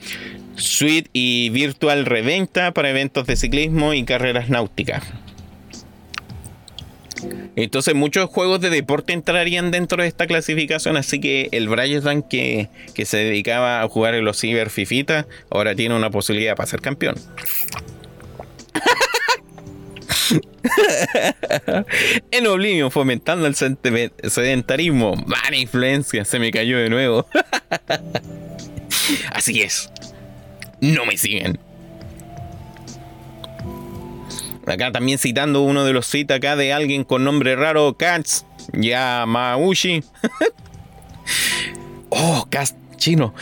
Suite y Virtual Reventa para eventos de ciclismo y carreras náuticas. Entonces muchos juegos de deporte entrarían dentro de esta clasificación, así que el Brian que, que se dedicaba a jugar en los Cyber Fifita, ahora tiene una posibilidad para ser campeón. en Oblivion fomentando el sedentarismo. Mala influencia, se me cayó de nuevo. Así es. No me siguen. Acá también citando uno de los citas acá de alguien con nombre raro, Katz Yamauchi. oh, Katz chino.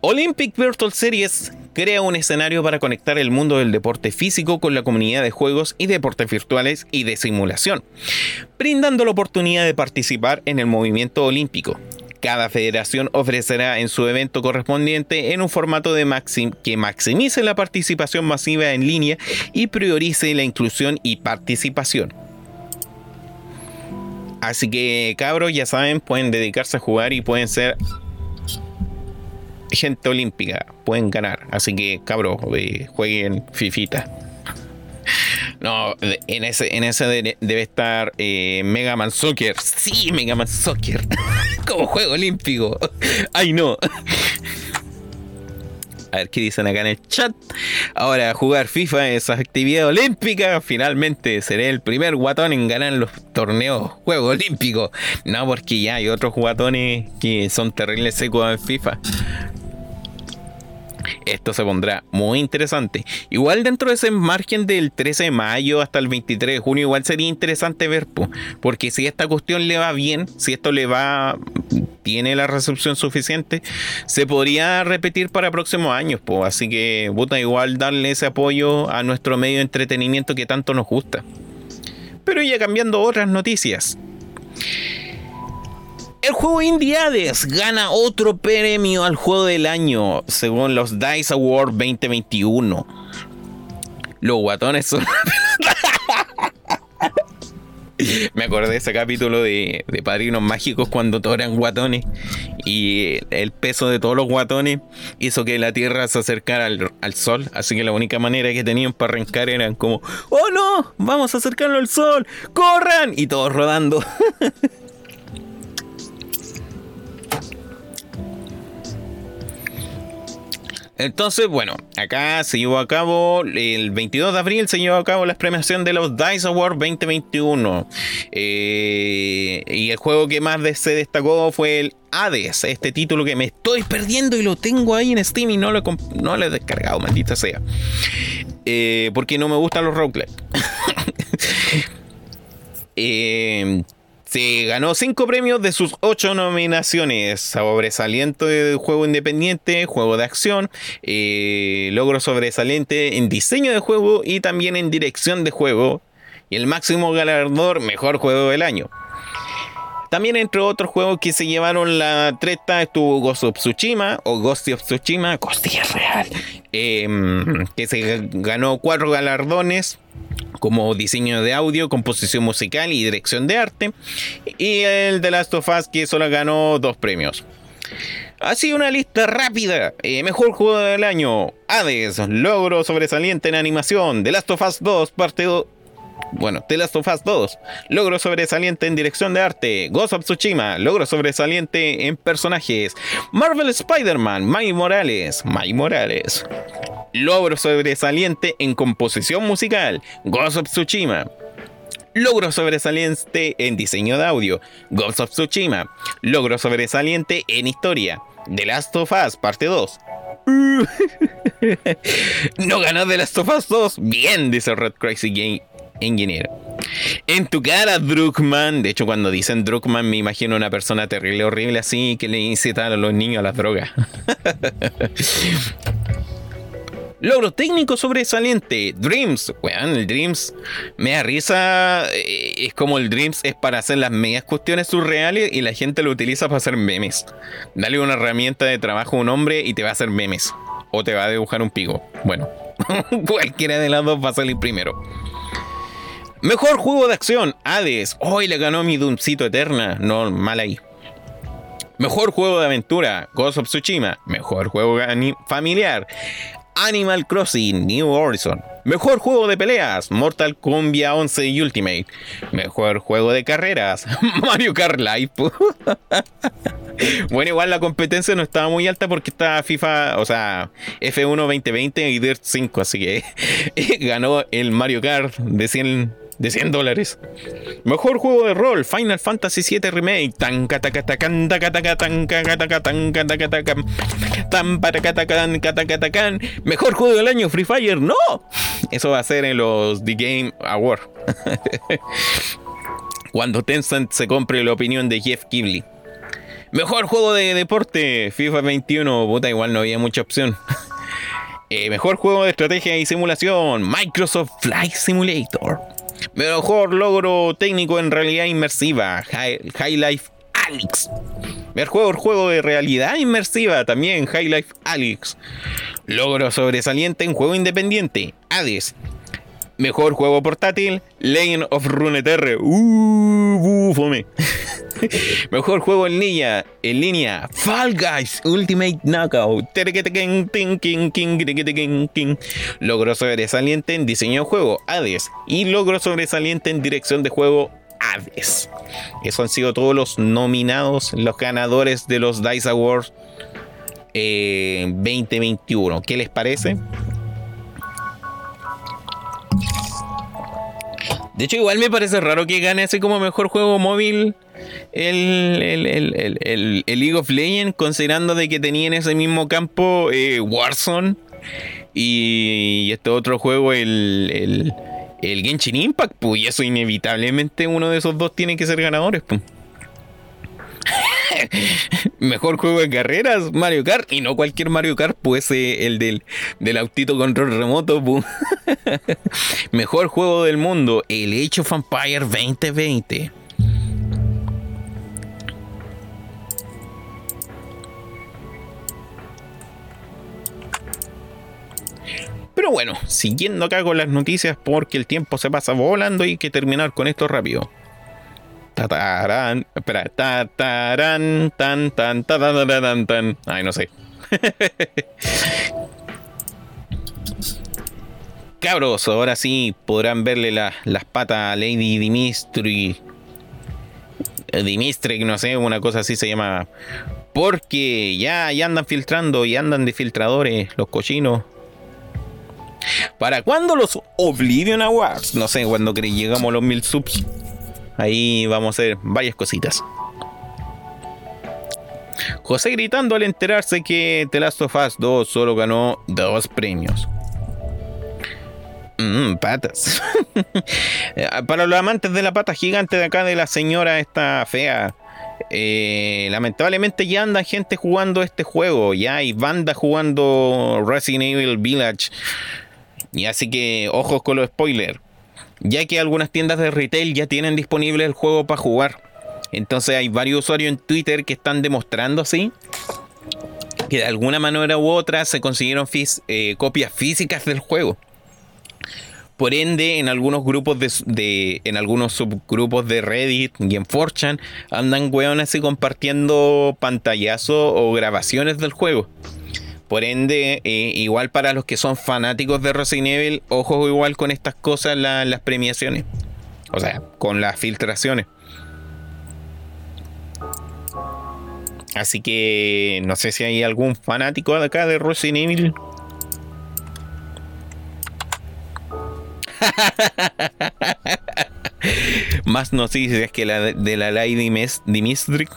Olympic Virtual Series crea un escenario para conectar el mundo del deporte físico con la comunidad de juegos y deportes virtuales y de simulación, brindando la oportunidad de participar en el movimiento olímpico. Cada federación ofrecerá en su evento correspondiente en un formato de que maximice la participación masiva en línea y priorice la inclusión y participación. Así que cabros, ya saben, pueden dedicarse a jugar y pueden ser gente olímpica, pueden ganar. Así que cabros, jueguen Fifita. No, en ese, en ese debe estar eh, Mega Man Soccer. Sí, Mega Man Soccer. Como juego olímpico. Ay, no. A ver qué dicen acá en el chat. Ahora, jugar FIFA es actividad olímpica. Finalmente seré el primer guatón en ganar los torneos Juegos Olímpicos. No, porque ya hay otros guatones que son terribles secos FIFA esto se pondrá muy interesante. Igual dentro de ese margen del 13 de mayo hasta el 23 de junio, igual sería interesante ver, porque si esta cuestión le va bien, si esto le va, tiene la recepción suficiente, se podría repetir para próximos años, pues. Así que, puta, igual darle ese apoyo a nuestro medio de entretenimiento que tanto nos gusta. Pero ya cambiando otras noticias. El juego Indiades gana otro premio al juego del año, según los DICE Award 2021. Los guatones son. Me acordé de ese capítulo de, Padrinos Mágicos cuando todos eran guatones y el peso de todos los guatones hizo que la Tierra se acercara al, al, Sol. Así que la única manera que tenían para arrancar eran como, ¡Oh no! ¡Vamos a acercarlo al Sol! ¡Corran! Y todos rodando. Entonces, bueno, acá se llevó a cabo el 22 de abril, se llevó a cabo la premiación de los DICE Awards 2021. Eh, y el juego que más se destacó fue el Hades, este título que me estoy perdiendo y lo tengo ahí en Steam y no lo he, no lo he descargado, maldita sea. Eh, porque no me gustan los roguelikes. eh, se ganó cinco premios de sus ocho nominaciones. Sobresaliente de juego independiente, juego de acción, eh, logro sobresaliente en diseño de juego y también en dirección de juego. Y el máximo galardor, mejor juego del año. También entre otros juegos que se llevaron la treta estuvo Ghost of Tsushima o Ghost of Tsushima, Ghost real, em, que se ganó cuatro galardones como diseño de audio, composición musical y dirección de arte. Y el de Last of Us que solo ganó dos premios. Así una lista rápida. Eh, mejor juego del año. Hades. Logro sobresaliente en animación. The Last of Us 2, parte 2. Bueno, The Last of Us 2, logro sobresaliente en dirección de arte. Ghost of Tsushima, logro sobresaliente en personajes. Marvel Spider-Man, May Morales, May Morales. Logro sobresaliente en composición musical. Ghost of Tsushima. Logro sobresaliente en diseño de audio. Ghost of Tsushima. Logro sobresaliente en historia. The Last of Us, parte 2. no ganó The Last of Us 2. Bien, dice Red Crazy Game Engineer. En tu cara, Druckmann. De hecho, cuando dicen Druckmann, me imagino una persona terrible, horrible así que le incita a los niños a las drogas. Logro técnico sobresaliente. Dreams. Weón, el Dreams me da risa. Eh, es como el Dreams es para hacer las medias cuestiones surreales y la gente lo utiliza para hacer memes. Dale una herramienta de trabajo a un hombre y te va a hacer memes. O te va a dibujar un pico. Bueno, cualquiera de las dos va a salir primero. Mejor juego de acción, Hades. Hoy le ganó mi Doomcito Eterna. No, mal ahí. Mejor juego de aventura, Ghost of Tsushima. Mejor juego familiar, Animal Crossing New Horizon. Mejor juego de peleas, Mortal Kombat 11 Ultimate. Mejor juego de carreras, Mario Kart Live. bueno, igual la competencia no estaba muy alta porque estaba FIFA, o sea, F1 2020 y Dirt 5, así que ganó el Mario Kart de 100 de 100 dólares. Mejor juego de rol, Final Fantasy VII Remake. Mejor juego del año, Free Fire. No, eso va a ser en los The Game Awards. Cuando Tencent se compre la opinión de Jeff Kibley. Mejor juego de deporte, FIFA 21. Puta, igual no había mucha opción. Eh, mejor juego de estrategia y simulación, Microsoft Flight Simulator. Mejor logro técnico en realidad inmersiva, High, Life Alex. Mejor juego de realidad inmersiva también, High Life Alex. Logro sobresaliente en juego independiente, Hades. Mejor juego portátil, Legend of Runeterra. Uh, fome. Mejor juego en línea, en línea, Fall Guys Ultimate Knockout. Logro sobresaliente en diseño de juego, Hades. Y logro sobresaliente en dirección de juego, Hades. Esos han sido todos los nominados, los ganadores de los DICE Awards 2021. Eh, ¿Qué les parece? De hecho, igual me parece raro que gane así como mejor juego móvil el, el, League of Legends, considerando de que tenía en ese mismo campo eh, Warzone y, este otro juego, el, el, Genshin Impact, pues, y eso inevitablemente uno de esos dos tiene que ser ganadores, pues. Mejor juego de carreras, Mario Kart. Y no cualquier Mario Kart, pues el del, del autito control remoto. Mejor juego del mundo, el Age of Empire 2020. Pero bueno, siguiendo acá con las noticias porque el tiempo se pasa volando y hay que terminar con esto rápido. Tatarán, espera, tatarán, tan, tan, tan, tan. Ay, no sé. Cabros, ahora sí podrán verle las patas a Lady Dimitri. Dimitri, no sé, una cosa así se llama. Porque ya, ya andan filtrando y andan de filtradores los cochinos. ¿Para cuándo los Oblivion Awards? No sé, cuando llegamos a los mil subs. Ahí vamos a hacer varias cositas. José gritando al enterarse que The Last of Us 2 solo ganó dos premios. Mmm, patas. Para los amantes de la pata gigante de acá de la señora esta fea. Eh, lamentablemente ya anda gente jugando este juego. Ya hay bandas jugando Resident Evil Village. Y así que ojos con los spoilers. Ya que algunas tiendas de retail ya tienen disponible el juego para jugar. Entonces hay varios usuarios en Twitter que están demostrando así que de alguna manera u otra se consiguieron eh, copias físicas del juego. Por ende, en algunos grupos de, en algunos subgrupos de Reddit y en 4chan andan weones y compartiendo pantallazos o grabaciones del juego. Por ende, eh, igual para los que son fanáticos de Resident Evil, ojo igual con estas cosas las premiaciones. O sea, con las filtraciones. Así que no sé si hay algún fanático de acá de Resident Evil. Más noticias que la de la Lady Dimitri.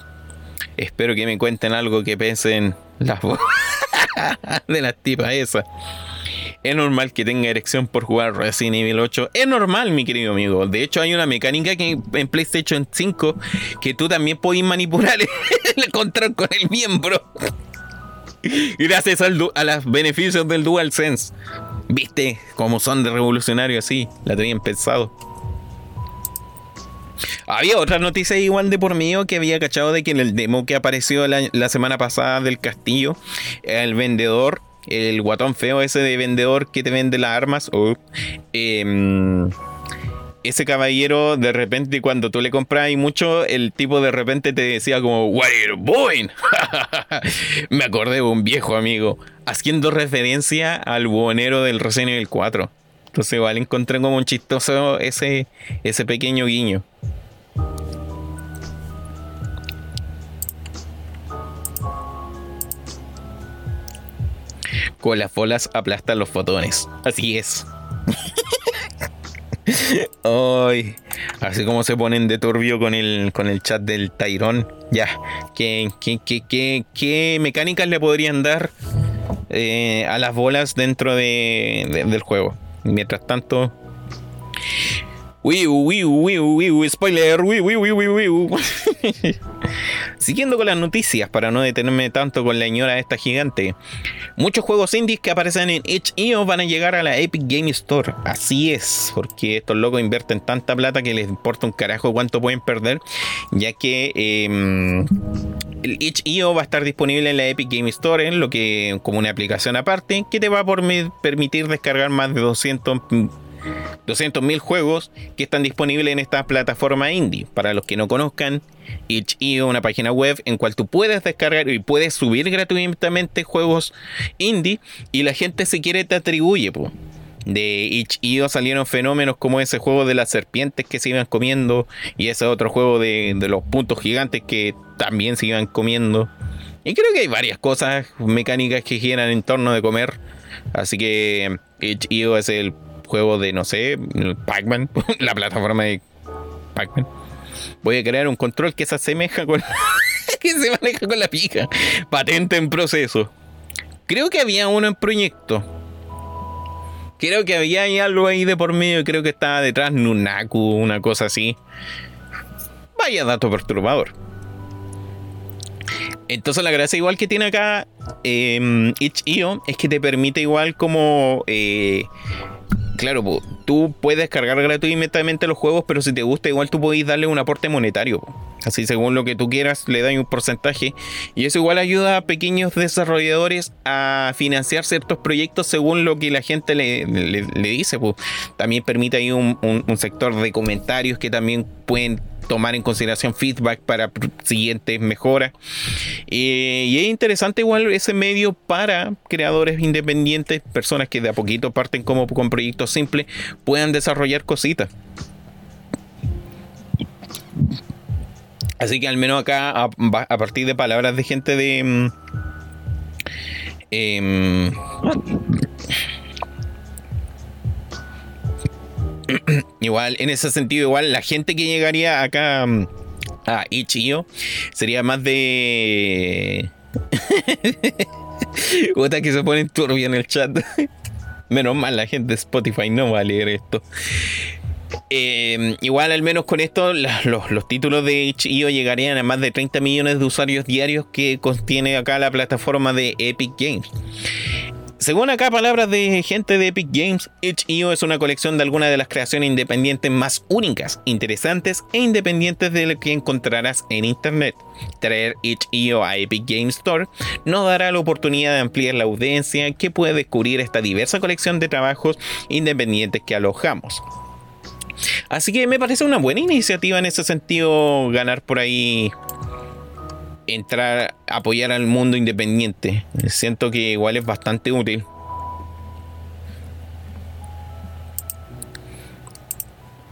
Espero que me cuenten algo que pensen las de las tipas esa Es normal que tenga erección por jugar Resident Evil 8. Es normal, mi querido amigo. De hecho, hay una mecánica que en PlayStation 5 que tú también podés manipular el control con el miembro. Gracias al a los beneficios del DualSense. ¿Viste cómo son de revolucionario así? La tenían pensado. Había otra noticia igual de por mío que había cachado de que en el demo que apareció la, semana pasada del castillo, el vendedor, el guatón feo ese de vendedor que te vende las armas, em, ese caballero de repente cuando tú le compras y mucho, el tipo de repente te decía como, What are you doing? Me acordé de un viejo amigo haciendo referencia al buhonero del Resident Evil 4. Entonces igual encontré como un chistoso ese, ese pequeño guiño. Con las bolas aplastan los fotones. Así es. Ay, así como se ponen de turbio con el, con el chat del Tyrón. Ya, ¿qué, qué, qué, qué mecánicas le podrían dar eh, a las bolas dentro de, del juego? Mientras tanto. Wiu, wiu, wiu, wiu, spoiler, wiu, wiu, wiu, wiu. Siguiendo con las noticias, para no detenerme tanto con la señora esta gigante. Muchos juegos indies que aparecen en itch.io van a llegar a la Epic Game Store. Así es, porque estos locos invierten tanta plata que les importa un carajo cuánto pueden perder, ya que eh, el itch.io va a estar disponible en la Epic Game Store, en lo que como una aplicación aparte que te va a permitir descargar más de 200 200.000 juegos que están disponibles en esta plataforma indie. Para los que no conozcan, itch.io, una página web en cual tú puedes descargar y puedes subir gratuitamente juegos indie y la gente si quiere te atribuye. De itch.io salieron fenómenos como ese juego de las serpientes que se iban comiendo y ese otro juego de, los puntos gigantes que también se iban comiendo. Y creo que hay varias cosas mecánicas que giran en torno de comer. Así que itch.io es el juego de, no sé, Pac-Man, la plataforma de Pac-Man. Voy a crear un control que se asemeja con. que se maneja con la pija. Patente en proceso. Creo que había uno en proyecto. Creo que había algo ahí de por medio. Creo que estaba detrás Nunaku, una cosa así. Vaya dato perturbador. Entonces la gracia igual que tiene acá eh, itch.io es que te permite igual como eh, claro, tú puedes descargar gratuitamente los juegos, pero si te gusta, igual tú podés darle un aporte monetario. Así, según lo que tú quieras, le dan un porcentaje. Y eso igual ayuda a pequeños desarrolladores a financiar ciertos proyectos según lo que la gente le, dice. También permite ahí un sector de comentarios que también pueden tomar en consideración feedback para siguientes mejoras. Eh, y es interesante igual ese medio para creadores independientes, personas que de a poquito parten como con proyectos simples, puedan desarrollar cositas. Así que al menos acá, a, partir de palabras de gente de... Mm, igual, en ese sentido, igual la gente que llegaría acá mm, a Ichio sería más de. Otra que se ponen turbio en el chat. Menos mal, la gente de Spotify no va a leer esto. Em, igual, al menos con esto, los, los, títulos de Itch.io llegarían a más de 30 millones de usuarios diarios que contiene acá la plataforma de Epic Games. Según acá palabras de gente de Epic Games, itch.io es una colección de algunas de las creaciones independientes más únicas, interesantes e independientes de lo que encontrarás en internet. Traer itch.io a Epic Games Store nos dará la oportunidad de ampliar la audiencia que puede descubrir esta diversa colección de trabajos independientes que alojamos. Así que me parece una buena iniciativa en ese sentido ganar por ahí entrar, apoyar al mundo independiente. Siento que igual es bastante útil.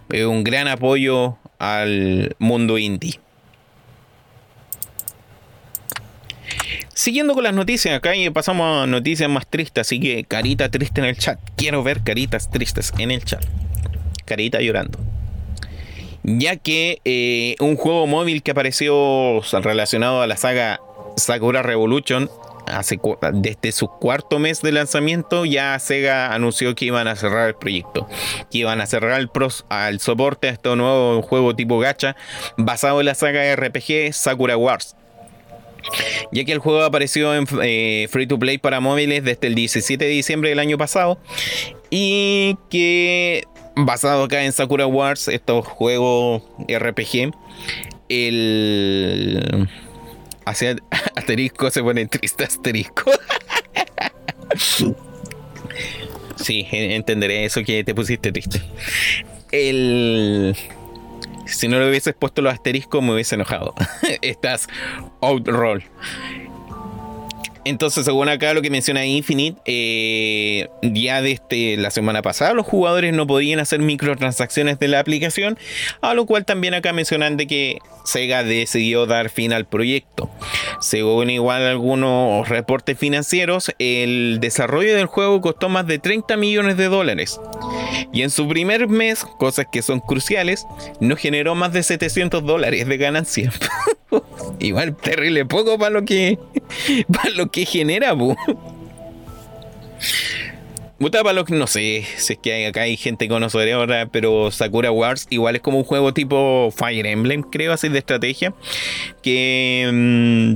Es un gran apoyo al mundo indie. Siguiendo con las noticias, acá pasamos a noticias más tristes, así que carita triste en el chat. Quiero ver caritas tristes en el chat. Carita llorando ya que eh, un juego móvil que apareció relacionado a la saga Sakura Revolution desde su cuarto mes de lanzamiento ya Sega anunció que iban a cerrar el proyecto, que iban a cerrar el al soporte a este nuevo juego tipo gacha basado en la saga RPG Sakura Wars. Ya que el juego apareció en eh, free to play para móviles desde el 17 de diciembre del año pasado y que basado acá en Sakura Wars, estos juegos RPG, el hacia asterisco se pone triste asterisco. sí, entenderé eso que te pusiste triste. el... Si no le hubieses puesto los asteriscos me hubiese enojado. Estás outroll. Entonces, según acá lo que menciona Infinite, eh, ya desde la semana pasada los jugadores no podían hacer microtransacciones de la aplicación, a lo cual también acá mencionan de que Sega decidió dar fin al proyecto. Según igual algunos reportes financieros, el desarrollo del juego costó más de 30 millones de dólares. Y en su primer mes, cosas que son cruciales, no generó más de 700 dólares de ganancia. igual terrible poco para lo que, para lo que genera, para los que no sé si es que hay, acá hay gente conocedora, pero Sakura Wars igual es como un juego tipo Fire Emblem, creo, así de estrategia. Que. Mm,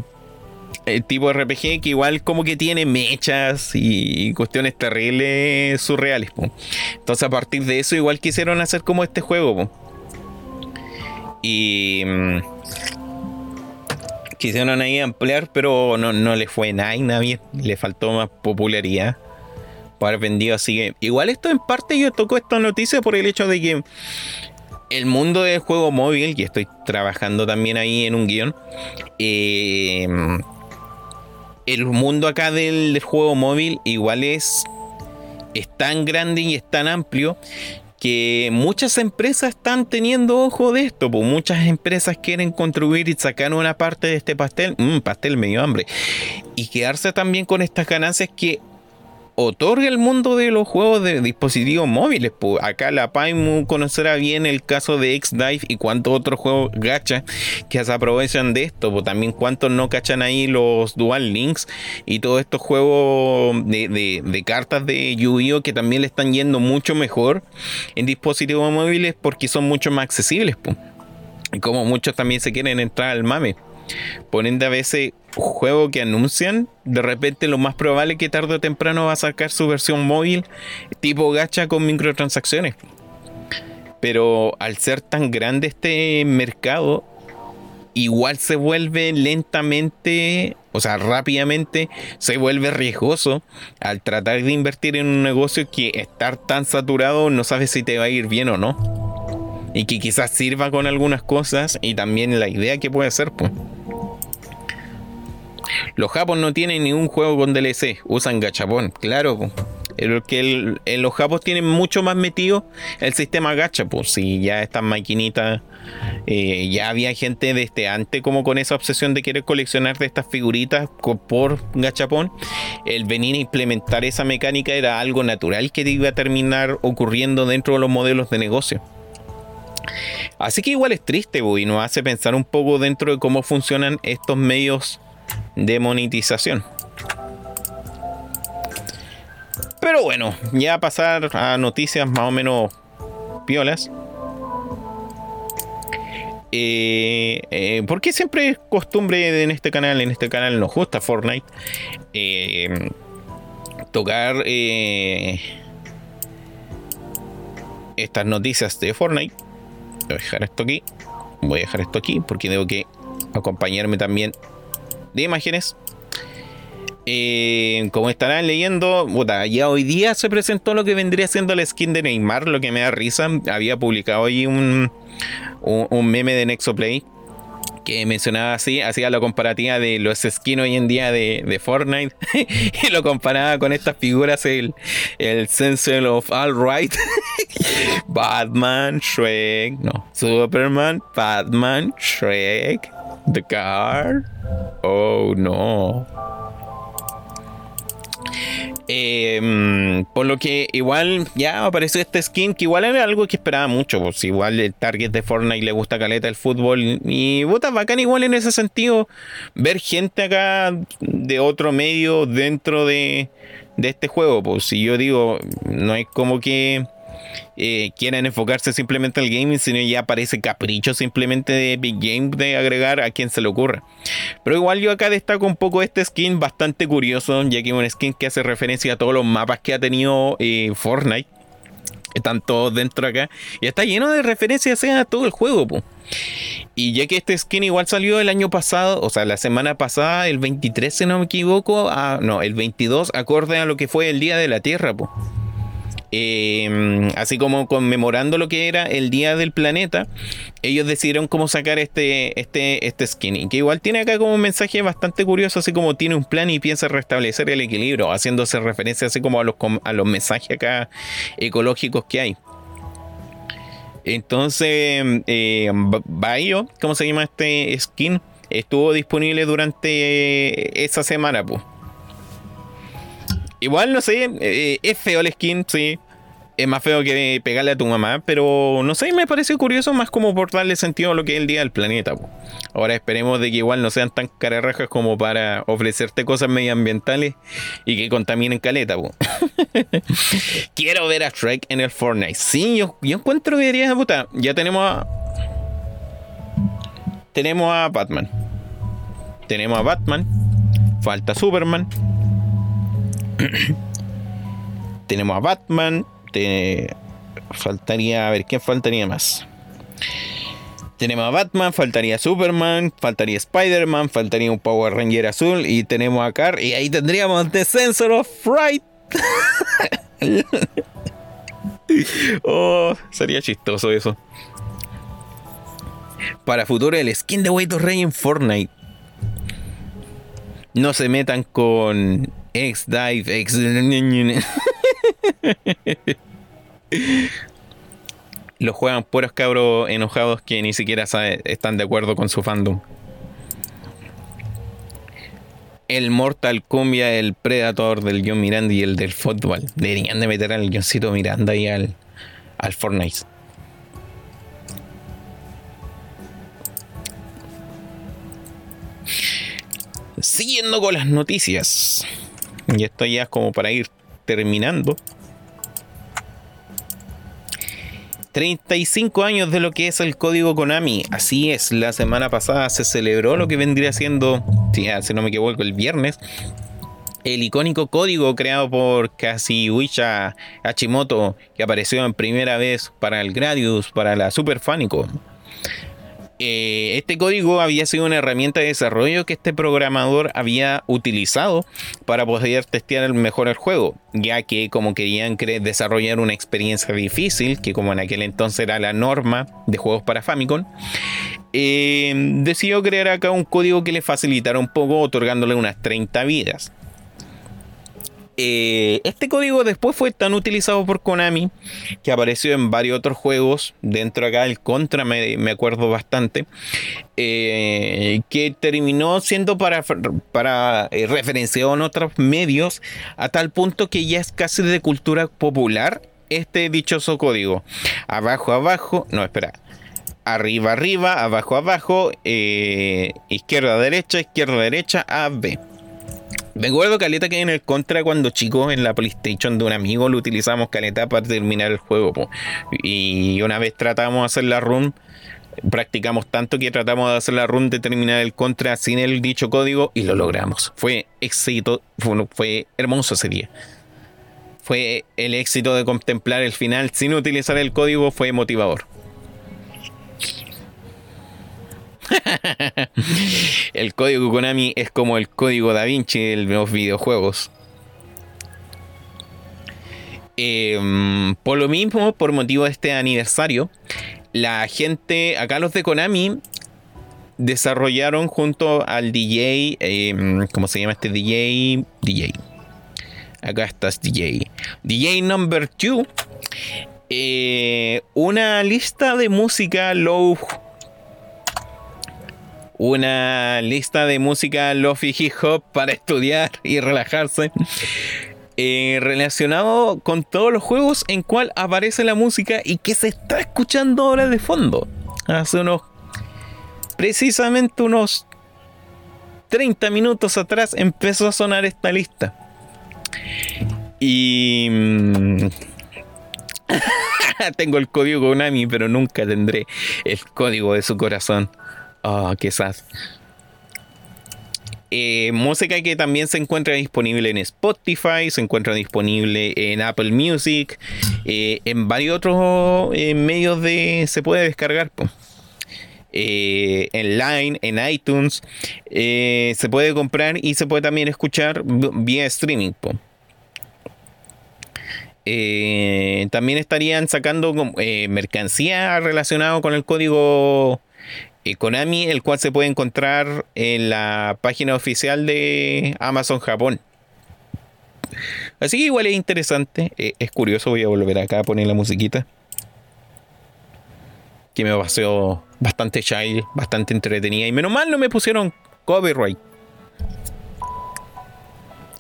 el tipo RPG que igual como que tiene mechas y cuestiones terribles surreales. Entonces a partir de eso igual quisieron hacer como este juego. Y mm, quisieron ahí ampliar, pero no, no le fue nada, nada bien. Le faltó más popularidad para haber vendido así que igual esto en parte yo toco esta noticia por el hecho de que el mundo del juego móvil, y estoy trabajando también ahí en un guion, eh, el mundo acá del, juego móvil igual es, es tan grande y es tan amplio que muchas empresas están teniendo ojo de esto, pues muchas empresas quieren contribuir y sacar una parte de este pastel, un pastel medio hambre, y quedarse también con estas ganancias que otorga el mundo de los juegos de dispositivos móviles. Acá la Paimu conocerá bien el caso de X-Dive y cuántos otros juegos gacha que se aprovechan de esto. Pues también cuántos no cachan ahí los Dual Links y todos estos juegos de, cartas de Yu-Gi-Oh! que también le están yendo mucho mejor en dispositivos móviles porque son mucho más accesibles. Y como muchos también se quieren entrar al mame. Poniendo a veces juego que anuncian, de repente lo más probable es que tarde o temprano va a sacar su versión móvil tipo gacha con microtransacciones. Pero al ser tan grande este mercado, igual se vuelve lentamente, o sea, rápidamente se vuelve riesgoso al tratar de invertir en un negocio que estar tan saturado no sabes si te va a ir bien o no. Y que quizás sirva con algunas cosas y también la idea que puede ser, pues. Los japos no tienen ningún juego con DLC, usan gachapón, claro. El, que los japos tienen mucho más metido el sistema gacha, pues si ya estas maquinitas, eh, ya había gente desde antes como con esa obsesión de querer coleccionar de estas figuritas por gachapón, el venir a implementar esa mecánica era algo natural que iba a terminar ocurriendo dentro de los modelos de negocio. Así que igual es triste, y nos hace pensar un poco dentro de cómo funcionan estos medios de monetización. Pero bueno, ya pasar a noticias más o menos piolas. Eh, eh, porque siempre es costumbre en este canal, en este canal nos gusta Fortnite, eh, tocar estas noticias de Fortnite. Voy a dejar esto aquí. Voy a dejar esto aquí porque tengo que acompañarme también de imágenes. Eh, como estarán leyendo, ya hoy día se presentó lo que vendría siendo la skin de Neymar, lo que me da risa. Había publicado ahí un, un, meme de Nexoplay que mencionaba así, hacía la comparativa de los skins hoy en día de, Fortnite y lo comparaba con estas figuras, el, el Sensor of All Right, Batman, Shrek, no, Superman, Batman, Shrek, The Car. Oh, no. Em, por lo que igual ya apareció este skin que igual era algo que esperaba mucho. Pues igual el target de Fortnite le gusta caleta el fútbol. Y puta, bacán igual en ese sentido. Ver gente acá de otro medio dentro de, de este juego. Pues si yo digo, no es como que eh, quieran enfocarse simplemente al gaming, sino ya parece capricho simplemente de Big Game de agregar a quien se le ocurra. Pero igual yo acá destaco un poco este skin bastante curioso, ya que es un skin que hace referencia a todos los mapas que ha tenido eh, Fortnite. Están todos dentro acá. Y está lleno de referencias a todo el juego. Y ya que este skin igual salió el año pasado, o sea, la semana pasada, el 23 si no me equivoco, no, el 22, acorde a lo que fue el Día de la Tierra. Eh, así como conmemorando lo que era el Día del Planeta, ellos decidieron cómo sacar este, este, este skin. que igual tiene acá como un mensaje bastante curioso, así como tiene un plan y piensa restablecer el equilibrio, haciéndose referencia así como a los, a los mensajes acá ecológicos que hay. Entonces, eh, Bayo, ¿cómo se llama este skin? Estuvo disponible durante esa semana, pues. Igual, no sé, eh, es feo el skin, sí. Es más feo que pegarle a tu mamá, pero no sé, me parece curioso más como por darle sentido a lo que es el día del planeta. Ahora esperemos de que igual no sean tan cararrajas como para ofrecerte cosas medioambientales y que contaminen caleta. Quiero ver a Shrek en el Fortnite. Sí, yo, yo encuentro que de puta. Ya tenemos a. Tenemos a Batman. Tenemos a Batman. Falta Superman tenemos a Batman. faltaría, a ver, ¿quién faltaría más? Tenemos a Batman, faltaría Superman, faltaría Spider-Man, faltaría un Power Ranger azul y tenemos a Car y ahí tendríamos The Sensor of Fright. oh, sería chistoso eso. Para futuro el skin de Way Rey en Fortnite. No se metan con X Dive, X. Lo juegan puros cabros enojados que ni siquiera están de acuerdo con su fandom. El Mortal Kombat, el Predator del John Miranda y el del fútbol. Deberían de meter al Johncito Miranda y al, al Fortnite. Siguiendo con las noticias. Y esto ya es como para ir terminando. 35 años de lo que es el código Konami. Así es, la semana pasada se celebró lo que vendría siendo, si no me equivoco, el viernes. El icónico código creado por Kazuhisa Hachimoto, que apareció en primera vez para el Gradius, para la Super Famicom. Eh, este código había sido una herramienta de desarrollo que este programador había utilizado para poder testear mejor el juego, ya que como querían desarrollar una experiencia difícil, que como en aquel entonces era la norma de juegos para Famicom, eh, decidió crear acá un código que le facilitara un poco, otorgándole unas 30 vidas. Eh, este código después fue tan utilizado por Konami que apareció en varios otros juegos. Dentro acá el Contra me, acuerdo bastante. Eh, que terminó siendo para, para eh, referenciado en otros medios a tal punto que ya es casi de cultura popular este dichoso código. Abajo, abajo, no, espera. Arriba, arriba, abajo, abajo, izquierda, derecha, izquierda, derecha, A, B. Me acuerdo caleta que en el contra cuando chicos en la PlayStation de un amigo lo utilizamos caleta para terminar el juego. Y una vez tratamos de hacer la run, practicamos tanto que tratamos de hacer la run de terminar el contra sin el dicho código y lo logramos. Fue éxito, fue, fue hermoso ese día. Fue el éxito de contemplar el final sin utilizar el código, fue motivador. el código Konami es como el código Da Vinci de los videojuegos. Em, por lo mismo, por motivo de este aniversario, la gente, acá los de Konami, desarrollaron junto al DJ, em, ¿cómo se llama este DJ? DJ. Acá estás DJ. DJ number 2. Eh, una lista de música low una lista de música lofi hip hop para estudiar y relajarse. Eh, relacionado con todos los juegos en cual aparece la música y que se está escuchando ahora de fondo. Hace unos. Precisamente unos 30 minutos atrás empezó a sonar esta lista. Y. Mm, tengo el código Konami, pero nunca tendré el código de su corazón. Ah, quizás. Eh, música que también se encuentra disponible en Spotify, se encuentra disponible en Apple Music, eh, en varios otros eh, medios de se puede descargar. en Line, en iTunes, se puede comprar y se puede también escuchar vía streaming. también estarían sacando mercancía relacionada con el código Konami, el cual se puede encontrar en la página oficial de Amazon Japón. Así que igual es interesante, es curioso, voy a volver acá a poner la musiquita. Que me pareció bastante child, bastante entretenida. Y menos mal no me pusieron copyright.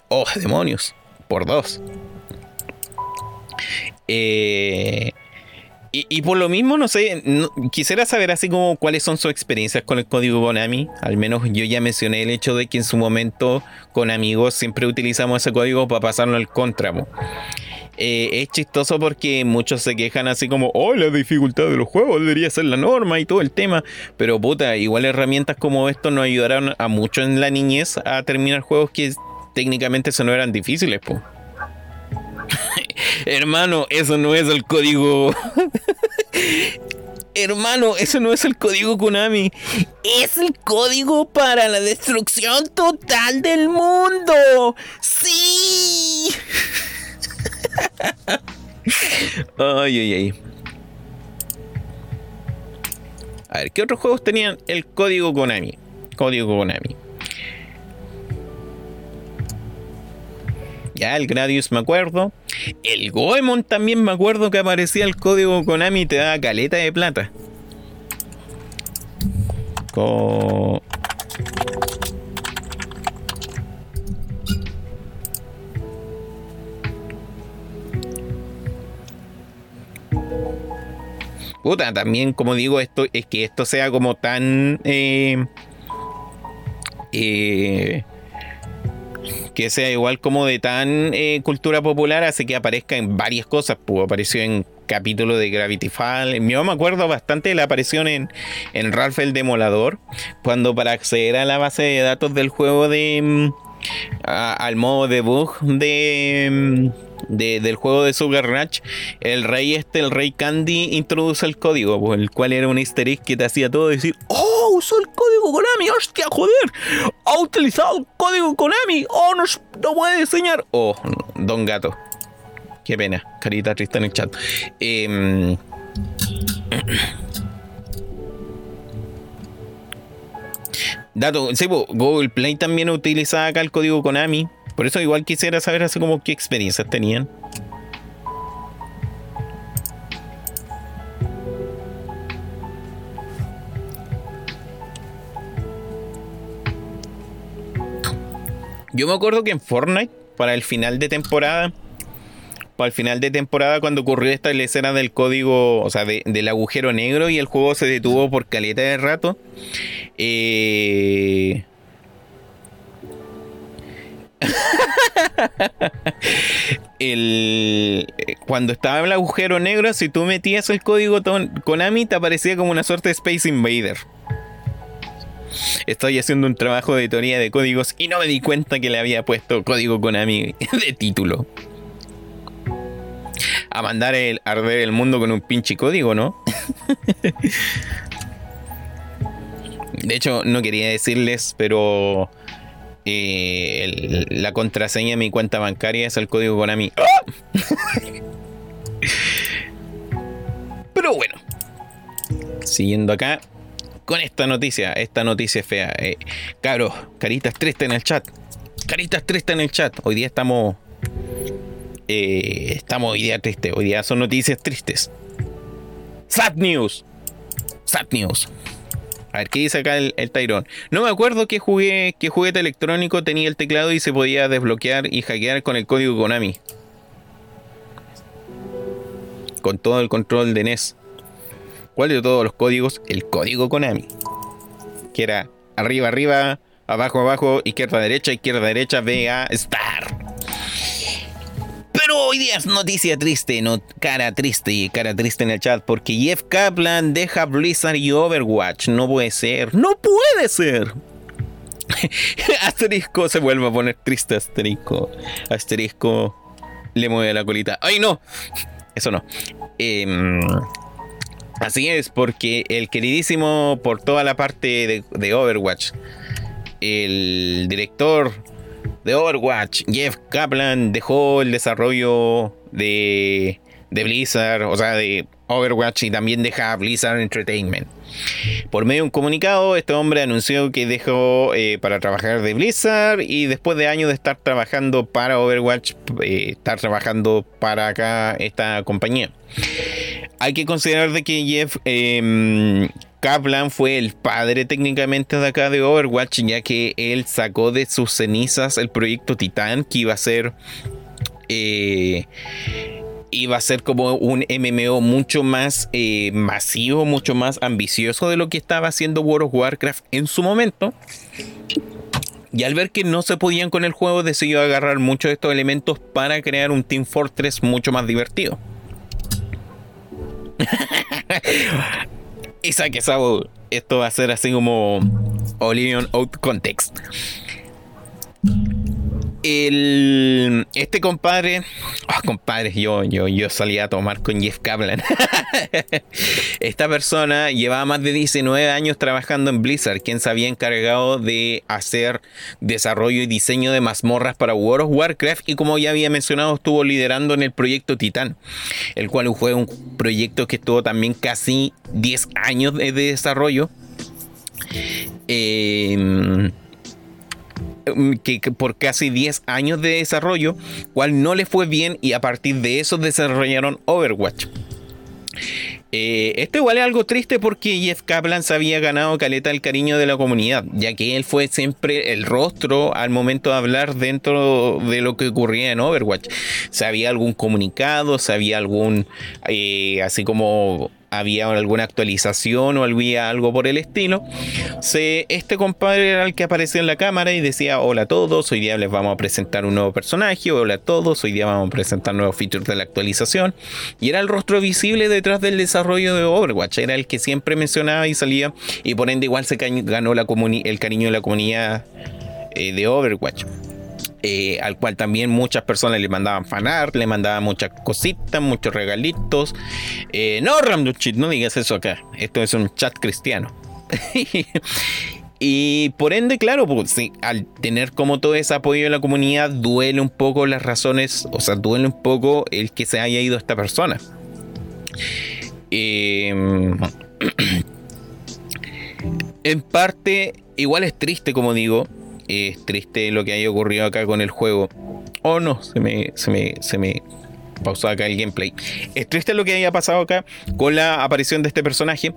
Oh, demonios. Por dos. Eh, y, por lo mismo, no sé, quisiera saber así como cuáles son sus experiencias con el código Konami. Al menos yo ya mencioné el hecho de que en su momento con amigos siempre utilizamos ese código para pasarlo al contra. Eh, es chistoso porque muchos se quejan así como, oh, la dificultad de los juegos debería ser la norma y todo el tema. Pero puta, igual herramientas como esto nos ayudaron a mucho en la niñez a terminar juegos que técnicamente eso no eran difíciles, po. Hermano, eso no es el código. Hermano, eso no es el código Konami. Es el código para la destrucción total del mundo. Sí. ay, ay, ay. A ver, ¿qué otros juegos tenían el código Konami? Código Konami. Ya, el Gradius me acuerdo. El Goemon también me acuerdo que aparecía el código Konami y te daba caleta de plata. Puta, también como digo, esto es que esto sea como tan eh, eh, que sea igual como de tan eh, cultura popular, hace que aparezca en varias cosas. Pues apareció en capítulo de Gravity Fall. Yo me acuerdo bastante de la aparición en, en Ralph el Demolador, cuando para acceder a la base de datos del juego de... Mm, al modo debug de... Mm, del juego de Sugar Ranch, el rey este, el rey Candy, introduce el código, pues, el cual era un easter egg que te hacía todo decir, ¡Oh! Usó el código Konami, ¡hostia, joder! ¡Ha utilizado el código Konami! ¡Oh, no, no puede diseñar! ¡Oh, don gato! Qué pena, carita triste en el chat. Em, dato, sí, pues, Google Play también utiliza acá el código Konami. Por eso igual quisiera saber así como qué experiencias tenían. Yo me acuerdo que en Fortnite, para el final de temporada, para el final de temporada, cuando ocurrió esta escena del código, o sea, del agujero negro y el juego se detuvo por caleta de rato, eh, el, cuando estaba el agujero negro, si tú metías el código Konami, te aparecía como una suerte de Space Invader. Estoy haciendo un trabajo de teoría de códigos y no me di cuenta que le había puesto código Konami de título. A mandar el arder el mundo con un pinche código, ¿no? de hecho, no quería decirles, pero eh, la contraseña de mi cuenta bancaria es el código Konami. ¡Ah! Pero bueno, siguiendo acá con esta noticia, esta noticia fea. Eh, cabros, caritas tristes en el chat. Caritas tristes en el chat. Hoy día estamos. Eh, estamos hoy día tristes. Hoy día son noticias tristes. Sad news. Sad news. A ver, ¿qué dice acá el, Tyrone? No me acuerdo qué, jugué, qué juguete electrónico tenía el teclado y se podía desbloquear y hackear con el código Konami. Con todo el control de NES. ¿Cuál de todos los códigos? El código Konami. Que era arriba, arriba, abajo, abajo, izquierda, derecha, izquierda, derecha, B, A, Star. Pero hoy día es noticia triste, no, cara triste y cara triste en el chat porque Jeff Kaplan deja Blizzard y Overwatch. No puede ser, no puede ser. asterisco se vuelve a poner triste, asterisco. Asterisco le mueve la colita. ¡Ay, no! Eso no. Em, así es, porque el queridísimo por toda la parte de Overwatch, el director de Overwatch, Jeff Kaplan dejó el desarrollo de, Blizzard, o sea, de Overwatch y también deja Blizzard Entertainment. Por medio de un comunicado, este hombre anunció que dejó eh, para trabajar de Blizzard y después de años de estar trabajando para Overwatch, eh, estar trabajando para acá esta compañía. Hay que considerar de que Jeff em, Kaplan fue el padre técnicamente de acá de Overwatch, ya que él sacó de sus cenizas el proyecto Titan, que iba a ser... Eh, iba a ser como un MMO mucho más eh, masivo, mucho más ambicioso de lo que estaba haciendo World of Warcraft en su momento. Y al ver que no se podían con el juego, decidió agarrar muchos de estos elementos para crear un Team Fortress mucho más divertido. Y saque esto va a ser así como Olion Out Context este compadre, oh, compadre, yo, yo, yo salía a tomar con Jeff Kaplan. Esta persona llevaba más de 19 años trabajando en Blizzard, quien se había encargado de hacer desarrollo y diseño de mazmorras para World of Warcraft y como ya había mencionado estuvo liderando en el proyecto Titan, el cual fue un proyecto que estuvo también casi 10 años de desarrollo. Eh, Mm, que, por casi 10 años de desarrollo, cual no le fue bien y a partir de eso desarrollaron Overwatch. Eh, esto igual es algo triste porque Jeff Kaplan se había ganado caleta el cariño de la comunidad, ya que él fue siempre el rostro al momento de hablar dentro de lo que ocurría en Overwatch. Si había algún comunicado, si había algún, eh, así como había alguna actualización o había algo por el estilo, este compadre era el que aparecía en la cámara y decía, hola a todos, hoy día les vamos a presentar un nuevo personaje, hola a todos, hoy día vamos a presentar nuevos features de la actualización. Y era el rostro visible detrás del desarrollo de Overwatch, era el que siempre mencionaba y salía, y por ende igual se ganó la el cariño de la comunidad eh, de Overwatch. Eh, al cual también muchas personas le mandaban fanart, le mandaban muchas cositas, muchos regalitos. Eh, no, Ramduchit, no digas eso acá. Esto es un chat cristiano. y por ende, claro, pues, al tener como todo ese apoyo de la comunidad, duele un poco las razones, o sea, duele un poco el que se haya ido esta persona. Em, en parte, igual es triste, como digo, es triste lo que haya ocurrido acá con el juego. Oh no, se me, se me, se me pausó acá el gameplay. Es triste lo que haya pasado acá con la aparición de este personaje.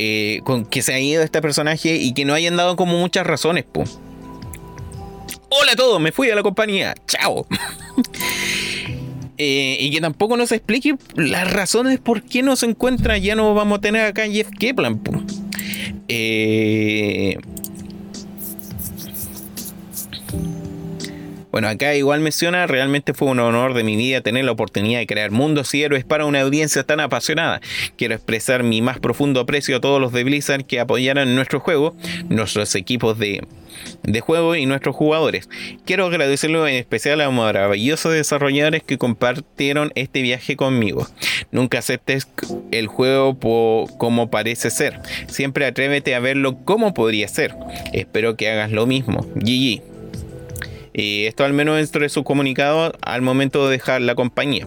Eh, con que se haya ido este personaje y que no hayan dado como muchas razones, Hola a todos, me fui a la compañía. Chao. Eh, y que tampoco nos explique las razones por qué no se encuentra. Ya no vamos a tener acá Jeff Keplan. Eh, Bueno, acá igual menciona, realmente fue un honor de mi vida tener la oportunidad de crear mundos y héroes para una audiencia tan apasionada. Quiero expresar mi más profundo aprecio a todos los de Blizzard que apoyaron nuestro juego, nuestros equipos de, de juego y nuestros jugadores. Quiero agradecerlo en especial a los maravillosos desarrolladores que compartieron este viaje conmigo. Nunca aceptes el juego como parece ser. Siempre atrévete a verlo como podría ser. Espero que hagas lo mismo. GG. Y esto al menos dentro de su comunicado al momento de dejar la compañía.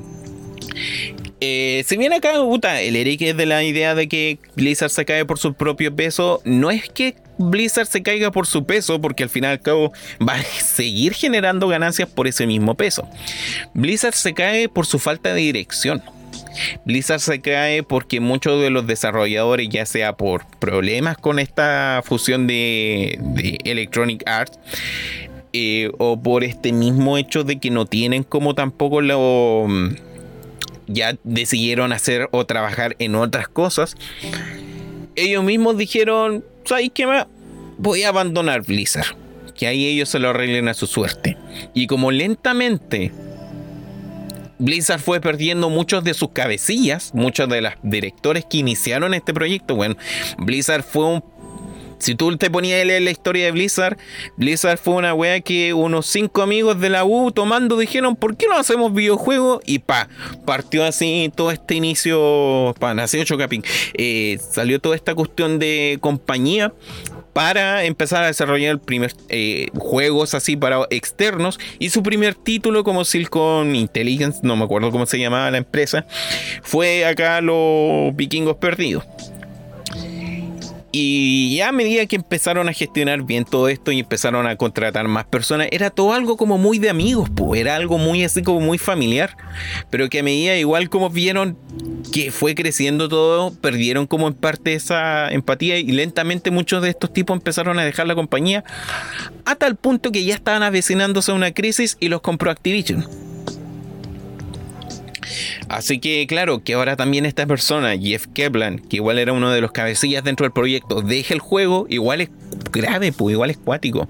Eh, si bien acá, el Eric es de la idea de que Blizzard se cae por su propio peso, no es que Blizzard se caiga por su peso, porque al final y al cabo va a seguir generando ganancias por ese mismo peso. Blizzard se cae por su falta de dirección. Blizzard se cae porque muchos de los desarrolladores, ya sea por problemas con esta fusión de, de Electronic Arts, eh, o por este mismo hecho de que no tienen como tampoco lo mm, ya decidieron hacer o trabajar en otras cosas ellos mismos dijeron ¿sabes qué más? voy a abandonar Blizzard que ahí ellos se lo arreglen a su suerte y como lentamente Blizzard fue perdiendo muchos de sus cabecillas, muchos de los directores que iniciaron este proyecto. Bueno, Blizzard fue un si tú te ponías a leer la historia de Blizzard, Blizzard fue una wea que unos cinco amigos de la U tomando dijeron, ¿por qué no hacemos videojuegos? Y pa, partió así todo este inicio, pa, nació Chocaping, eh, salió toda esta cuestión de compañía para empezar a desarrollar primer, eh, juegos así para externos y su primer título como Silicon Intelligence, no me acuerdo cómo se llamaba la empresa, fue acá los vikingos perdidos. Y ya a medida que empezaron a gestionar bien todo esto y empezaron a contratar más personas, era todo algo como muy de amigos, pues era algo muy así como muy familiar. Pero que a medida igual como vieron que fue creciendo todo, perdieron como en parte esa empatía y lentamente muchos de estos tipos empezaron a dejar la compañía a tal punto que ya estaban avecinándose a una crisis y los compró Activision. Así que claro, que ahora también esta persona, Jeff Keplan, que igual era uno de los cabecillas dentro del proyecto, deje el juego, igual es grave, pues igual es cuático.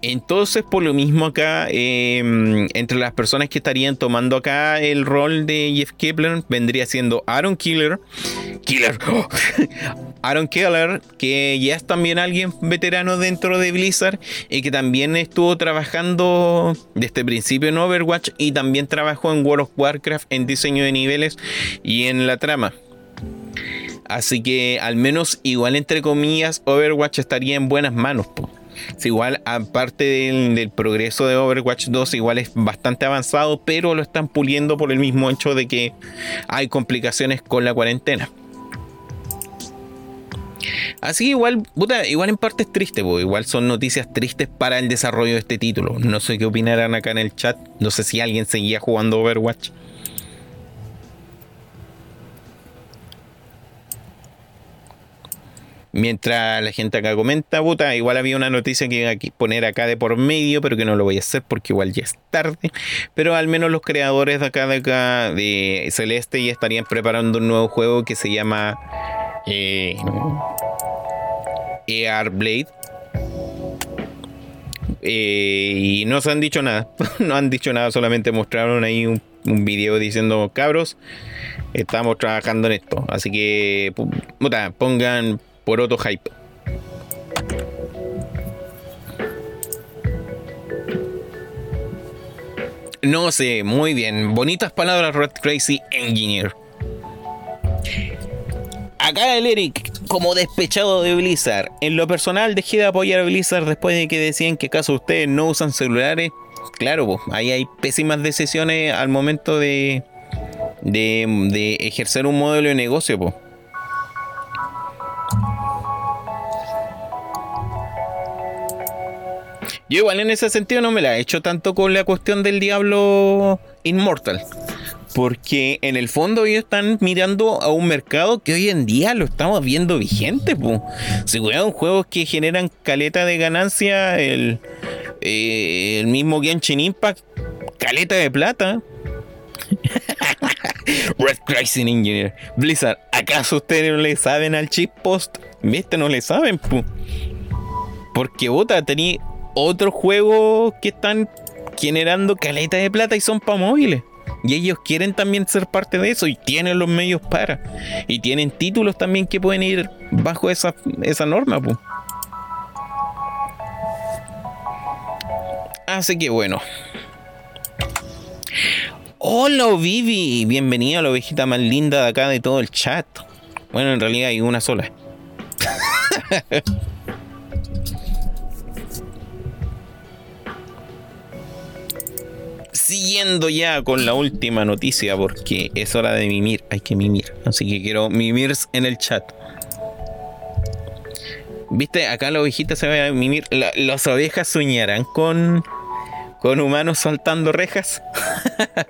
Entonces, por lo mismo acá, em, entre las personas que estarían tomando acá el rol de Jeff Kepler, vendría siendo Aaron Killer. Killer. Aaron Keller, que ya es también alguien veterano dentro de Blizzard y que también estuvo trabajando desde el principio en Overwatch y también trabajó en World of Warcraft en diseño de niveles y en la trama. Así que al menos igual entre comillas Overwatch estaría en buenas manos. Igual aparte del, progreso de Overwatch 2 igual es bastante avanzado pero lo están puliendo por el mismo hecho de que hay complicaciones con la cuarentena. Así igual, puta, igual en parte es triste, igual son noticias tristes para el desarrollo de este título. No sé qué opinarán acá en el chat. No sé si alguien seguía jugando Overwatch. Mientras la gente acá comenta, puta, igual había una noticia que iba a poner acá de por medio, pero que no lo voy a hacer porque igual ya es tarde. Pero al menos los creadores de acá de Celeste ya estarían preparando un nuevo juego que se llama eh, ER Blade. Eh, y no se han dicho nada. no han dicho nada, solamente mostraron ahí un, un video diciendo, cabros, estamos trabajando en esto. Así que puta, pongan por otro hype. No sé, muy bien. Bonitas palabras, Red Crazy Engineer. Acá el Eric, como despechado de Blizzard. En lo personal dejé de apoyar a Blizzard después de que decían que acaso ustedes no usan celulares. Claro, ahí hay pésimas decisiones al momento de, de, ejercer un modelo de negocio. Yo igual en ese sentido no me la he hecho tanto con la cuestión del diablo inmortal. Porque en el fondo ellos están mirando a un mercado que hoy en día lo estamos viendo vigente. Po. Si juegan juegos que generan caleta de ganancia, el, eh, el mismo Genshin Impact, caleta de plata. Red Crising Engineer. Blizzard, ¿acaso ustedes no le saben al chip post? ¿Viste? No le saben, po. Porque vota, tenía otros juegos que están generando caleta de plata y son para móviles. Y ellos quieren también ser parte de eso y tienen los medios para. Y tienen títulos también que pueden ir bajo esa, esa norma. Así que bueno. Hola Vivi, bienvenida a la ovejita más linda de acá de todo el chat. Bueno, en realidad hay una sola. siguiendo ya con la última noticia porque es hora de mimir, hay que mimir. Así que quiero mimir en el chat. ¿Viste? Acá la ovejita se va a mimir. las ovejas soñarán con, con humanos saltando rejas.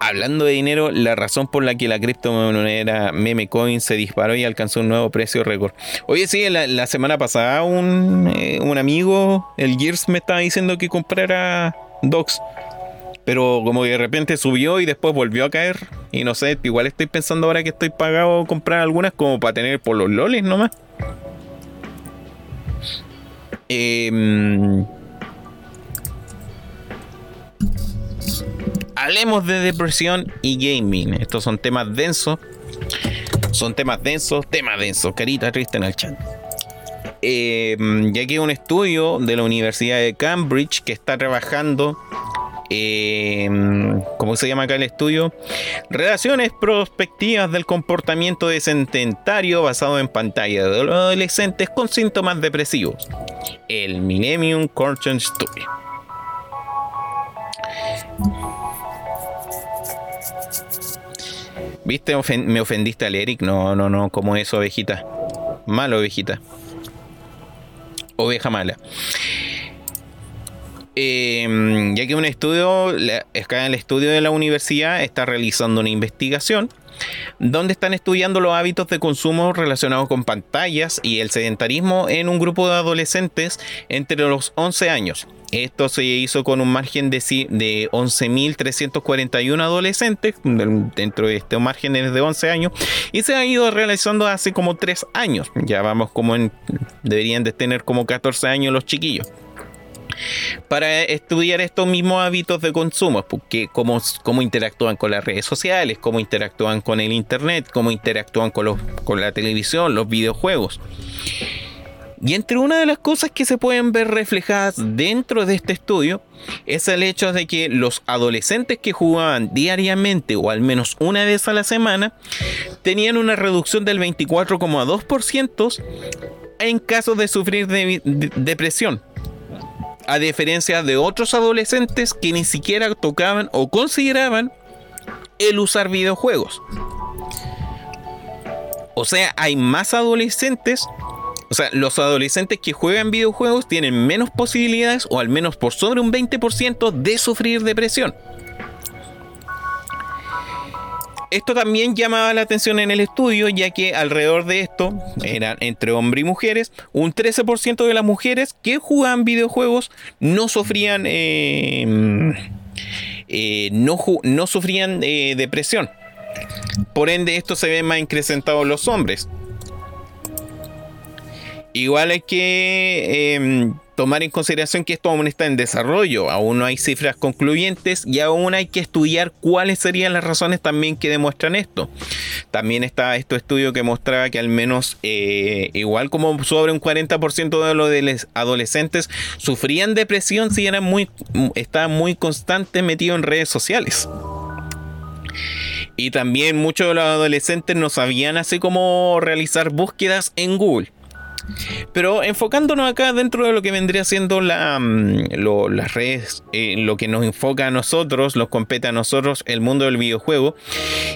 Hablando de dinero, la razón por la que la criptomoneda Memecoin se disparó y alcanzó un nuevo precio récord. Oye, sí, la, semana pasada un, eh, un amigo, el Gears, me estaba diciendo que comprara Docs. Pero como que de repente subió y después volvió a caer. Y no sé, igual estoy pensando ahora que estoy pagado comprar algunas como para tener por los loles nomás. Em, hablemos de depresión y gaming. Estos son temas densos. Son temas densos, temas densos. Carita triste en el chat. Em, ya que un estudio de la Universidad de Cambridge que está trabajando Em, ¿Cómo se llama acá el estudio? Relaciones prospectivas del comportamiento desententario basado en pantalla de los adolescentes con síntomas depresivos. El Millennium Conscience Study. ¿Viste? me ofendiste al Eric. No, no, no. ¿Cómo es, ovejita? Malo, ovejita. Oveja mala. Em, ya que un estudio, acá en el estudio de la universidad, está realizando una investigación donde están estudiando los hábitos de consumo relacionados con pantallas y el sedentarismo en un grupo de adolescentes entre los 11 años. Esto se hizo con un margen de, de 11.341 adolescentes dentro de estos márgenes de 11 años y se ha ido realizando hace como 3 años. Ya vamos como en, deberían de tener como 14 años los chiquillos para estudiar estos mismos hábitos de consumo, porque cómo, cómo interactúan con las redes sociales, cómo interactúan con el internet, cómo interactúan con, con la televisión, los videojuegos. Y entre una de las cosas que se pueden ver reflejadas dentro de este estudio es el hecho de que los adolescentes que jugaban diariamente o al menos una vez a la semana tenían una reducción del 24,2% en caso de sufrir de depresión a diferencia de otros adolescentes que ni siquiera tocaban o consideraban el usar videojuegos. O sea, hay más adolescentes, o sea, los adolescentes que juegan videojuegos tienen menos posibilidades, o al menos por sobre un 20%, de sufrir depresión. Esto también llamaba la atención en el estudio, ya que alrededor de esto, eran entre hombres y mujeres, un 13% de las mujeres que jugaban videojuegos no sufrían, eh, no, no, sufrían eh, depresión. Por ende, esto se ve más incrementado en los hombres. Igual hay que em, tomar en consideración que esto aún está en desarrollo, aún no hay cifras concluyentes y aún hay que estudiar cuáles serían las razones también que demuestran esto. También está este estudio que mostraba que al menos eh, igual como sobre un 40% de los adolescentes sufrían depresión si eran muy, estaban muy constantes metidos en redes sociales. Y también muchos de los adolescentes no sabían así como realizar búsquedas en Google. Pero enfocándonos acá dentro de lo que vendría siendo mm, las redes, eh, lo que nos enfoca a nosotros, nos compete a nosotros, el mundo del videojuego,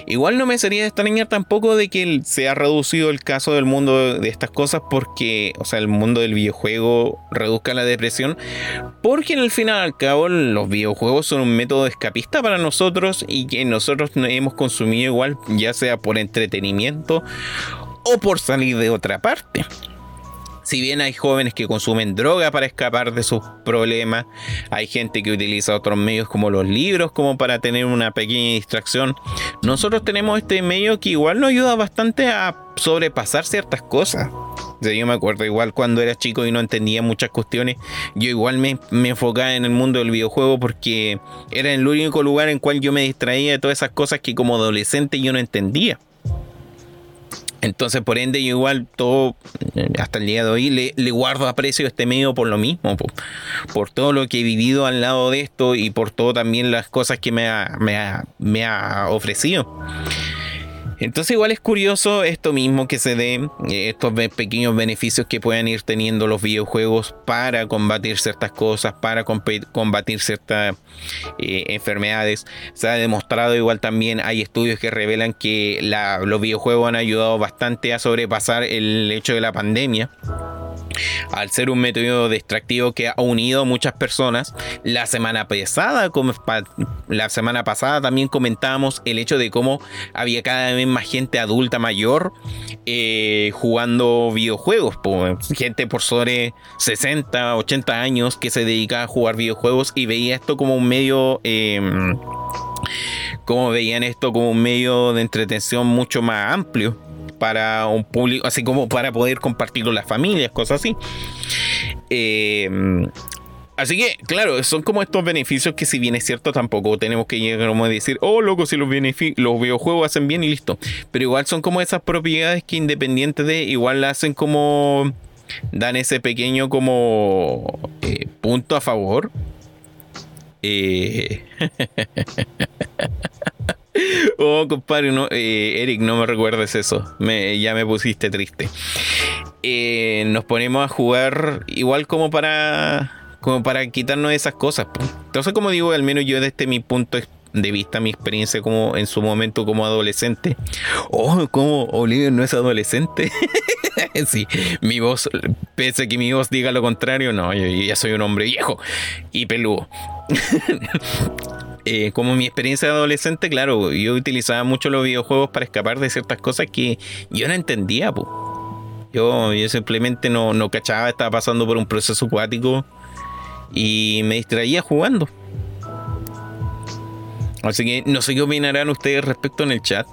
igual no me sería extrañar tampoco de que se ha reducido el caso del mundo de estas cosas porque, o sea, el mundo del videojuego reduzca la depresión, porque en el final al cabo los videojuegos son un método escapista para nosotros y que nosotros hemos consumido igual, ya sea por entretenimiento o por salir de otra parte. Si bien hay jóvenes que consumen droga para escapar de sus problemas, hay gente que utiliza otros medios como los libros como para tener una pequeña distracción. Nosotros tenemos este medio que igual nos ayuda bastante a sobrepasar ciertas cosas. yo me acuerdo igual cuando era chico y no entendía muchas cuestiones, yo igual me, me, enfocaba en el mundo del videojuego porque era el único lugar en cual yo me distraía de todas esas cosas que como adolescente yo no entendía. Entonces, por ende, yo igual todo, eh, hasta el día de hoy, le, guardo aprecio a este medio por lo mismo, por, todo lo que he vivido al lado de esto y por todo también las cosas que me me ha ofrecido. Entonces igual es curioso esto mismo que se dé, eh, estos pequeños beneficios que puedan ir teniendo los videojuegos para combatir ciertas cosas, para combatir ciertas eh, enfermedades. Se ha demostrado igual también, hay estudios que revelan que los videojuegos han ayudado bastante a sobrepasar el hecho de la pandemia al ser un método distractivo que ha unido muchas personas. La semana pasada, la semana pasada también comentábamos el hecho de cómo había cada vez más gente adulta mayor eh, jugando videojuegos. gente por sobre 60, 80 años que se dedicaba a jugar videojuegos y veía esto como un medio... Em, como veían esto como un medio de entretención mucho más amplio para un público, así como para poder compartirlo las familias, cosas así. Eh, así que, claro, son como estos beneficios que si bien es cierto, tampoco tenemos que llegar a decir, oh, loco, si los, los videojuegos hacen bien y listo. Pero igual son como esas propiedades que independiente de, igual la hacen como, dan ese pequeño como eh, punto a favor Eh... oh, compadre, no, eh, Eric, no me recuerdes eso. Me, ya me pusiste triste. Eh, nos ponemos a jugar igual como para como para quitarnos esas cosas. Entonces, como digo, al menos yo desde mi punto de vista, mi experiencia como en su momento como adolescente. Oh, como Oliver no es adolescente. sí, mi voz, pese a que mi voz diga lo contrario, no, yo ya soy un hombre viejo y peludo. Eh, como mi experiencia de adolescente, claro, yo utilizaba mucho los videojuegos para escapar de ciertas cosas que yo no entendía. Yo, simplemente no, no cachaba, estaba pasando por un proceso acuático y me distraía jugando. Así que no sé qué opinarán ustedes respecto en el chat.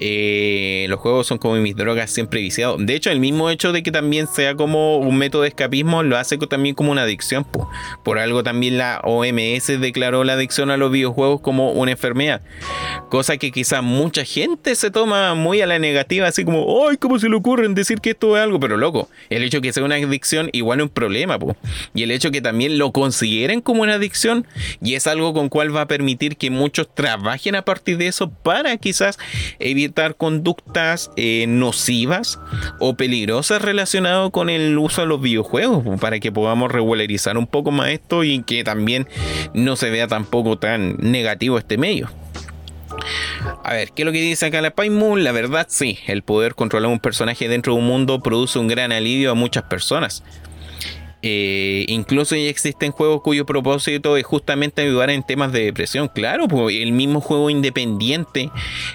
Eh, los juegos son como mis drogas siempre viciados. De hecho, el mismo hecho de que también sea como un método de escapismo lo hace también como una adicción. Por algo también la OMS declaró la adicción a los videojuegos como una enfermedad. Cosa que quizás mucha gente se toma muy a la negativa, así como, ¡ay, cómo se le ocurre decir que esto es algo! Pero loco, el hecho de que sea una adicción igual es un problema. Y el hecho de que también lo consideren como una adicción y es algo con cual va a permitir que muchos trabajen a partir de eso para quizás evitar conductas eh, nocivas o peligrosas relacionadas con el uso de los videojuegos para que podamos regularizar un poco más esto y que también no se vea tampoco tan negativo este medio. A ver, ¿qué es lo que dice acá la Moon? La verdad, sí, el poder controlar un personaje dentro de un mundo produce un gran alivio a muchas personas. Eh, incluso ya existen juegos cuyo propósito es justamente ayudar en temas de depresión. Claro, pues el mismo juego independiente,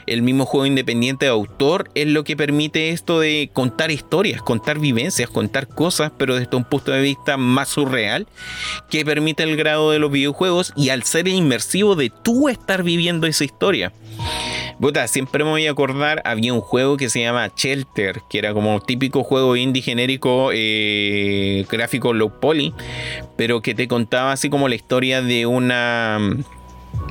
el mismo juego independiente de autor es lo que permite esto de contar historias, contar vivencias, contar cosas, pero desde un punto de vista más surreal, que permite el grado de los videojuegos y al ser inmersivo de tú estar viviendo esa historia. Puta, siempre me voy a acordar, había un juego que se llama Shelter, que era como un típico juego indie genérico eh, gráfico low poly, pero que te contaba así como la historia de una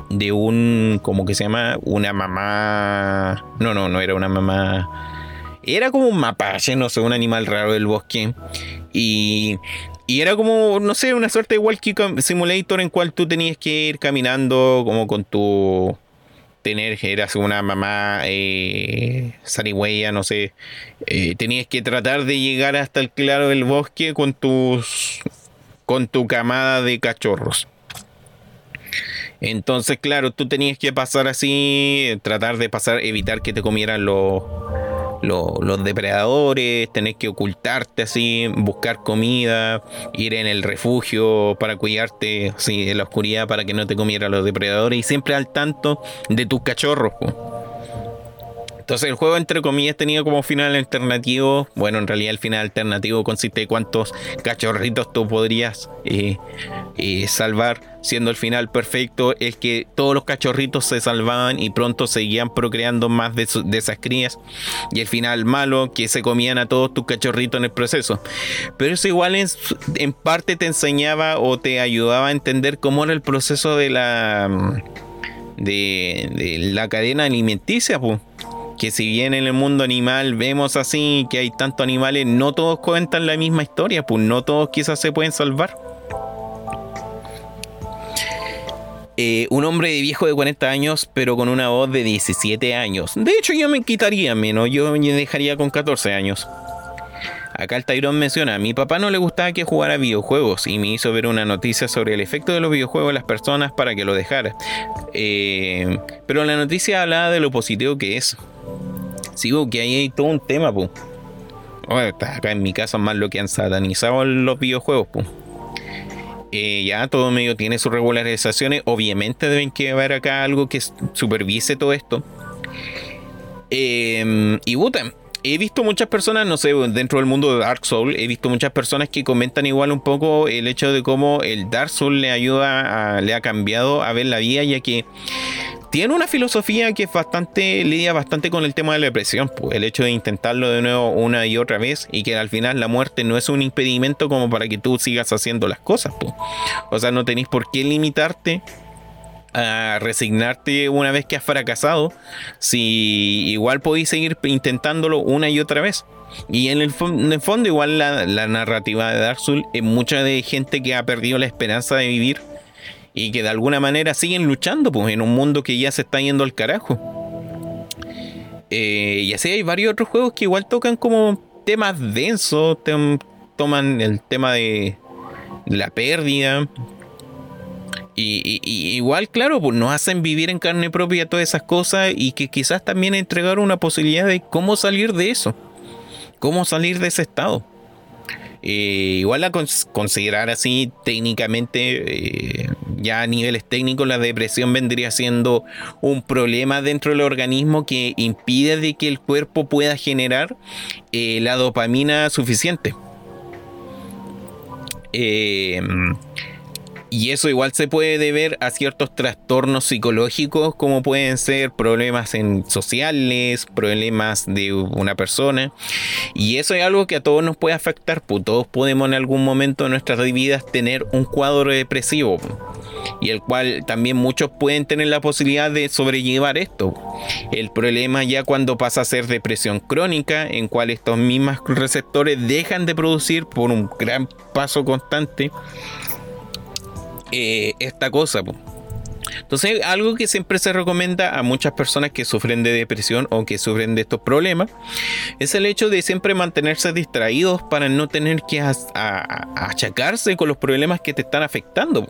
de un como que se llama una mamá no no no era una mamá era como un mapache no sé un animal raro del bosque y y era como, no sé, una suerte de walkie simulator en cual tú tenías que ir caminando como con tu tener, eras una mamá eh, no sé, eh, tenías que tratar de llegar hasta el claro del bosque con tus con tu camada de cachorros. Entonces, claro, tú tenías que pasar así, tratar de pasar, evitar que te comieran los los depredadores, tener que ocultarte así, buscar comida, ir en el refugio para cuidarte así, en la oscuridad para que no te comieran los depredadores y siempre al tanto de tus cachorros. Entonces el juego entre comillas tenía como final alternativo, bueno en realidad el final alternativo consiste en cuántos cachorritos tú podrías eh, eh, salvar, siendo el final perfecto. Es que todos los cachorritos se salvaban y pronto seguían procreando más de, esas crías. Y el final malo que se comían a todos tus cachorritos en el proceso. Pero eso igual en, parte te enseñaba o te ayudaba a entender cómo era el proceso de la... De, la cadena alimenticia, pues que si bien en el mundo animal vemos así que hay tantos animales, no todos cuentan la misma historia, pues no todos quizás se pueden salvar. Eh, un hombre de viejo de 40 años, pero con una voz de 17 años. De hecho, yo me quitaría menos, yo me dejaría con 14 años. Acá el Tyrone menciona, mi papá no le gustaba que jugara videojuegos y me hizo ver una noticia sobre el efecto de los videojuegos en las personas para que lo dejara. Eh, pero la noticia hablaba de lo positivo que es. Sigo que ahí hay todo un tema, pues. acá en mi casa más lo que han satanizado los videojuegos, pues. ya todo medio tiene sus regularizaciones. Obviamente deben haber acá algo que supervise todo esto. Eh, y puta, he visto muchas personas, no sé, dentro del mundo de Dark Souls, he visto muchas personas que comentan igual un poco el hecho de cómo el Dark Souls le ayuda, a, le ha cambiado a ver la vida, ya que tiene una filosofía que es bastante, lidia bastante con el tema de la depresión, pues, el hecho de intentarlo de nuevo una y otra vez y que al final la muerte no es un impedimento como para que tú sigas haciendo las cosas, pues. O sea, no tenéis por qué limitarte a resignarte una vez que has fracasado, si igual podéis seguir intentándolo una y otra vez. Y en el, fondo, igual la, narrativa de Dark Souls es mucha de gente que ha perdido la esperanza de vivir y que de alguna manera siguen luchando pues, en un mundo que ya se está yendo al carajo. Eh, y así hay varios otros juegos que igual tocan como temas densos, toman el tema de la pérdida. Y, igual, claro, pues nos hacen vivir en carne propia todas esas cosas y que quizás también entregar una posibilidad de cómo salir de eso, cómo salir de ese estado. Eh, igual a considerar así técnicamente, eh, ya a niveles técnicos, la depresión vendría siendo un problema dentro del organismo que impide de que el cuerpo pueda generar eh, la dopamina suficiente. Y eso igual se puede deber a ciertos trastornos psicológicos como pueden ser problemas en sociales, problemas de una persona. Y eso es algo que a todos nos puede afectar, pues todos podemos en algún momento de nuestras vidas tener un cuadro depresivo. Y el cual también muchos pueden tener la posibilidad de sobrellevar esto. El problema ya cuando pasa a ser depresión crónica, en cual estos mismos receptores dejan de producir por un gran paso constante eh, esta cosa. Entonces, algo que siempre se recomienda a muchas personas que sufren de depresión o que sufren de estos problemas es el hecho de siempre mantenerse distraídos para no tener que achacarse con los problemas que te están afectando.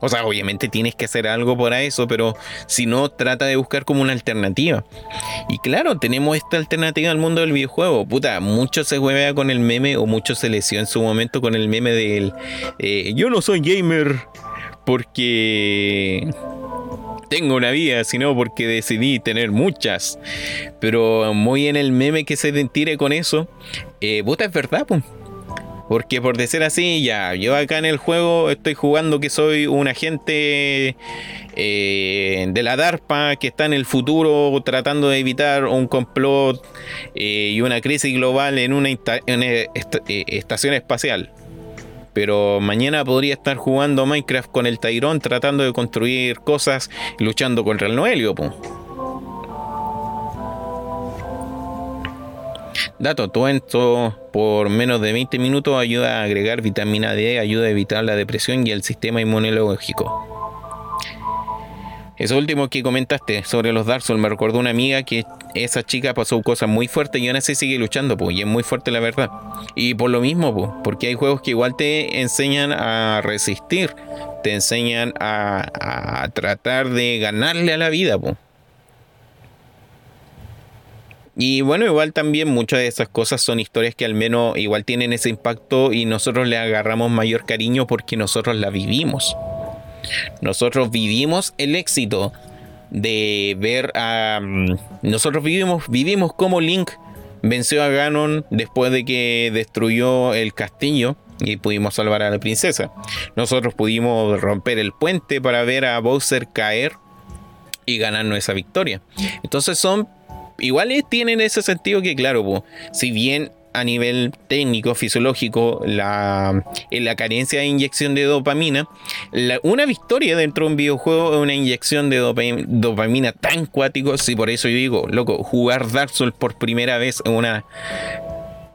O sea, obviamente tienes que hacer algo para eso, pero si no, trata de buscar como una alternativa. Y claro, tenemos esta alternativa al mundo del videojuego. Puta, mucho se juega con el meme o mucho se lesió en su momento con el meme del eh, yo no soy gamer porque tengo una vida, sino porque decidí tener muchas. Pero muy en el meme que se tire con eso, eh, puta, es verdad, pues. Porque por decir así, ya, yo acá en el juego estoy jugando que soy un agente eh, de la DARPA que está en el futuro tratando de evitar un complot eh, y una crisis global en una eh, estación espacial pero mañana podría estar jugando Minecraft con el Tyrone tratando de construir cosas y luchando contra el Noelio. Dato, todo esto por menos de 20 minutos ayuda a agregar vitamina D, ayuda a evitar la depresión y el sistema inmunológico. Eso último que comentaste sobre los Dark Souls me recordó una amiga que esa chica pasó cosas muy fuertes y aún así sigue luchando, pues, y es muy fuerte la verdad. Y por lo mismo, pues, porque hay juegos que igual te enseñan a resistir, te enseñan a, tratar de ganarle a la vida, pues. Y bueno, igual también muchas de esas cosas son historias que al menos igual tienen ese impacto y nosotros le agarramos mayor cariño porque nosotros la vivimos. Nosotros vivimos el éxito de ver a... Mm, nosotros vivimos, vivimos como Link venció a Ganon después de que destruyó el castillo y pudimos salvar a la princesa. Nosotros pudimos romper el puente para ver a Bowser caer y ganarnos esa victoria. Entonces son iguales tienen ese sentido que claro, si bien a nivel técnico, fisiológico, la, la carencia de inyección de dopamina. una victoria dentro de un videojuego es una inyección de dopamina, tan cuático. Si por eso yo digo, loco, jugar Dark Souls por primera vez es una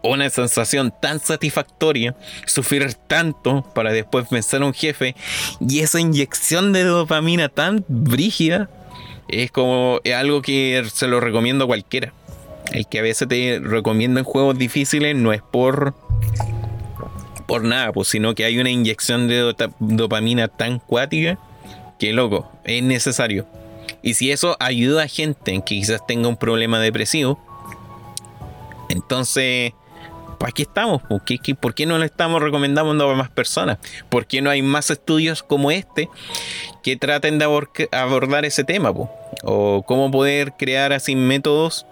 una sensación tan satisfactoria, sufrir tanto para después vencer a un jefe y esa inyección de dopamina tan brígida es como es algo que se lo recomiendo a cualquiera el que a veces te recomiendo en juegos difíciles no es por por nada, pues, sino que hay una inyección de dopamina tan cuática que loco, es necesario. Y si eso ayuda a gente que quizás tenga un problema depresivo, entonces, ¿para qué estamos? ¿Por qué, ¿Por qué no lo estamos recomendando a más personas? ¿Por qué no hay más estudios como este que traten de abordar ese tema? O cómo poder crear así métodos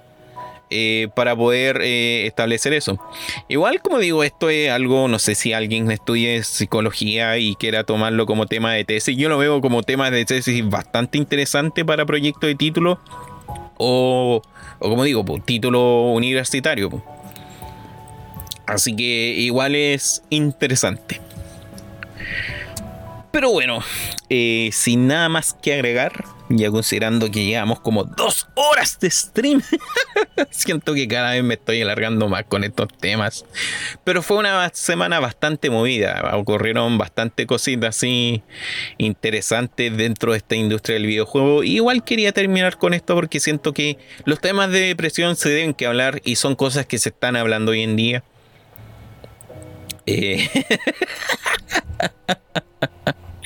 eh, para poder eh, establecer eso. Igual, como digo, esto es algo, no sé si alguien estudie psicología y quiera tomarlo como tema de tesis. Yo lo veo como tema de tesis bastante interesante para proyecto de título o, o como digo, título universitario. Así que igual es interesante. Pero bueno, eh, sin nada más que agregar, ya considerando que llevamos como dos horas de stream, siento que cada vez me estoy alargando más con estos temas. Pero fue una semana bastante movida, ocurrieron bastante cositas así interesantes dentro de esta industria del videojuego. igual quería terminar con esto porque siento que los temas de depresión se deben que hablar y son cosas que se están hablando hoy en día. Eh,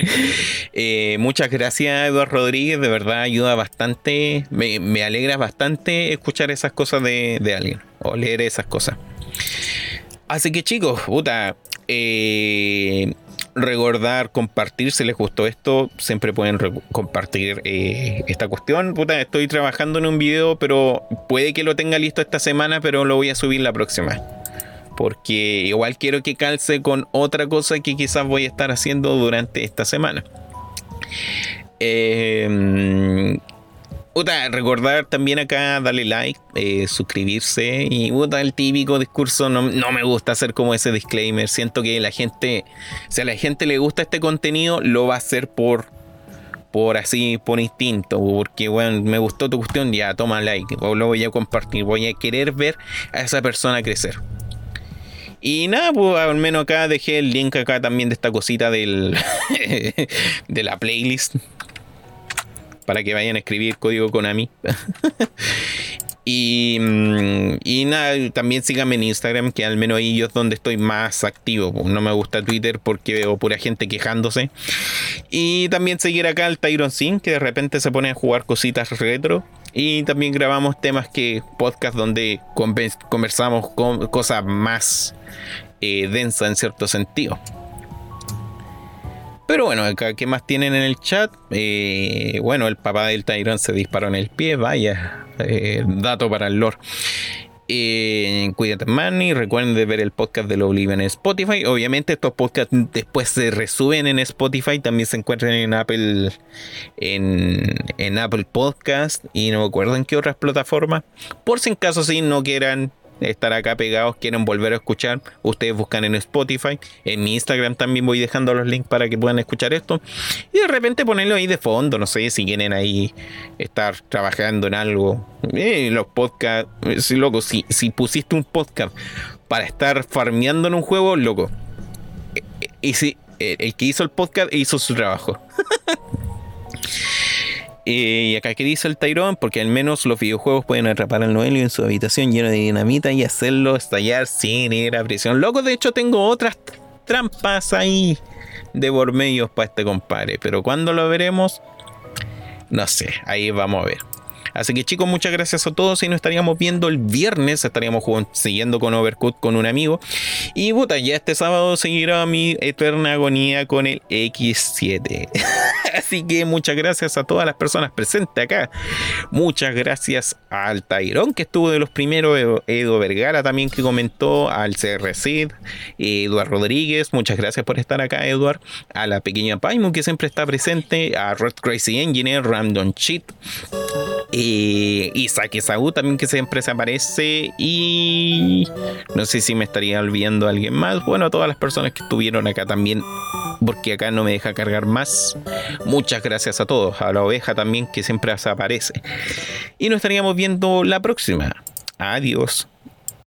eh, muchas gracias, Eduardo Rodríguez. De verdad ayuda bastante. Me, alegra bastante escuchar esas cosas de, alguien o leer esas cosas. Así que, chicos, puta. Eh, recordar, compartir si les gustó esto. Siempre pueden compartir eh, esta cuestión. Puta, estoy trabajando en un video, pero puede que lo tenga listo esta semana, pero lo voy a subir la próxima porque igual quiero que calce con otra cosa que quizás voy a estar haciendo durante esta semana. Eh, recordar también acá, darle like, eh, suscribirse y el típico discurso, no, me gusta hacer como ese disclaimer, siento que la gente, si a la gente le gusta este contenido, lo va a hacer por, por así, por instinto, porque bueno, me gustó tu cuestión, ya toma like, o lo voy a compartir, voy a querer ver a esa persona crecer. Y nada, pues al menos acá dejé el link acá también de esta cosita del de la playlist. Para que vayan a escribir código Konami. y, mm, y nada, también síganme en Instagram, que al menos ahí yo es donde estoy más activo. Pues, no me gusta Twitter porque veo pura gente quejándose. Y también seguir acá al Tyron Sin, que de repente se pone a jugar cositas retro y también grabamos temas que, podcast donde conversamos con cosas más eh, densas en cierto sentido. Pero bueno, acá, ¿qué más tienen en el chat? Eh, bueno, el papá del Tyrant se disparó en el pie, vaya, eh, dato para el lore. Eh, cuídate, Manny. Recuerden de ver el podcast de Oblivion en Spotify. Obviamente, estos podcasts después se resuben en Spotify. También se encuentran en Apple. En, en Apple Podcast. Y no me acuerdo en qué otras plataformas. Por si en caso si no quieran estar acá pegados, quieren volver a escuchar, ustedes buscan en Spotify. En mi Instagram también voy dejando los links para que puedan escuchar esto. Y de repente ponerlo ahí de fondo, no sé si quieren ahí estar trabajando en algo. Eh, los podcasts, loco, si, si pusiste un podcast para estar farmeando en un juego, loco. Eh, eh, y si el que hizo el podcast hizo su trabajo. Y acá que dice el Tyrone, porque al menos los videojuegos pueden atrapar al Noelio en su habitación lleno de dinamita y hacerlo estallar sin ir a prisión. Loco, de hecho tengo otras trampas ahí de por medios para este compadre. Pero cuando lo veremos, no sé, ahí vamos a ver. Así que chicos, muchas gracias a todos y nos estaríamos viendo el viernes, estaríamos siguiendo con Overcooked con un amigo. Y puta, ya este sábado seguirá mi eterna agonía con el X7. Así que muchas gracias a todas las personas presentes acá. Muchas gracias al Tairón que estuvo de los primeros, Edo Vergara también que comentó, al CRC, Eduardo Rodríguez, muchas gracias por estar acá, Eduard. A la pequeña Paimon que siempre está presente, a Red Crazy Engineer, Random Cheat. Isaac Esaú también que siempre se aparece. Y no sé si me estaría olvidando alguien más. Bueno, a todas las personas que estuvieron acá también. Porque acá no me deja cargar más. Muchas gracias a todos. A la oveja también que siempre se aparece. Y nos estaríamos viendo la próxima. Adiós.